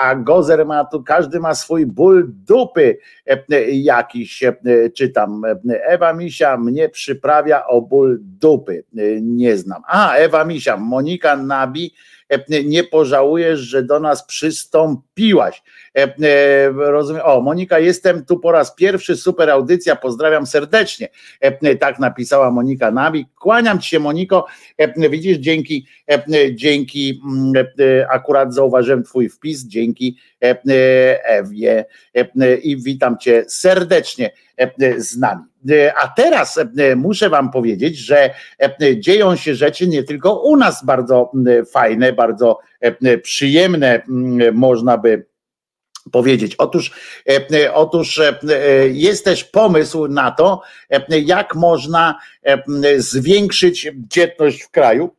a Gozer ma tu, każdy ma swój ból dupy e, jakiś, e, czytam. Ewa Misia mnie przyprawia o ból dupy. E, Nie znam. A, Ewa Misia, Monika Nabi, e, nie pożałujesz, że do nas przystąpiłaś. E, e, Rozumiem. O, Monika, jestem tu po raz pierwszy, super audycja, pozdrawiam serdecznie. E, Tak napisała Monika Nabi. Kłaniam ci się, Moniko. Widzisz, dzięki, dzięki mm, akurat zauważyłem twój wpis, dzięki Ewie i witam cię serdecznie z nami. A teraz muszę wam powiedzieć, że dzieją się rzeczy nie tylko u nas bardzo m, fajne, bardzo przyjemne, m, można by powiedzieć. Otóż, e, e, otóż e, jest też pomysł na to, jak można zwiększyć dzietność w kraju.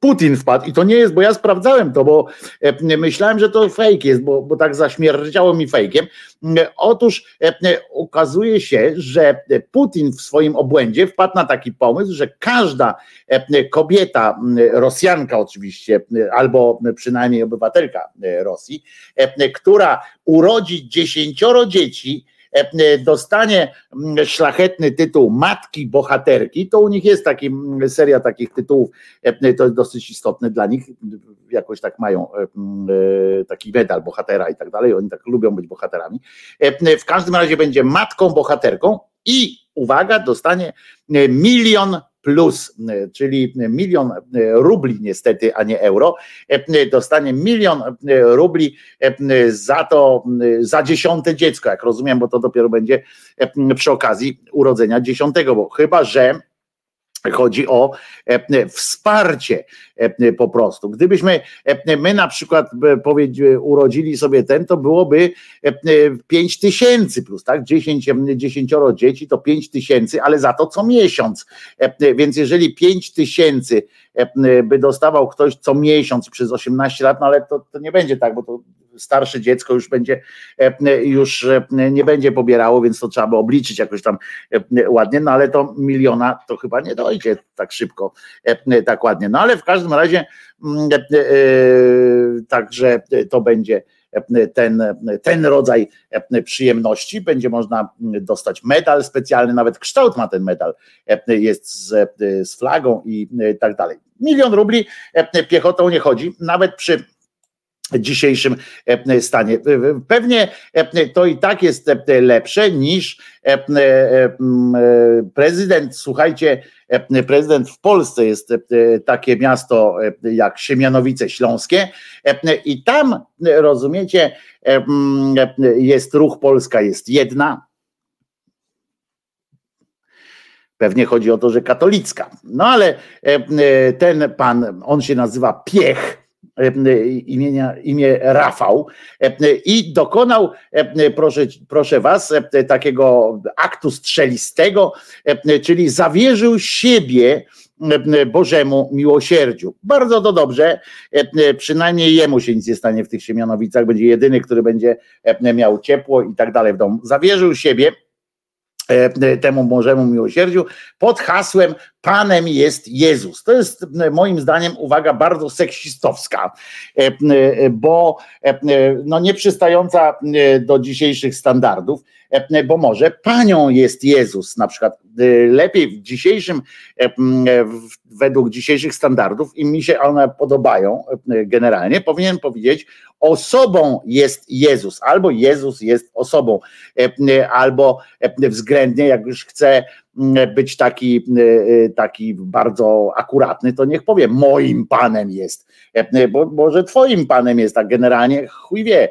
Putin wpadł i to nie jest, bo ja sprawdzałem to, bo e, myślałem, że to fake jest, bo, bo tak zaśmierdziało mi fejkiem. E, Otóż e, okazuje się, że Putin w swoim obłędzie wpadł na taki pomysł, że każda kobieta, Rosjanka oczywiście, albo przynajmniej obywatelka Rosji, która urodzi dziesięcioro dzieci, dostanie mm, szlachetny tytuł matki bohaterki, to u nich jest taki, mm, seria takich tytułów, e, to jest dosyć istotne dla nich, jakoś tak mają e, mm, e, taki medal bohatera i tak dalej, oni tak lubią być bohaterami. E, W każdym razie będzie matką bohaterką i uwaga, dostanie e, milion plus, czyli milion rubli niestety, a nie euro, dostanie milion rubli za to, za dziesiąte dziecko, jak rozumiem, bo to dopiero będzie przy okazji urodzenia dziesiątego, bo chyba, że Chodzi o e, wsparcie e, po prostu. Gdybyśmy e, my na przykład urodzili sobie ten, to byłoby 5 tysięcy plus, tak? 10, 10 dzieci to 5 tysięcy, ale za to co miesiąc. Więc jeżeli 5 tysięcy by dostawał ktoś co miesiąc przez 18 lat, no ale to, to nie będzie tak, bo to starsze dziecko już będzie już nie będzie pobierało, więc to trzeba by obliczyć jakoś tam ładnie, no ale to miliona to chyba nie dojdzie tak szybko, tak ładnie. No ale w każdym razie także to będzie ten, ten rodzaj przyjemności. Będzie można dostać medal specjalny, nawet kształt ma ten medal, jest z, z flagą i tak dalej. Milion rubli piechotą nie chodzi, nawet przy dzisiejszym e, stanie. Pewnie e, to i tak jest e, lepsze niż prezydent, słuchajcie, prezydent w Polsce jest takie miasto jak Siemianowice Śląskie i tam, rozumiecie, jest ruch Polska jest jedna, Pewnie chodzi o to, że katolicka. No ale ten pan, on się nazywa Piech, imienia, imię Rafał i dokonał, proszę, proszę was, takiego aktu strzelistego, czyli zawierzył siebie Bożemu miłosierdziu. Bardzo to dobrze, przynajmniej jemu się nic nie stanie w tych Siemianowicach, będzie jedyny, który będzie miał ciepło i tak dalej w domu. Zawierzył siebie E, temu Bożemu miłosierdziu pod hasłem Panem jest Jezus. To jest moim zdaniem uwaga bardzo seksistowska, e, e, bo no nieprzystająca do dzisiejszych standardów, bo może Panią jest Jezus na przykład. Lepiej w dzisiejszym, według dzisiejszych standardów i mi się one podobają generalnie, powinien powiedzieć osobą jest Jezus, albo Jezus jest osobą, albo względnie, jak już chce być taki, taki bardzo akuratny, to niech powie, moim panem jest, bo może twoim panem jest, tak generalnie chuj wie,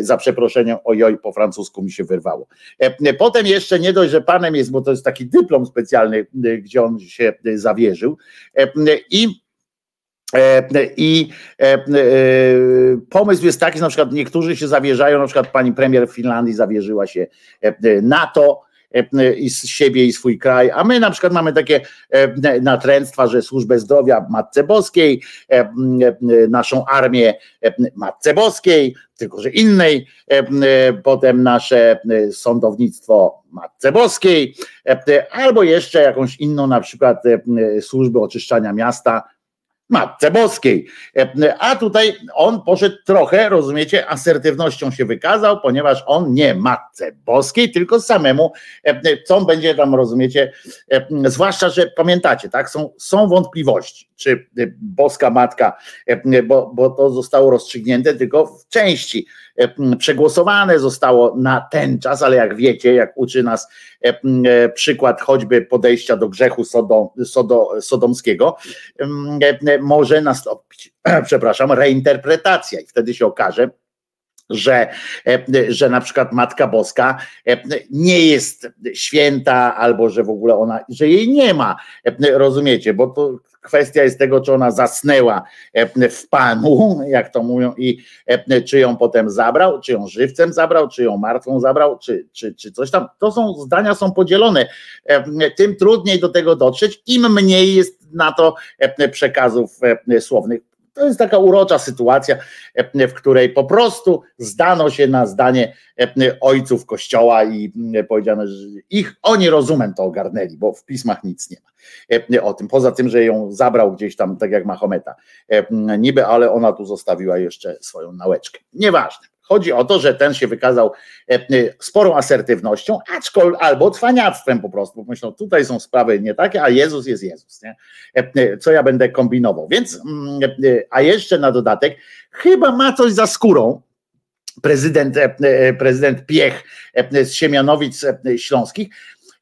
za przeproszeniem, ojoj, po francusku mi się wyrwało. Potem jeszcze nie dość, że panem jest, bo to jest taki dyplom specjalny, gdzie on się zawierzył. I i pomysł jest taki, że na przykład niektórzy się zawierzają, na przykład pani premier Finlandii zawierzyła się NATO, i z siebie i swój kraj, a my na przykład mamy takie natręctwa, że służbę zdrowia Matce Boskiej, naszą armię Matce Boskiej, tylko że innej, potem nasze sądownictwo Matce Boskiej, albo jeszcze jakąś inną na przykład służbę oczyszczania miasta Matce Boskiej. A tutaj on poszedł trochę, rozumiecie, asertywnością się wykazał, ponieważ on nie Matce Boskiej, tylko samemu, co on będzie tam, rozumiecie, zwłaszcza, że pamiętacie, tak, są, są wątpliwości, czy Boska Matka, bo, bo to zostało rozstrzygnięte tylko w części, przegłosowane zostało na ten czas, ale jak wiecie, jak uczy nas przykład choćby podejścia do grzechu sodo, sodo, sodomskiego, może nastąpić, *clears throat* przepraszam, reinterpretacja i wtedy się okaże, że, że na przykład Matka Boska nie jest święta, albo że w ogóle ona, że jej nie ma. Rozumiecie, bo to kwestia jest tego, czy ona zasnęła w Panu, *laughs* jak to mówią, i czy ją potem zabrał, czy ją żywcem zabrał, czy ją martwą zabrał, czy, czy, czy coś tam. To są zdania są podzielone. Tym trudniej do tego dotrzeć, im mniej jest na to przekazów słownych. To jest taka urocza sytuacja, w której po prostu zdano się na zdanie ojców kościoła i powiedziano, że ich oni rozumem to ogarnęli, bo w pismach nic nie ma o tym. Poza tym, że ją zabrał gdzieś tam, tak jak Mahometa, niby, ale ona tu zostawiła jeszcze swoją nałeczkę. Nieważne. Chodzi o to, że ten się wykazał e, e, sporą asertywnością, aczkolwiek albo cwaniactwem po prostu. Myślą, tutaj są sprawy nie takie, a Jezus jest Jezus. Nie? E, co ja będę kombinował? Więc, mm, a jeszcze na dodatek, chyba ma coś za skórą, prezydent, prezydent Piech z Siemianowic Śląskich,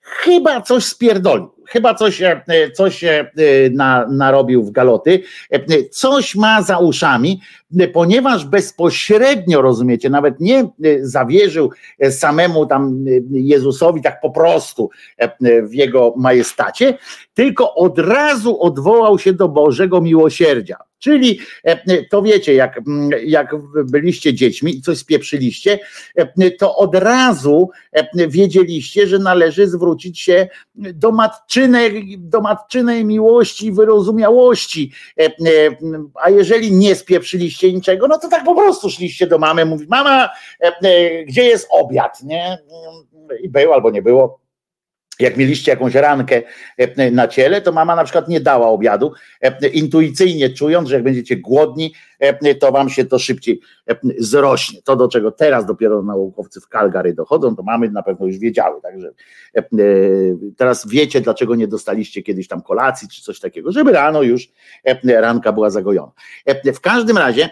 chyba coś spierdolił. Chyba coś, e, coś e, na, narobił w galoty, E, coś ma za uszami, ponieważ bezpośrednio, rozumiecie, nawet nie zawierzył samemu tam Jezusowi tak po prostu w jego majestacie, tylko od razu odwołał się do Bożego miłosierdzia. Czyli e, to wiecie, jak, mm, jak byliście dziećmi i coś spieprzyliście, e, to od razu e, wiedzieliście, że należy zwrócić się do matczynej, do matczynej miłości wyrozumiałości. A jeżeli nie spieprzyliście niczego, no to tak po prostu szliście do mamy, mówi, mama, gdzie jest obiad, nie? I był albo nie było jak mieliście jakąś rankę e, na ciele, to mama na przykład nie dała obiadu, e, intuicyjnie czując, że jak będziecie głodni, e, to wam się to szybciej zrośnie. To, do czego teraz dopiero naukowcy w Calgary dochodzą, to mamy na pewno już wiedziały. Także teraz wiecie, dlaczego nie dostaliście kiedyś tam kolacji czy coś takiego, żeby rano już ranka była zagojona. W każdym razie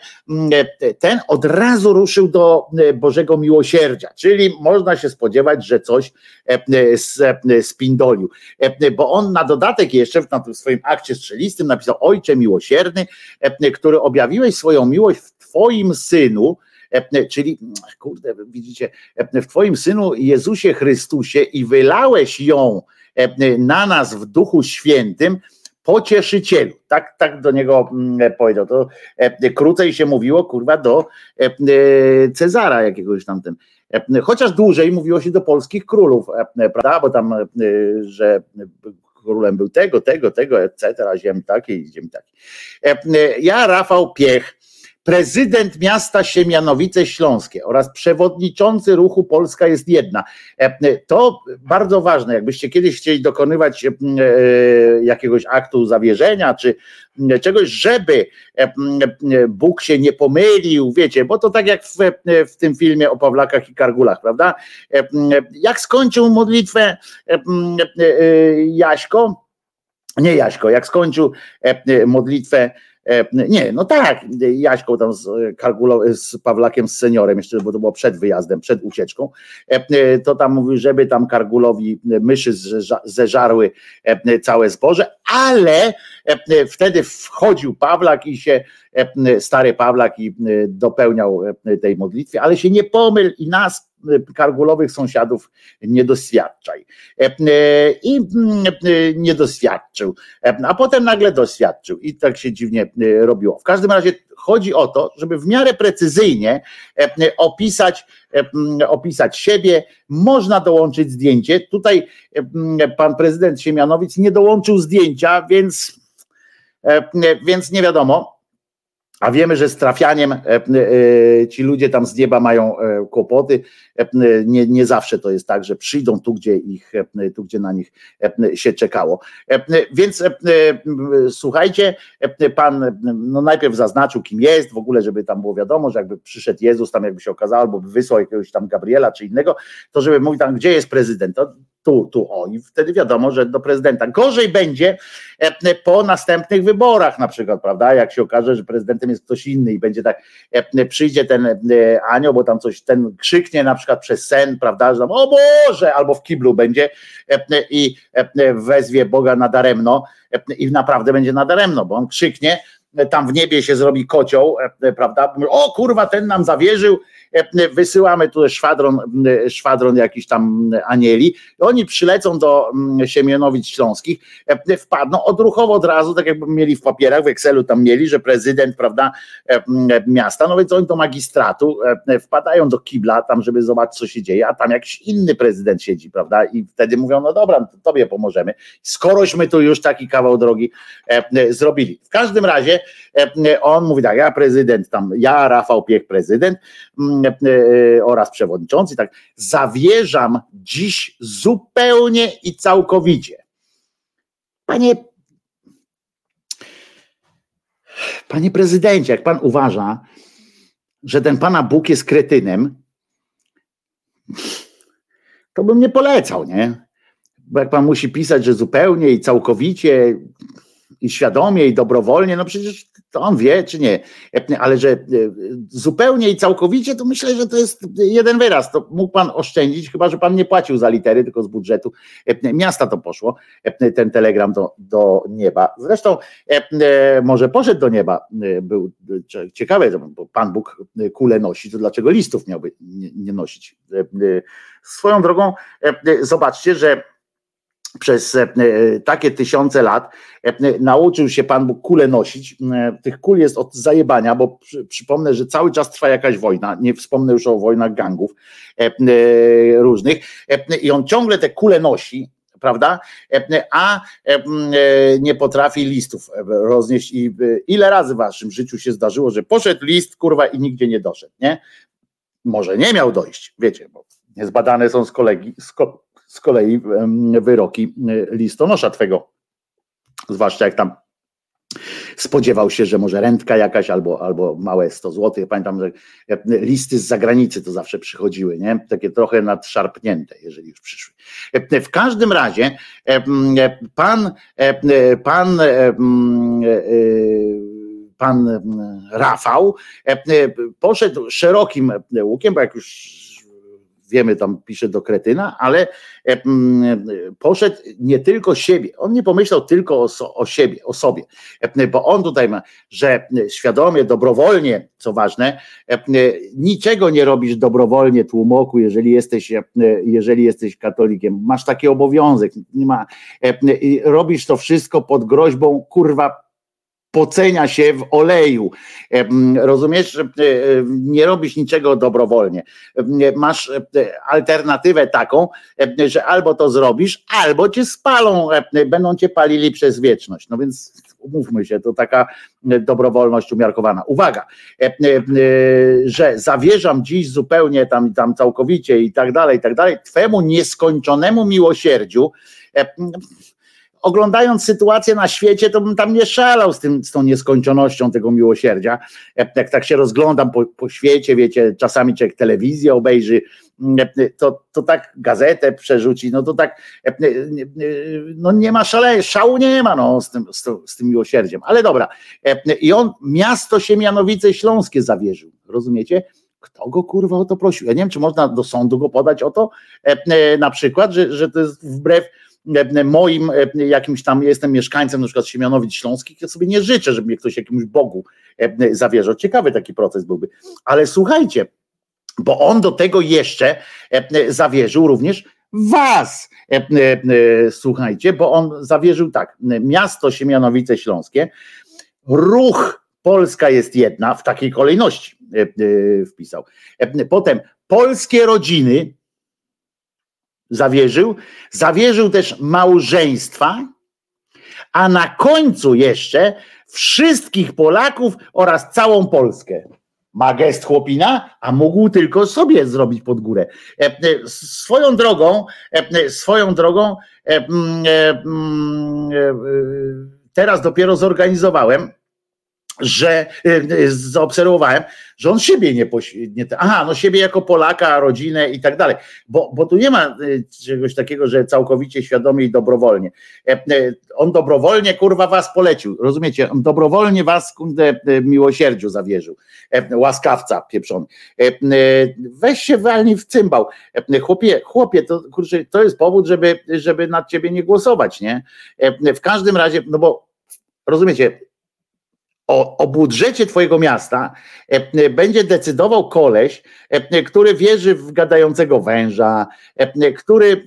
ten od razu ruszył do Bożego Miłosierdzia, czyli można się spodziewać, że coś spindolił, bo on na dodatek jeszcze na tym swoim akcie strzelistym napisał Ojcze miłosierny, który objawiłeś swoją miłość w Twoim Synu, czyli kurde, widzicie, w Twoim Synu Jezusie Chrystusie i wylałeś ją na nas w Duchu Świętym, pocieszycielu. Tak, tak do niego mm, powiedział. To krócej się mówiło, kurwa, do Cezara jakiegoś tamtym. Chociaż dłużej mówiło się do polskich królów, prawda? Bo tam, że królem był tego, tego, tego, etc., ziem takiej, ziem takiej. Ja, Rafał Piech, prezydent miasta Siemianowice Śląskie oraz przewodniczący ruchu Polska jest jedna. To bardzo ważne, jakbyście kiedyś chcieli dokonywać jakiegoś aktu zawierzenia, czy czegoś, żeby Bóg się nie pomylił, wiecie, bo to tak jak w, w tym filmie o Pawlakach i Kargulach, prawda? Jak skończył modlitwę Jaśko, nie Jaśko, jak skończył modlitwę nie, no tak, Jaśką tam z, Kargulo, z Pawlakiem, z seniorem, jeszcze, bo to było przed wyjazdem, przed ucieczką, to tam mówił, żeby tam Kargulowi myszy zeżarły całe zboże, ale wtedy wchodził Pawlak i się, stary Pawlak i dopełniał tej modlitwy, ale się nie pomyl i nas kargulowych sąsiadów nie doświadczaj. I nie doświadczył. A potem nagle doświadczył i tak się dziwnie robiło. W każdym razie chodzi o to, żeby w miarę precyzyjnie opisać, opisać siebie. Można dołączyć zdjęcie. Tutaj pan prezydent Siemianowic nie dołączył zdjęcia, więc, więc nie wiadomo. A wiemy, że z trafianiem ci ludzie tam z nieba mają kłopoty. Nie, nie zawsze to jest tak, że przyjdą tu, gdzie ich, tu, gdzie na nich się czekało. Więc słuchajcie, pan no najpierw zaznaczył, kim jest, w ogóle, żeby tam było wiadomo, że jakby przyszedł Jezus, tam jakby się okazało, albo by wysłał jakiegoś tam Gabriela czy innego, to żeby mówił tam, gdzie jest prezydent. To tu, tu, o, i wtedy wiadomo, że do prezydenta. Gorzej będzie po następnych wyborach, na przykład, prawda? Jak się okaże, że prezydentem jest ktoś inny i będzie tak, przyjdzie ten anioł, bo tam coś, ten krzyknie na przykład przez sen, prawda, że tam, o Boże, albo w kiblu będzie i wezwie Boga nadaremno i naprawdę będzie nadaremno, bo on krzyknie, tam w niebie się zrobi kocioł, prawda? O kurwa, ten nam zawierzył, wysyłamy tu szwadron, szwadron jakiś tam anieli, oni przylecą do Siemianowic Śląskich, wpadną odruchowo od razu, tak jakby mieli w papierach, w Excelu tam mieli, że prezydent, prawda, miasta, no więc oni do magistratu wpadają do kibla tam, żeby zobaczyć, co się dzieje, a tam jakiś inny prezydent siedzi, prawda, i wtedy mówią, no dobra, to tobie pomożemy, skorośmy tu już taki kawał drogi zrobili. W każdym razie on mówi tak, ja prezydent tam, ja Rafał Piech prezydent, oraz przewodniczący, tak, zawierzam dziś zupełnie i całkowicie. Panie, panie prezydencie, jak pan uważa, że ten pana Bóg jest kretynem, to bym nie polecał, nie? Bo jak pan musi pisać, że zupełnie i całkowicie, i świadomie i dobrowolnie, no przecież to on wie, czy nie, ale że zupełnie i całkowicie, to myślę, że to jest jeden wyraz. To mógł pan oszczędzić, chyba że pan nie płacił za litery, tylko z budżetu miasta to poszło, ten telegram do, do nieba. Zresztą może poszedł do nieba, był ciekawe, bo pan Bóg kulę nosi, to dlaczego listów miałby nie nosić? Swoją drogą, zobaczcie, że przez e, takie tysiące lat e, nauczył się Pan Bóg kule nosić. E, tych kul jest od zajebania, bo przypomnę, że cały czas trwa jakaś wojna. Nie wspomnę już o wojnach gangów różnych. I on ciągle te kule nosi, prawda? A nie potrafi listów roznieść. I ile razy w waszym życiu się zdarzyło, że poszedł list, kurwa, i nigdzie nie doszedł, nie? Może nie miał dojść, wiecie, bo niezbadane są z kolegi, z, z kolei wyroki e, listonosza twego, zwłaszcza jak tam spodziewał się, że może rentka jakaś albo, albo małe 100 zł. Pamiętam, że listy z zagranicy to zawsze przychodziły, nie? takie trochę nadszarpnięte, jeżeli już przyszły. E, w każdym razie e, pan, pan, pan Rafał poszedł szerokim łukiem, bo jak już wiemy, tam pisze do kretyna, ale poszedł nie tylko siebie, on nie pomyślał tylko o, o siebie, o sobie, bo on tutaj ma, że świadomie, dobrowolnie, co ważne, niczego nie robisz dobrowolnie tłumoku, jeżeli jesteś, jeżeli jesteś katolikiem, masz taki obowiązek, nie ma, robisz to wszystko pod groźbą kurwa pocenia się w oleju. Rozumiesz, e, nie robisz niczego dobrowolnie. Masz e, alternatywę taką, że albo to zrobisz, albo cię spalą, będą cię palili przez wieczność. No więc umówmy się, to taka dobrowolność umiarkowana. Uwaga, że zawierzam dziś zupełnie tam, tam całkowicie i tak dalej, i tak dalej, twemu nieskończonemu miłosierdziu oglądając sytuację na świecie, to bym tam nie szalał z, tym, z tą nieskończonością tego miłosierdzia. Jak tak się rozglądam po, po świecie, wiecie, czasami człowiek telewizję obejrzy, to, to tak gazetę przerzuci, no to tak, no nie ma szale, szału nie ma no, z, tym, z, z tym miłosierdziem. Ale dobra, i on miasto Siemianowice Śląskie zawierzył, rozumiecie? Kto go kurwa o to prosił? Ja nie wiem, czy można do sądu go podać o to, na przykład, że, że to jest wbrew moim e, jakimś tam, jestem mieszkańcem na przykład Siemianowic Śląskich, ja sobie nie życzę, żeby mnie ktoś jakimś Bogu e, zawierzał. Ciekawy taki proces byłby. Ale słuchajcie, bo on do tego jeszcze e, zawierzył również was. Słuchajcie, bo on zawierzył tak, miasto Siemianowice Śląskie, ruch Polska jest jedna, w takiej kolejności wpisał. Potem polskie rodziny, zawierzył, zawierzył też małżeństwa, a na końcu jeszcze wszystkich Polaków oraz całą Polskę. Ma gest chłopina, a mógł tylko sobie zrobić pod górę. E, e, swoją drogą, e, swoją drogą, mm, mm, teraz dopiero zorganizowałem że zaobserwowałem, że on siebie nie, aha, no siebie jako Polaka, rodzinę i tak dalej, bo, bo tu nie ma czegoś takiego, że całkowicie świadomie i dobrowolnie. On dobrowolnie, kurwa, was polecił, rozumiecie? On dobrowolnie was, kurde, miłosierdziu zawierzył. Łaskawca pieprzony. Weź się walnij w cymbał. Chłopie, chłopie, to, kurczę, to jest powód, żeby, żeby nad ciebie nie głosować, nie? W każdym razie, no bo rozumiecie, o, o budżecie twojego miasta e, e, będzie decydował koleś, e, który wierzy w gadającego węża, który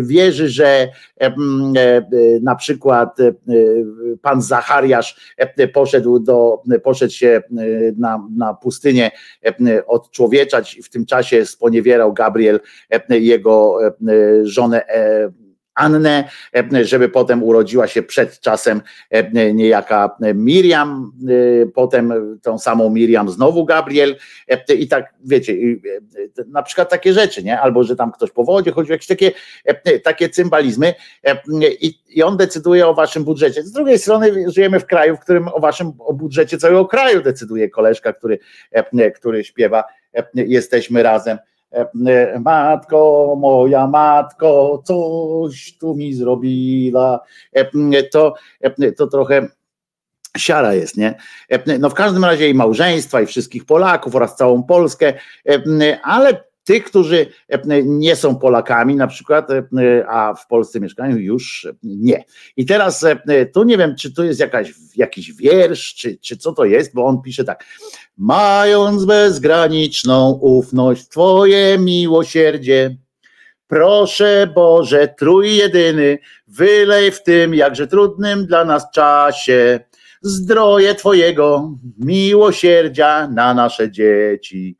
wierzy, że na przykład pan Zachariasz poszedł, do, poszedł się na, na pustynię odczłowieczać i w tym czasie sponiewierał Gabriel jego żonę Annę, e, żeby potem urodziła się przed czasem e, niejaka Miriam, e, potem tą samą Miriam znowu Gabriel i tak wiecie, na przykład takie rzeczy, nie? Albo że tam ktoś po wodzie chodzi, jakieś takie, takie cymbalizmy i, i on decyduje o waszym budżecie. Z drugiej strony żyjemy w kraju, w którym o waszym o budżecie całego kraju decyduje koleżka, który, który śpiewa Jesteśmy razem matko, moja matko, coś tu mi zrobiła, to, to trochę siara jest, nie? No w każdym razie i małżeństwa, i wszystkich Polaków oraz całą Polskę, ale tych, którzy nie są Polakami na przykład, a w Polsce mieszkają, już nie. I teraz tu nie wiem, czy to jest jakaś, jakiś wiersz, czy, czy co to jest, bo on pisze tak. Mając bezgraniczną ufność Twoje miłosierdzie, proszę Boże, Trój jedyny, wylej w tym jakże trudnym dla nas czasie zdroje Twojego miłosierdzia na nasze dzieci,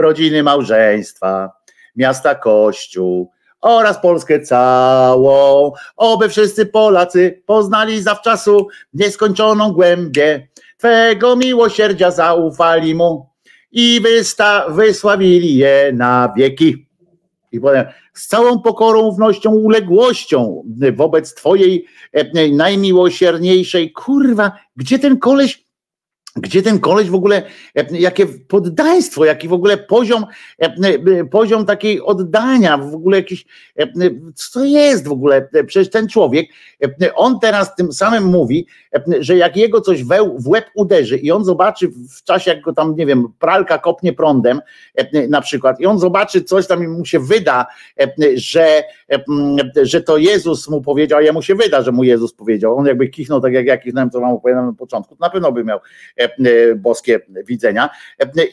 rodziny, małżeństwa, miasta, kościół oraz Polskę całą, oby wszyscy Polacy poznali zawczasu nieskończoną głębię Twego miłosierdzia, zaufali Mu i wysta, wysławili je na wieki. I potem z całą pokorą, ufnością, uległością wobec Twojej e, najmiłosierniejszej, kurwa, gdzie ten koleś, gdzie ten koleś w ogóle, e, jakie poddaństwo, jaki w ogóle poziom, e, poziom takiej oddania, w ogóle jakiś, co jest w ogóle, przecież ten człowiek, on teraz tym samym mówi, że jak jego coś w łeb uderzy i on zobaczy w czasie, jak go tam, nie wiem, pralka kopnie prądem na przykład i on zobaczy coś tam i mu się wyda, że, że to Jezus mu powiedział, a jemu się wyda, że mu Jezus powiedział, on jakby kichnął tak jak ja kichnąłem, co wam opowiadam na początku, to na pewno by miał boskie widzenia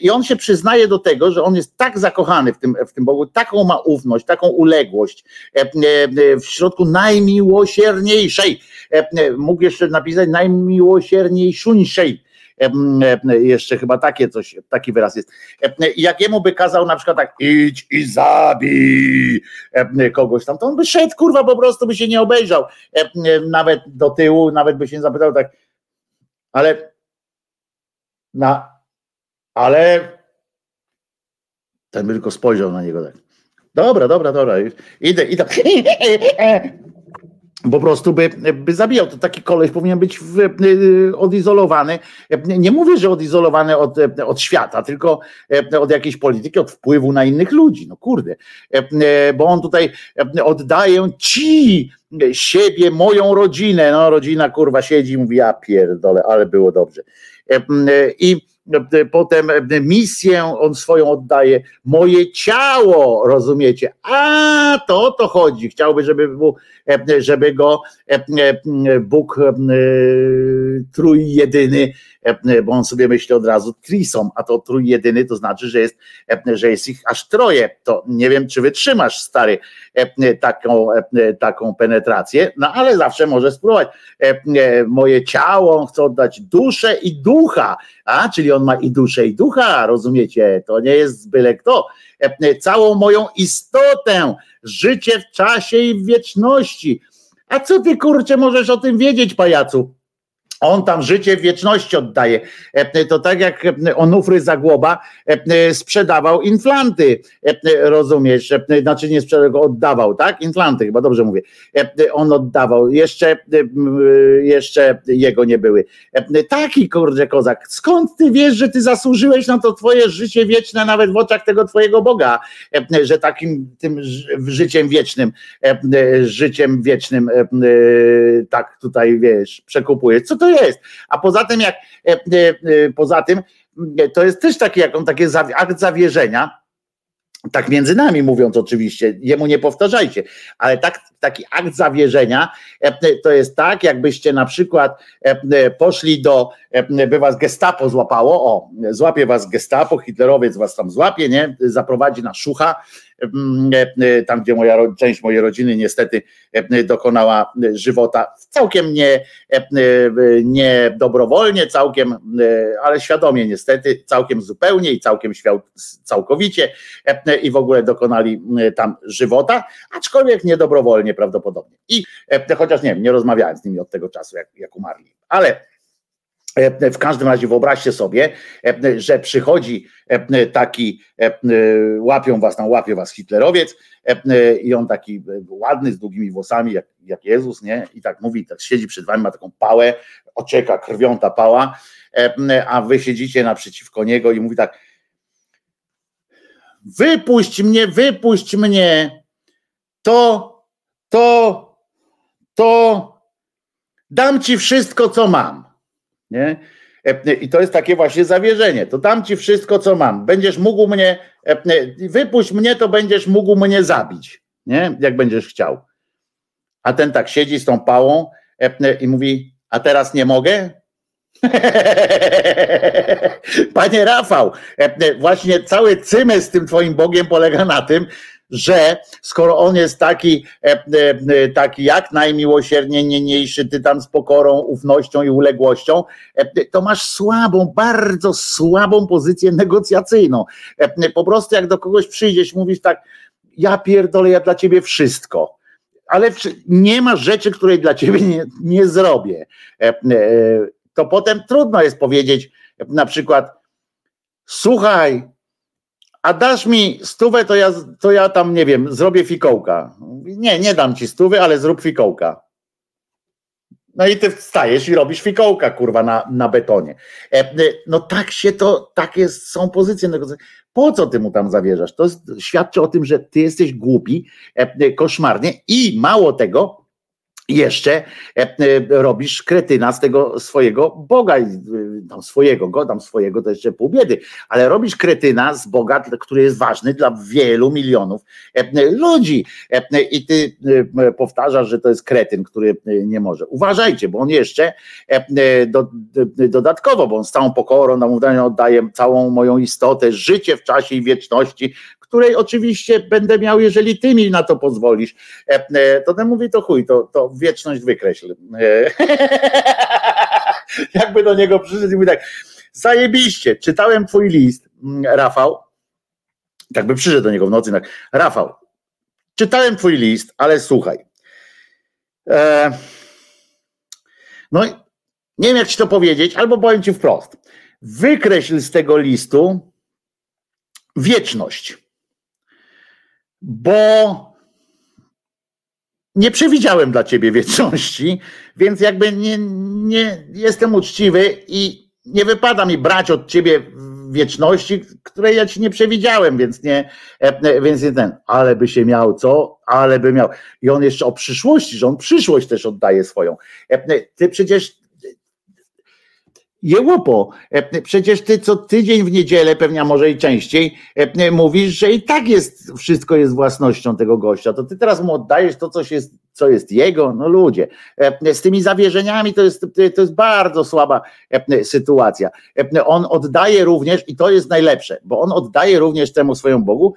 i on się przyznaje do tego, że on jest tak zakochany w tym, w tym Bogu, taką ma ufność, taką uległość w środku najmiłosierniejszej, mógł jeszcze napisać najmiłosierniejszuńszej. Jeszcze chyba takie coś, taki wyraz jest. Jak jemu by kazał na przykład tak, idź i zabij kogoś tam, to on by szedł, kurwa, po prostu by się nie obejrzał. Nawet do tyłu, nawet by się nie zapytał tak, ale na, ale ten by tylko spojrzał na niego tak. Dobra, dobra, dobra, idę, idę *laughs* po prostu by, by zabijał. To taki koleś powinien być w, y, odizolowany. Nie mówię, że odizolowany od, od świata, tylko od jakiejś polityki, od wpływu na innych ludzi. No kurde, bo on tutaj oddaje ci siebie, moją rodzinę. No rodzina kurwa siedzi i mówi, ja pierdolę, ale było dobrze. I potem misję on swoją oddaje, moje ciało, rozumiecie? A to o to chodzi. Chciałby, żeby, był, żeby go Bóg trójjedyny, bo on sobie myśli od razu trisom, a to trójjedyny to znaczy, że jest, że jest ich aż troje. To nie wiem, czy wytrzymasz, stary, taką, taką penetrację, no ale zawsze może spróbować. Moje ciało, on chce oddać duszę i ducha, a czyli on ma i duszę i ducha, rozumiecie? To nie jest byle kto. Całą moją istotę, życie w czasie i w wieczności. A co ty kurczę możesz o tym wiedzieć, pajacu? On tam życie wieczności oddaje. To tak jak Onufry Zagłoba sprzedawał inflanty, rozumiesz? Znaczy nie sprzedawał, oddawał, tak? Inflanty, chyba dobrze mówię. On oddawał. Jeszcze, jeszcze jego nie były. Taki kurde kozak. Skąd ty wiesz, że ty zasłużyłeś na to twoje życie wieczne nawet w oczach tego twojego Boga, że takim tym życiem wiecznym, życiem wiecznym tak tutaj wiesz, przekupujesz. Co to jest. A poza tym, jak poza tym, to jest też taki, jak on taki akt zawierzenia, tak między nami mówiąc oczywiście, jemu nie powtarzajcie, ale tak, taki akt zawierzenia. To jest tak, jakbyście na przykład poszli do, by was gestapo złapało, o, złapie was gestapo, hitlerowiec was tam złapie, nie, zaprowadzi na szucha, tam gdzie moja część mojej rodziny niestety dokonała żywota całkiem nie, nie dobrowolnie, całkiem, ale świadomie niestety, całkiem zupełnie i całkiem całkowicie i w ogóle dokonali tam żywota, aczkolwiek niedobrowolnie prawdopodobnie. I chociaż nie wiem, nie rozmawiałem z nimi od tego czasu, jak, jak umarli, ale w każdym razie wyobraźcie sobie, że przychodzi taki, łapią was, tam łapie was hitlerowiec i on taki ładny, z długimi włosami, jak, jak Jezus, nie? I tak mówi, tak siedzi przed wami, ma taką pałę, ocieka krwią ta pała, a wy siedzicie naprzeciwko niego i mówi tak, wypuść mnie, wypuść mnie, to, to, to dam ci wszystko, co mam. Nie? E, I to jest takie właśnie zawierzenie. To dam ci wszystko, co mam. Będziesz mógł mnie, e, wypuść mnie, to będziesz mógł mnie zabić. Nie? Jak będziesz chciał. A ten tak siedzi z tą pałą e, i mówi: A teraz nie mogę? *laughs* Panie Rafał, właśnie cały cymy z tym twoim Bogiem polega na tym, że skoro on jest taki, taki jak najmiłosiernie niniejszy, ty tam z pokorą, ufnością i uległością, to masz słabą, bardzo słabą pozycję negocjacyjną. Po prostu jak do kogoś przyjdziesz, mówisz tak, ja pierdolę, ja dla ciebie wszystko ale nie ma rzeczy, której dla ciebie nie, nie zrobię to potem trudno jest powiedzieć na przykład słuchaj, a dasz mi stówę, to ja, to ja tam, nie wiem, zrobię fikołka. Nie, nie dam ci stówy, ale zrób fikołka. No i ty wstajesz i robisz fikołka, kurwa, na, na betonie. E, no tak się to, takie są pozycje Po co ty mu tam zawierzasz? To świadczy o tym, że ty jesteś głupi, e, koszmarnie i mało tego, jeszcze e, e, robisz kretyna z tego swojego Boga, tam swojego, go tam swojego to jeszcze pół biedy, ale robisz kretyna z Boga, który jest ważny dla wielu milionów e, ludzi i ty powtarzasz, że to jest kretyn, który nie może. Uważajcie, bo on jeszcze do, dodatkowo, bo on z całą pokorą, namówieniem oddaje całą moją istotę, życie w czasie i wieczności, której oczywiście będę miał, jeżeli ty mi na to pozwolisz. E, e, to ten mówi, to chuj, to, to wieczność wykreśl. E, *laughs* jakby do niego przyszedł i mówi tak, zajebiście, czytałem twój list, mm, Rafał, tak by przyszedł do niego w nocy, tak, Rafał, czytałem twój list, ale słuchaj, no nie wiem jak ci to powiedzieć, albo powiem ci wprost, wykreśl z tego listu wieczność bo nie przewidziałem dla ciebie wieczności, więc jakby nie, nie jestem uczciwy i nie wypada mi brać od ciebie wieczności, której ja ci nie przewidziałem, więc nie, e, więc nie ten, ale by się miał co, ale by miał. I on jeszcze o przyszłości, że on przyszłość też oddaje swoją. E, ty przecież Jełopo, e, przecież ty co tydzień w niedzielę, pewnie może i częściej, e, mówisz, że i tak jest, wszystko jest własnością tego gościa. To ty teraz mu oddajesz to, coś jest, co jest jego. No ludzie, e, z tymi zawierzeniami to jest, to jest bardzo słaba sytuacja. On oddaje również, i to jest najlepsze, bo on oddaje również temu swojemu Bogu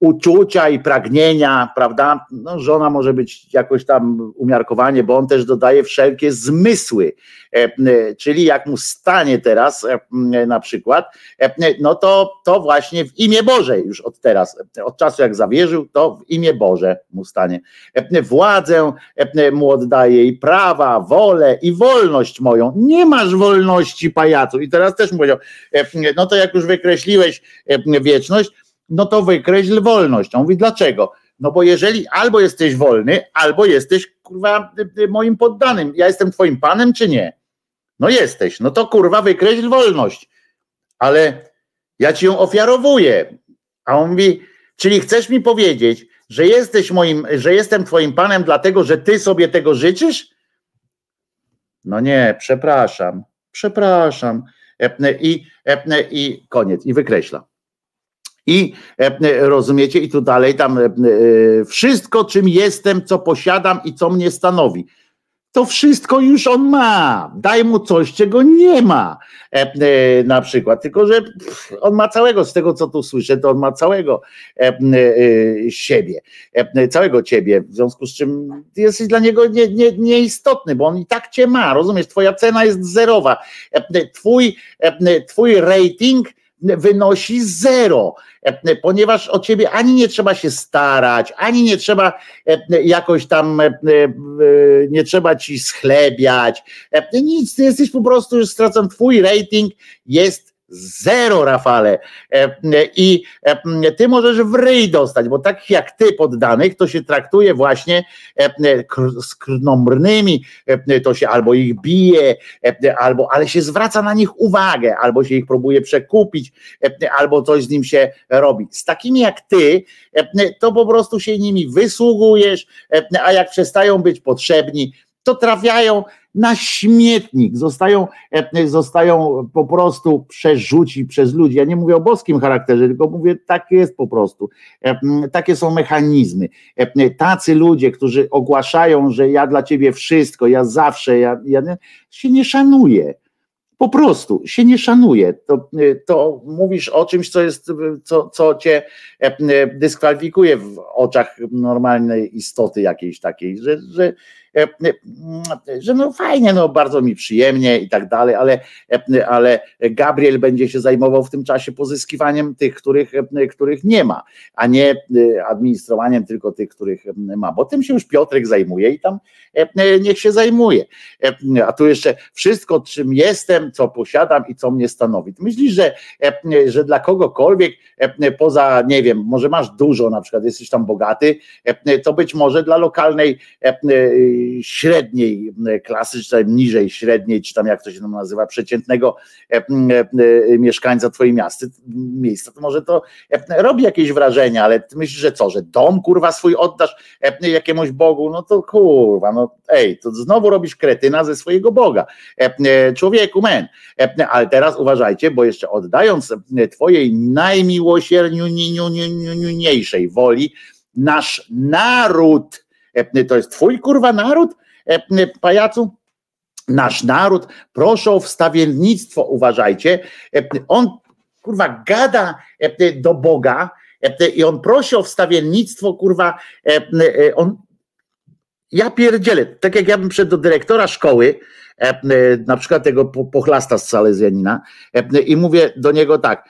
uczucia i pragnienia, prawda? No, żona może być jakoś tam umiarkowanie, bo on też dodaje wszelkie zmysły. E, e, czyli jak mu stanie teraz e, na przykład, no to, to właśnie w imię Boże już od teraz, od czasu jak zawierzył, to w imię Boże mu stanie. Władzę mu oddaje i prawa, wolę i wolność moją. Nie masz wolności pajacu. I teraz też mu powiedział, no to jak już wykreśliłeś wieczność, no to wykreśl wolność. On mówi, dlaczego? No bo jeżeli albo jesteś wolny, albo jesteś kurwa moim poddanym. Ja jestem twoim panem, czy nie? No jesteś. No to kurwa wykreśl wolność. Ale ja ci ją ofiarowuję. A on mówi, czyli chcesz mi powiedzieć, że jesteś moim, że jestem twoim panem, dlatego że ty sobie tego życzysz? No nie, przepraszam, przepraszam. I, i koniec, i wykreśla. I e, e, rozumiecie, i tu dalej tam e, wszystko, czym jestem, co posiadam i co mnie stanowi. To wszystko już on ma. Daj mu coś, czego nie ma. Na przykład, tylko że on ma całego, z tego co tu słyszę, to on ma całego siebie, całego ciebie, w związku z czym jesteś dla niego nie, nie, nieistotny, bo on i tak cię ma, rozumiesz? Twoja cena jest zerowa. Twój, twój rating wynosi zero, e, ponieważ o ciebie ani nie trzeba się starać, ani nie trzeba e, jakoś tam, e, nie trzeba ci schlebiać, nic, ty jesteś po prostu już stracony, twój rating jest Zero, Rafale. E, I e, ty możesz w ryj dostać, bo tak jak ty poddanych, to się traktuje właśnie e, z krnomrnymi, to się albo ich bije, albo, ale się zwraca na nich uwagę, albo się ich próbuje przekupić, albo coś z nim się robi. Z takimi jak ty, to po prostu się nimi wysługujesz, a jak przestają być potrzebni, to trafiają na śmietnik, zostają, e, zostają po prostu przerzuci przez ludzi. Ja nie mówię o boskim charakterze, tylko mówię, tak jest po prostu. E, takie są mechanizmy. E, tacy ludzie, którzy ogłaszają, że ja dla ciebie wszystko, ja zawsze, ja, ja się nie szanuję. Po prostu się nie szanuje. To, to mówisz o czymś, co jest, co, co cię dyskwalifikuje w oczach normalnej istoty jakiejś takiej, że, że że no fajnie, no bardzo mi przyjemnie i tak dalej, ale, e, ale Gabriel będzie się zajmował w tym czasie pozyskiwaniem tych, których, których nie ma, a nie administrowaniem tylko tych, których ma, bo tym się już Piotrek zajmuje i tam niech się zajmuje. A tu jeszcze wszystko, czym jestem, co posiadam i co mnie stanowi. Myślisz, że, że dla kogokolwiek poza, nie wiem, może masz dużo, na przykład jesteś tam bogaty, to być może dla lokalnej średniej klasy, czy tam niżej średniej, czy tam jak to się tam nazywa, przeciętnego e, e, mieszkańca twojej miasty, miejsca, to może to e, robi jakieś wrażenie, ale ty myślisz, że co, że dom kurwa swój oddasz jakiemuś Bogu, no to kurwa, no ej, to znowu robisz kretyna ze swojego Boga. Człowieku, men. Ale teraz uważajcie, bo jeszcze oddając twojej najmiłosierniejszej woli, nasz naród E, to jest twój kurwa naród, e, pajacu? Nasz naród, proszę o wstawiennictwo, uważajcie. E, on kurwa gada do Boga i on prosi o wstawiennictwo, kurwa, on ja pierdzielę, tak jak ja bym przed do dyrektora szkoły, na przykład tego pochlasta z Salezjanina i mówię do niego tak,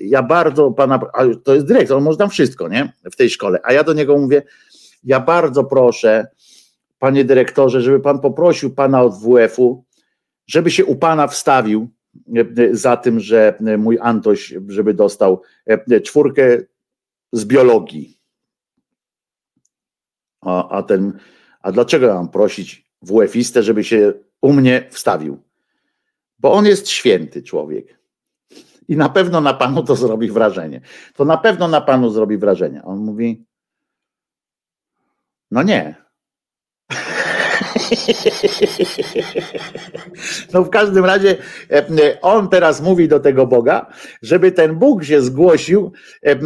ja bardzo pana, to jest dyrektor, on może tam wszystko, nie, w tej szkole, a ja do niego mówię, ja bardzo proszę, panie dyrektorze, żeby pan poprosił pana od WF-u, żeby się u pana wstawił e, za tym, że mój Antoś, żeby dostał e, czwórkę z biologii. A, a ten, a dlaczego ja mam prosić WF-istę, żeby się u mnie wstawił? Bo on jest święty człowiek. I na pewno na panu to zrobi wrażenie. To na pewno na panu zrobi wrażenie. On mówi, no nie. *laughs* No w każdym razie e, on teraz mówi do tego Boga, żeby ten Bóg się zgłosił, e,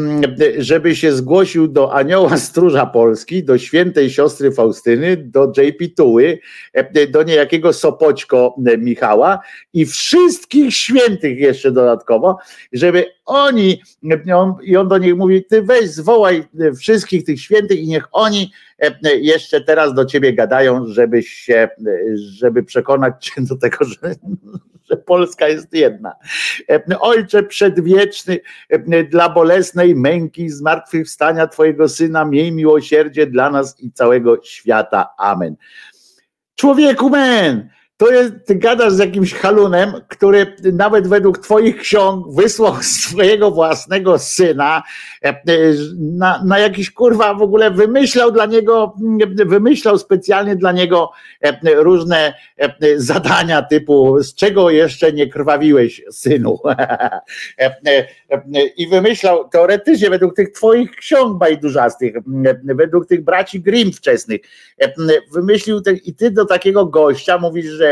żeby się zgłosił do anioła stróża Polski, do świętej siostry Faustyny, do JP Tuły, e, do niejakiego Sopoćko Michała i wszystkich świętych jeszcze dodatkowo, żeby oni, on, i on do nich mówi, ty weź zwołaj wszystkich tych świętych i niech oni jeszcze teraz do ciebie gadają, żebyś się, żeby przekonać cię do tego, że, *laughs* że Polska jest jedna. Ojcze przedwieczny, dla bolesnej męki zmartwychwstania Twojego Syna, miej miłosierdzie dla nas i całego świata. Amen. Człowieku, men, to jest, ty gadasz z jakimś halunem, który nawet według twoich ksiąg wysłał *laughs* swojego własnego syna e, e, na, na jakiś kurwa w ogóle wymyślał dla niego, wymyślał specjalnie dla niego e, różne zadania typu z czego jeszcze nie krwawiłeś synu? *laughs* I wymyślał teoretycznie według tych twoich ksiąg bajdurzastych, według tych braci Grimm wczesnych wymyślił te, i ty do takiego gościa mówisz, że E,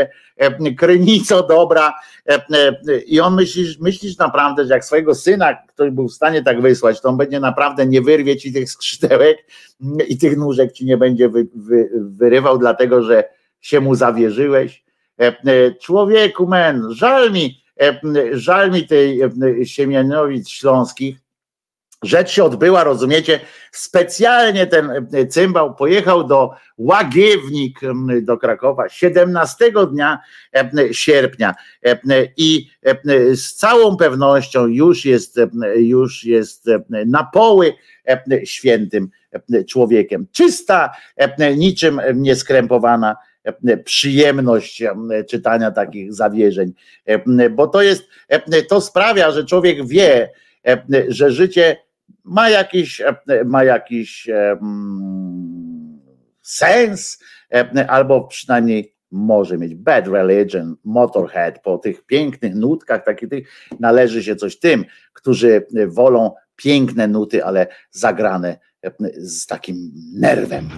krynico dobra e, e, i on myślisz, myślisz naprawdę, że jak swojego syna ktoś był w stanie tak wysłać, to on będzie naprawdę nie wyrwie ci tych skrzydełek i tych nóżek ci nie będzie wy, wy, wyrywał, dlatego że się mu zawierzyłeś. Człowieku, men, żal mi, żal mi tej Siemianowic śląskich, Rzecz się odbyła, rozumiecie? Specjalnie ten e, cymbał pojechał do Łagiewnik do Krakowa 17 dnia e, sierpnia e, i z całą pewnością już jest, już jest na poły świętym człowiekiem. Czysta, niczym nieskrępowana e, przyjemność e, czytania takich zawierzeń, e, bo to jest, to sprawia, że człowiek wie, że życie ma jakiś, ma jakiś mm, sens, albo przynajmniej może mieć Bad Religion, Motorhead, po tych pięknych nutkach, takich tych, należy się coś tym, którzy wolą piękne nuty, ale zagrane z takim nerwem.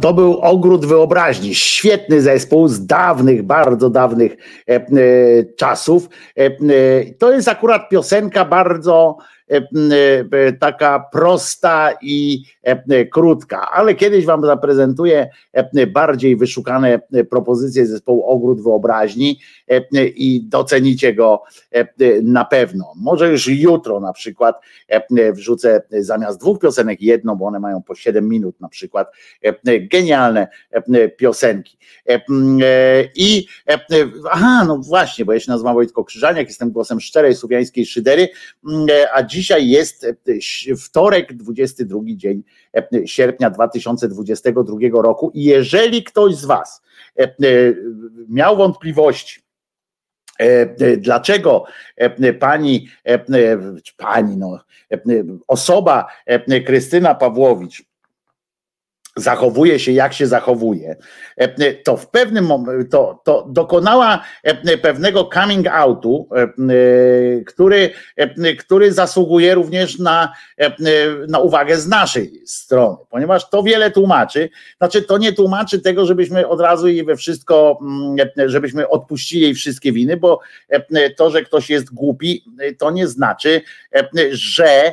to był ogród wyobraźni. Świetny zespół z dawnych, bardzo dawnych e, e czasów. E, e, to jest akurat piosenka bardzo taka prosta i krótka, ale kiedyś Wam zaprezentuję bardziej wyszukane propozycje zespołu Ogród Wyobraźni i docenicie go na pewno. Może już jutro na przykład wrzucę zamiast dwóch piosenek jedną, bo one mają po 7 minut na przykład. Genialne piosenki. I aha, no właśnie, bo ja się nazywam Wojtko Krzyżaniak, jestem głosem szczerej słowiańskiej szydery, a dziś dzisiaj jest wtorek, 22 dzień sierpnia 2022 roku. I jeżeli ktoś z Was miał wątpliwości, Dlaczego pani, pani no, osoba Krystyna Pawłowicz zachowuje się jak się zachowuje, e, to w pewnym momencie to, to dokonała e, pewnego coming outu, e, który, który zasługuje również na, na uwagę z naszej strony, ponieważ to wiele tłumaczy. Znaczy, to nie tłumaczy tego, żebyśmy od razu jej we wszystko, mm, żebyśmy odpuścili jej wszystkie winy, bo to, że ktoś jest głupi, to nie znaczy, że E,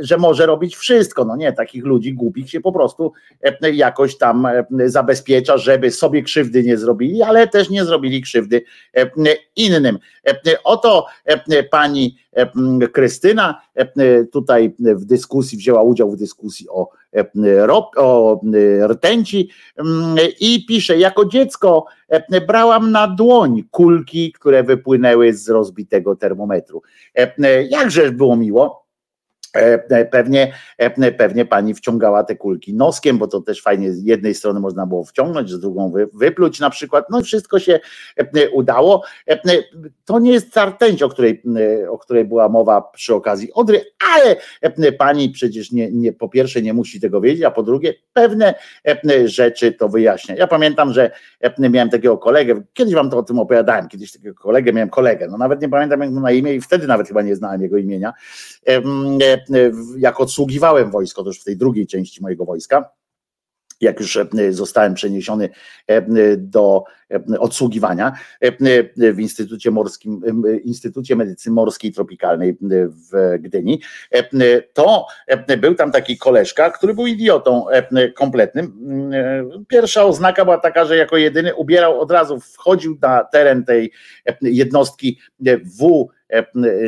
że może robić wszystko. No nie, takich ludzi głupich się po prostu e, jakoś tam e, zabezpiecza, żeby sobie krzywdy nie zrobili, ale też nie zrobili krzywdy innym. Oto pani Krystyna tutaj w dyskusji wzięła udział w dyskusji o, o rtęci i pisze, jako dziecko brałam na dłoń kulki, które wypłynęły z rozbitego termometru. Jakżeż było miło, E, e, pewnie, e, pewnie pani wciągała te kulki noskiem, bo to też fajnie z jednej strony można było wciągnąć, z drugą wypluć na przykład. No wszystko się udało. To nie jest ta rtęć, o której, o której była mowa przy okazji Odry, ale pani przecież nie, nie, po pierwsze nie musi tego wiedzieć, a po drugie pewne rzeczy to wyjaśnia. Ja pamiętam, że miałem takiego kolegę, kiedyś wam to o tym opowiadałem, kiedyś takiego kolegę, miałem kolegę, no nawet nie pamiętam jak na imię i wtedy nawet chyba nie znałem jego imienia jak odsługiwałem wojsko, to już w tej drugiej części mojego wojska, jak już zostałem przeniesiony do odsługiwania w Instytucie Morskim, Instytucie Medycyny Morskiej Tropikalnej w Gdyni, to był tam taki koleżka, który był idiotą kompletnym. Pierwsza oznaka była taka, że jako jedyny ubierał od razu, wchodził na teren tej jednostki W E,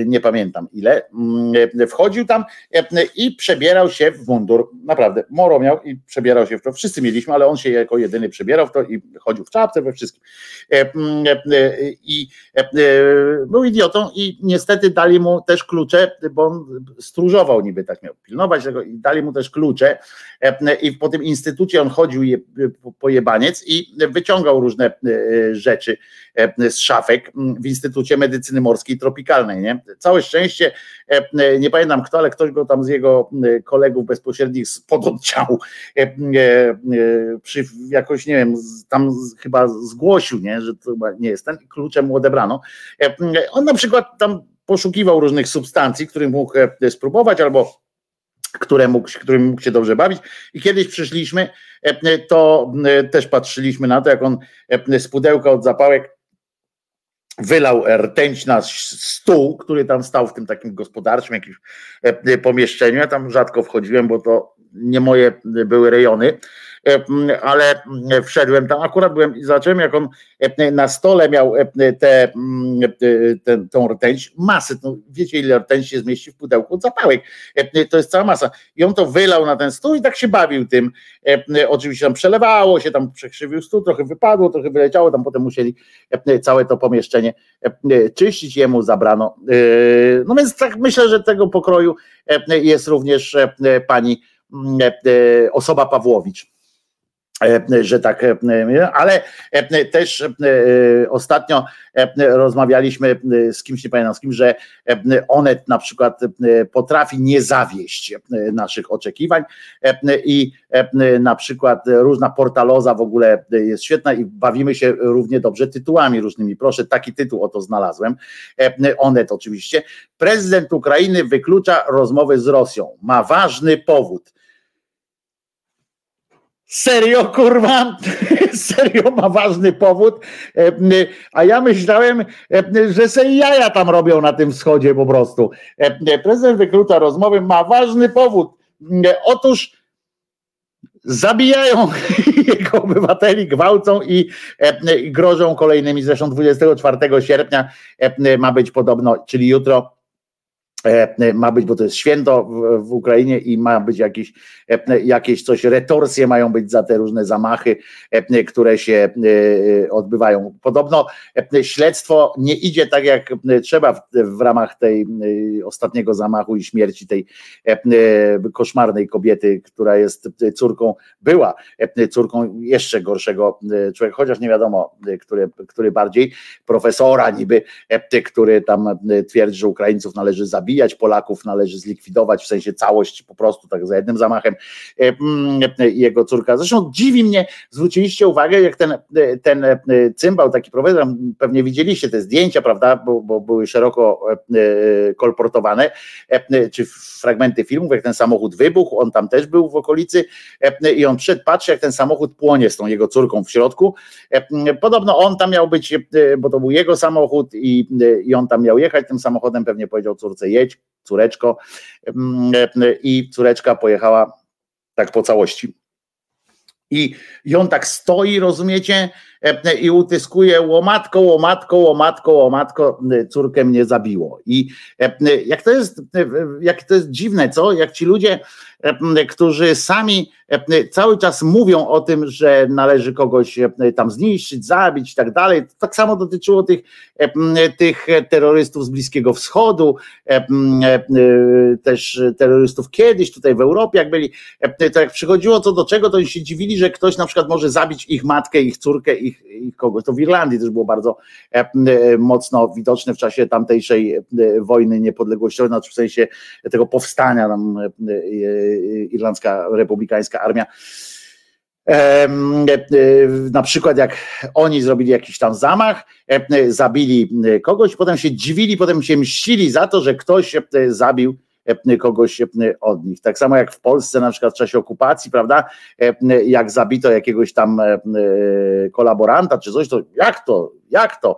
nie pamiętam ile, mm, wchodził tam e, i przebierał się w mundur. Naprawdę, moro miał i przebierał się w to. Wszyscy mieliśmy, ale on się jako jedyny przebierał w to i chodził w czapce we wszystkim. E, I był idiotą i niestety dali mu też klucze, bo on stróżował niby, tak miał pilnować tego i dali mu też klucze i po tym instytucie on chodził po jebaniec i wyciągał różne rzeczy z szafek w Instytucie Medycyny Morskiej Tropikalnej nie? Całe szczęście, e, e, nie pamiętam kto, ale ktoś go tam z jego e, kolegów bezpośrednich spod oddziału przy, jakoś, nie wiem, tam chyba zgłosił, nie? że to nie jest ten, kluczem mu odebrano. On na przykład tam poszukiwał różnych substancji, których mógł spróbować albo które mógł, którym mógł się dobrze bawić. I kiedyś przyszliśmy, to też patrzyliśmy na to, jak on z pudełka od zapałek wylał rtęć na stół, który tam stał w tym takim gospodarczym jakimś e, pomieszczeniu. Ja tam rzadko wchodziłem, bo to nie moje były rejony, e, ale wszedłem tam, akurat byłem i zobaczyłem, jak on e, na stole miał tę te, tą rtęć, masę, no wiecie ile rtęć się zmieści w pudełku? Zapałek, to jest cała masa. I on to wylał na ten stół i tak się bawił tym, oczywiście tam przelewało się, tam przekrzywił stół, trochę wypadło, trochę wyleciało, tam potem musieli całe to pomieszczenie czyścić, jemu zabrano, no więc tak myślę, że tego pokroju jest również pani e, e, osoba Pawłowicz. e, że tak, ale też ostatnio rozmawialiśmy z kimś, nie pamiętam z kim, że Onet na przykład potrafi nie zawieść naszych oczekiwań i na przykład różna portaloza w ogóle jest świetna i bawimy się równie dobrze tytułami różnymi. Proszę, taki tytuł oto znalazłem. Onet oczywiście. Prezydent Ukrainy wyklucza rozmowy z Rosją. Ma ważny powód Serio, kurwa? *laughs* Serio ma ważny powód. E, a ja myślałem, e, że se jaja tam robią na tym wschodzie po prostu. E, prezydent wyklucza rozmowy, ma ważny powód. Otóż zabijają *laughs* jego obywateli, gwałcą i, grożą kolejnymi. Zresztą 24 sierpnia ma być podobno, czyli jutro ma być, bo to jest święto w, Ukrainie i ma być jakieś, e, jakieś coś, retorsje mają być za te różne zamachy, e, które się odbywają. Podobno śledztwo nie idzie tak jak trzeba w, w ramach tej ostatniego zamachu i śmierci tej koszmarnej kobiety, która jest córką, była córką jeszcze gorszego człowieka, chociaż nie wiadomo, który, który bardziej, profesora niby, który tam twierdzi, że Ukraińców należy zabijać, zabijać, Polaków należy zlikwidować, w sensie całość po prostu tak za jednym zamachem. E, mm, jego córka. Zresztą dziwi mnie, zwróciliście uwagę, jak ten, ten e, cymbał, taki profesor, pewnie widzieliście te zdjęcia, prawda, bo, bo były szeroko e, kolportowane, czy fragmenty filmów, jak ten samochód wybuchł, on tam też był w okolicy i on przed patrzy, jak ten samochód płonie z tą jego córką w środku. Podobno on tam miał być, bo to był jego samochód i, i on tam miał jechać tym samochodem, pewnie powiedział córce, jedź, córeczko. Mm, I córeczka pojechała tak po całości. I, I on tak stoi, rozumiecie, i utyskuje łomatko, łomatko, łomatko, łomatko, córkę mnie zabiło. I jak to jest, jak to jest dziwne, co? Jak ci ludzie, którzy sami cały czas mówią o tym, że należy kogoś tam zniszczyć, zabić i tak dalej. Tak samo dotyczyło tych, tych terrorystów z Bliskiego Wschodu, też terrorystów kiedyś tutaj w Europie, jak byli, to jak przychodziło co do czego, to oni się dziwili, że ktoś na przykład może zabić ich matkę, ich córkę, ich, ich kogoś. To w Irlandii też było bardzo mocno widoczne w czasie tamtejszej wojny niepodległościowej, znaczy w sensie tego powstania tam Irlandzka Republikańska Armia. Na przykład, jak oni zrobili jakiś tam zamach, zabili kogoś, potem się dziwili, potem się mścili za to, że ktoś zabił kogoś od nich. Tak samo jak w Polsce, na przykład w czasie okupacji, prawda? Jak zabito jakiegoś tam kolaboranta czy coś, to jak to? Jak to?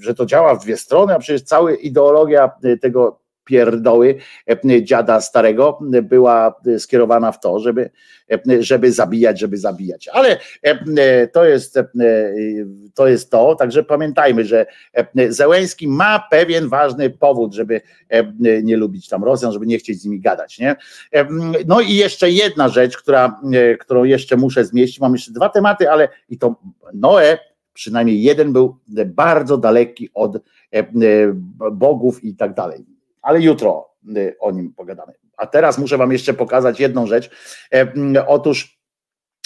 Że to działa w dwie strony, a przecież cała ideologia tego pierdoły e, dziada starego była skierowana w to, żeby, e, żeby zabijać, żeby zabijać. Ale e, to jest, to jest to, także pamiętajmy, że Zełęski ma pewien ważny powód, żeby nie lubić tam Rosjan, żeby nie chcieć z nimi gadać. Nie? No i jeszcze jedna rzecz, która, którą jeszcze muszę zmieścić, mam jeszcze dwa tematy, ale i to Noe, przynajmniej jeden był bardzo daleki od bogów i tak dalej ale jutro y, o nim pogadamy. A teraz muszę Wam jeszcze pokazać jedną rzecz. E, otóż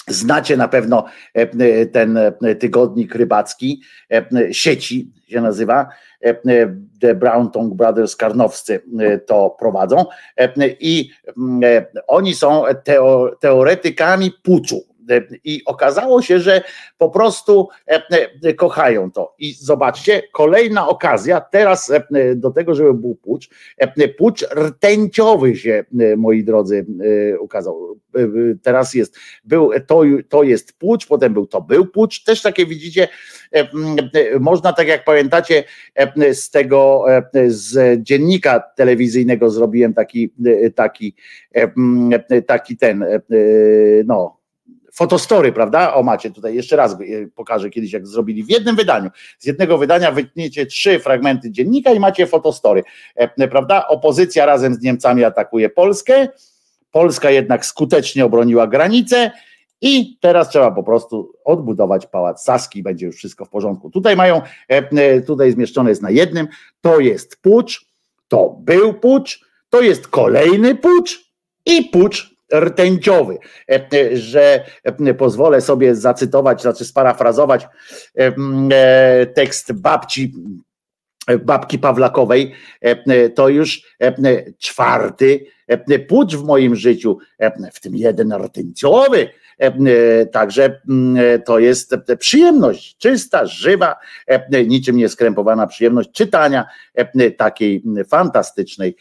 Znacie na pewno e, ten e, tygodnik rybacki, sieci się nazywa, The Brown Tongue Brothers Karnowscy to prowadzą i oni są teoretykami puczu i okazało się, że po prostu e, e, kochają to. I zobaczcie, kolejna okazja teraz e, do tego, żeby był pucz. Pucz rtęciowy się, moi drodzy, ukazał. Teraz jest, był, to, to jest pucz, potem był to był pucz. Też takie widzicie, można tak jak pamiętacie z tego, z dziennika telewizyjnego zrobiłem taki, taki, taki ten, no, fotostory, prawda? O macie tutaj, jeszcze raz pokażę kiedyś, jak zrobili w jednym wydaniu. Z jednego wydania wytniecie trzy fragmenty dziennika i macie fotostory, e, prawda? Opozycja razem z Niemcami atakuje Polskę, Polska jednak skutecznie obroniła granicę i teraz trzeba po prostu odbudować pałac Saski, będzie już wszystko w porządku. Tutaj mają, e, e, tutaj zmieszczone jest na jednym, to jest pucz, to był pucz, to jest kolejny pucz i pucz rtęciowy, e, e, że e, pozwolę sobie zacytować, znaczy sparafrazować tekst babci babki Pawlakowej, to już czwarty pucz w moim życiu, w tym jeden rtęciowy, Także to jest przyjemność, czysta, żywa, niczym nieskrępowana przyjemność czytania takiej fantastycznej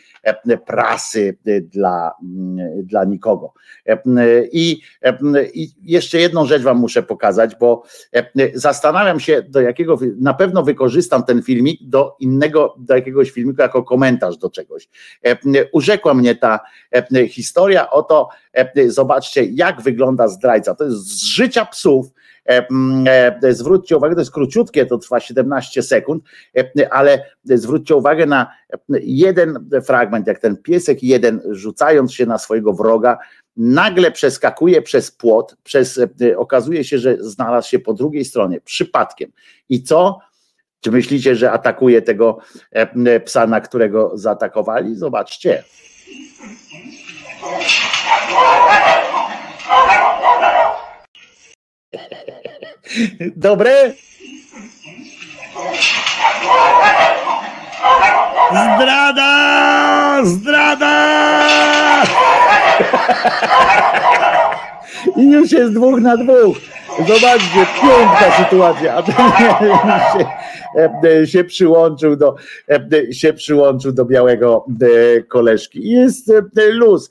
prasy dla, dla nikogo. I, I jeszcze jedną rzecz Wam muszę pokazać, bo zastanawiam się, do jakiego, na pewno wykorzystam ten filmik do innego, do jakiegoś filmiku jako komentarz do czegoś. Urzekła mnie ta historia o to, zobaczcie, jak wygląda zdrajca. To jest z życia psów Zwróćcie uwagę, to jest króciutkie, to trwa 17 sekund, ale zwróćcie uwagę na jeden fragment, jak ten piesek jeden rzucając się na swojego wroga, nagle przeskakuje przez płot, przez, okazuje się, że znalazł się po drugiej stronie, przypadkiem. I co? Czy myślicie, że atakuje tego psa, na którego zaatakowali? Zobaczcie. Dobre? Zdrada! Zdrada! I już jest dwóch na dwóch. Zobaczcie, piękna sytuacja. *laughs* A ten się przyłączył do e, się przyłączył do białego e, koleżki. Jest luz.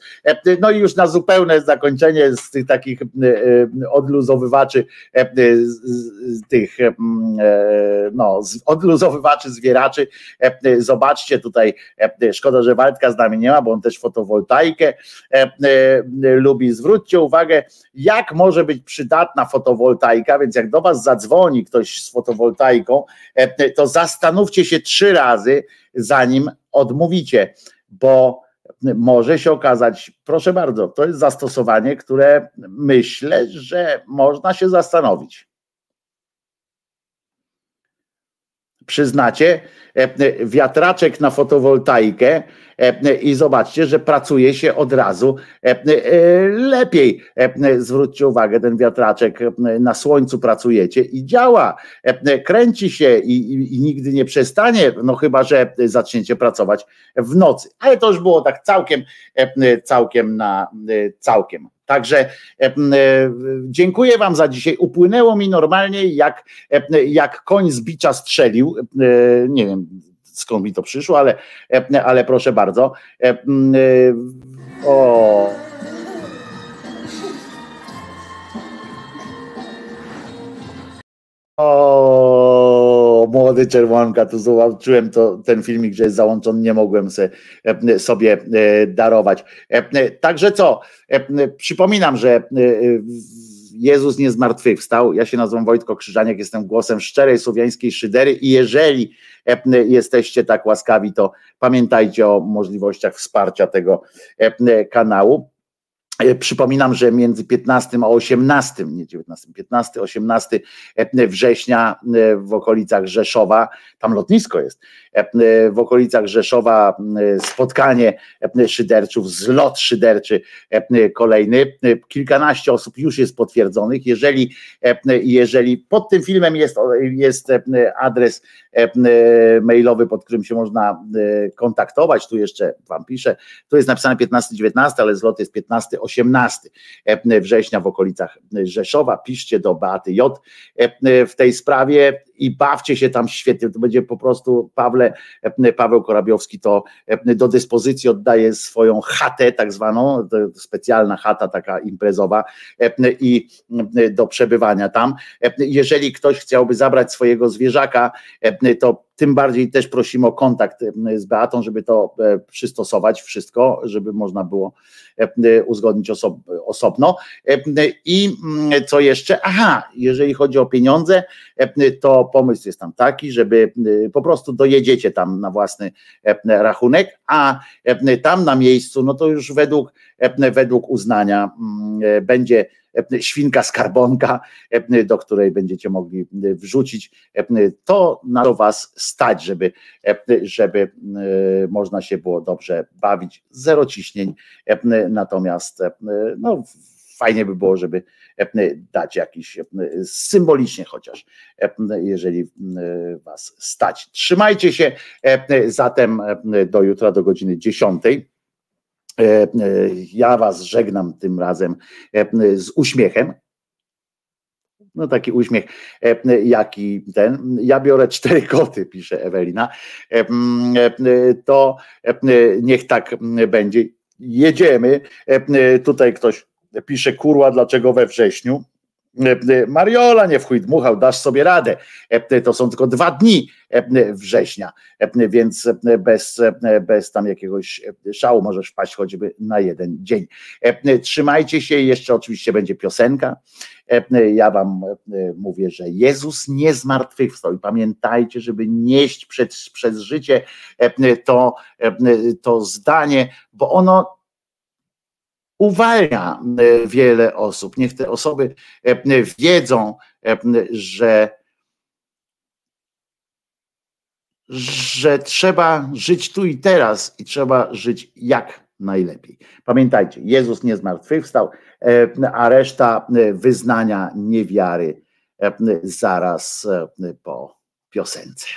No i już na zupełne zakończenie z tych takich odluzowywaczy tych no, odluzowywaczy zwieraczy. Zobaczcie tutaj, szkoda, że Waldka z nami nie ma, bo on też fotowoltaikę lubi. Zwróćcie uwagę, jak może być przydatna fotowoltaika, więc jak do Was zadzwoni ktoś z fotowoltaiką, e, to zastanówcie się trzy razy, zanim odmówicie, bo może się okazać, proszę bardzo, to jest zastosowanie, które myślę, że można się zastanowić. Przyznacie, e, wiatraczek na fotowoltaikę E, i zobaczcie, że pracuje się od razu e, e, lepiej. Zwróćcie uwagę, ten wiatraczek na słońcu pracujecie i działa, kręci się i, i, i nigdy nie przestanie, no chyba, że zaczniecie pracować w nocy. Ale to już było tak całkiem, całkiem na całkiem. Także dziękuję Wam za dzisiaj. Upłynęło mi normalnie, jak, jak koń z bicza strzelił. Nie wiem, skąd mi to przyszło, ale, ale proszę bardzo. E, e, o. O, młody czerwonka, tu zobaczyłem to, ten filmik, że jest załączony, nie mogłem se, sobie darować. Także co, przypominam, że Jezus nie zmartwychwstał. Ja się nazywam Wojtko Krzyżaniak, jestem głosem szczerej słowiańskiej szydery i jeżeli e, jesteście tak łaskawi, to pamiętajcie o możliwościach wsparcia tego e, kanału. E, przypominam, że między 15 a 18, nie 19, 15, 18 września w okolicach Rzeszowa, tam lotnisko jest, w okolicach Rzeszowa spotkanie szyderczów, zlot szyderczy kolejny. Kilkanaście osób już jest potwierdzonych. Jeżeli, jeżeli pod tym filmem jest, jest adres mailowy, pod którym się można kontaktować, tu jeszcze wam piszę, tu jest napisane 15-19, ale zlot jest 15-18 września w okolicach Rzeszowa. Piszcie do Beaty J. W tej sprawie i bawcie się tam świetnie. To będzie po prostu Pawle, Paweł Korabiowski to do dyspozycji oddaje swoją chatę, tak zwaną, specjalna chata taka imprezowa i do przebywania tam. Jeżeli ktoś chciałby zabrać swojego zwierzaka, to tym bardziej też prosimy o kontakt z Beatą, żeby to przystosować wszystko, żeby można było uzgodnić osob osobno. I co jeszcze? Aha, jeżeli chodzi o pieniądze, to pomysł jest tam taki, żeby po prostu dojedziecie tam na własny rachunek, a tam na miejscu, no to już według, według uznania będzie świnka skarbonka, do której będziecie mogli wrzucić. To na was stać, żeby, żeby można się było dobrze bawić. Zero ciśnień, natomiast no, fajnie by było, żeby dać jakiś symbolicznie chociaż, jeżeli was stać. Trzymajcie się zatem do jutra do godziny 10. Ja was żegnam tym razem z uśmiechem. No taki uśmiech, jaki ten. Ja biorę cztery koty, pisze Ewelina. To niech tak będzie. Jedziemy. Tutaj ktoś pisze kurła, dlaczego we wrześniu? Mariola, nie w chuj dmuchał, dasz sobie radę. To są tylko dwa dni września, więc bez, bez tam jakiegoś szału możesz wpaść choćby na jeden dzień. Trzymajcie się, jeszcze oczywiście będzie piosenka. Ja wam mówię, że Jezus nie zmartwychwstał i pamiętajcie, żeby nieść przez, przez życie to, to zdanie, bo ono uwalnia e, wiele osób. Niech te osoby e, wiedzą, e, że że trzeba żyć tu i teraz i trzeba żyć jak najlepiej. Pamiętajcie, Jezus nie zmartwychwstał, a reszta wyznania niewiary zaraz po piosence.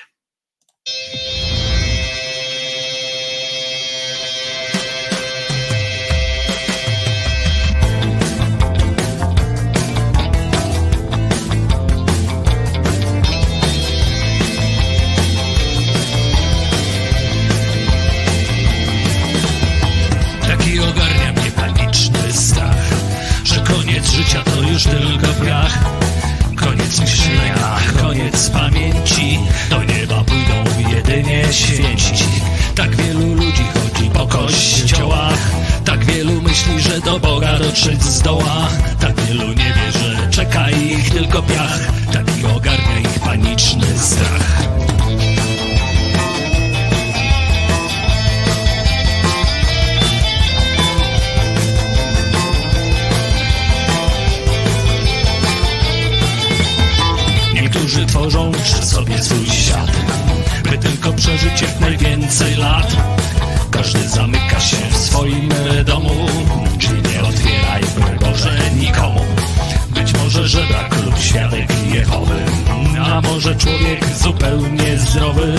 Już tylko piach Koniec myślenia, koniec pamięci. Do nieba pójdą jedynie święci. Tak wielu ludzi chodzi po kościołach. Tak wielu myśli, że do Boga dotrzeć zdoła. Tak wielu nie wie, że czeka ich tylko piach. Taki ogarnia ich paniczny strach Niektórzy tworzą sobie swój świat. By tylko przeżyć jak najwięcej lat. Każdy zamyka się w swoim domu. Drzwi nie otwieraj, broń Boże, nikomu? Być może żebrak lub świadek Jehowy. A może człowiek zupełnie zdrowy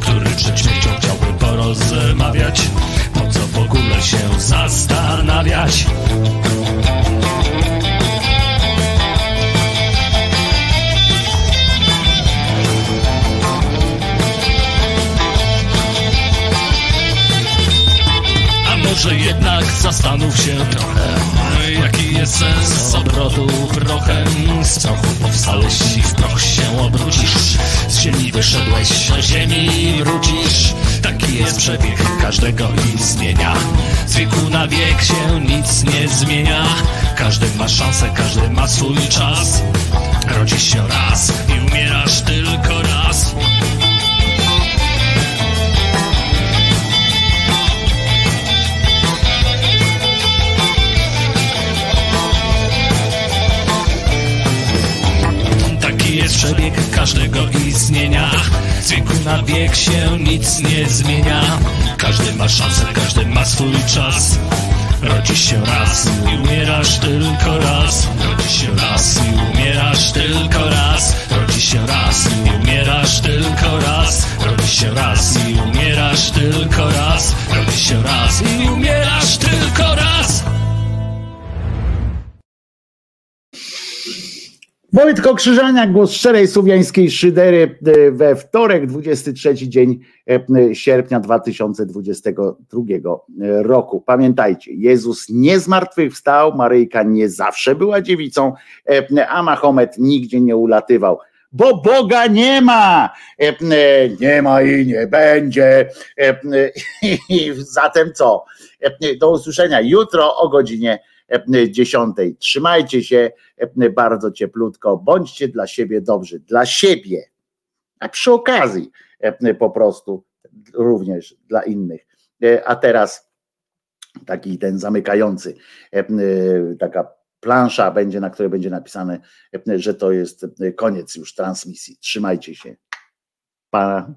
Który przed śmiercią chciałby porozmawiać? Po co w ogóle się zastanawiać może jednak zastanów się trochę Jaki jest sens obrotu prochem. Z prochu powstałeś i w proch się obrócisz Z ziemi wyszedłeś, do ziemi wrócisz. Taki jest przebieg każdego istnienia Z wieku na wiek się nic nie zmienia. Każdy ma szansę, każdy ma swój czas. Rodzisz się raz i umierasz tylko raz jest przebieg każdego istnienia. Z wieku na wiek się nic nie zmienia. Każdy ma szansę, każdy ma swój czas. Rodzisz się raz i umierasz tylko raz. Rodzisz się raz i umierasz tylko raz. Rodzisz się raz i umierasz tylko raz. Rodzisz się raz i umierasz tylko raz. Rodzisz się raz i umierasz tylko raz Wojtko Krzyżaniak, głos szczerej słowiańskiej szydery e, we wtorek, 23 dzień e, sierpnia 2022 roku. Pamiętajcie, Jezus nie zmartwychwstał, Maryjka nie zawsze była dziewicą, e, a Mahomet nigdzie nie ulatywał. Bo Boga nie ma, nie ma i nie będzie. *laughs* Zatem co? Do usłyszenia jutro o godzinie 10. Trzymajcie się bardzo cieplutko, bądźcie dla siebie dobrzy, dla siebie, a przy okazji po prostu również dla innych. A teraz taki ten zamykający, taka plansza będzie, na której będzie napisane, że to jest koniec już transmisji. Trzymajcie się. Pa.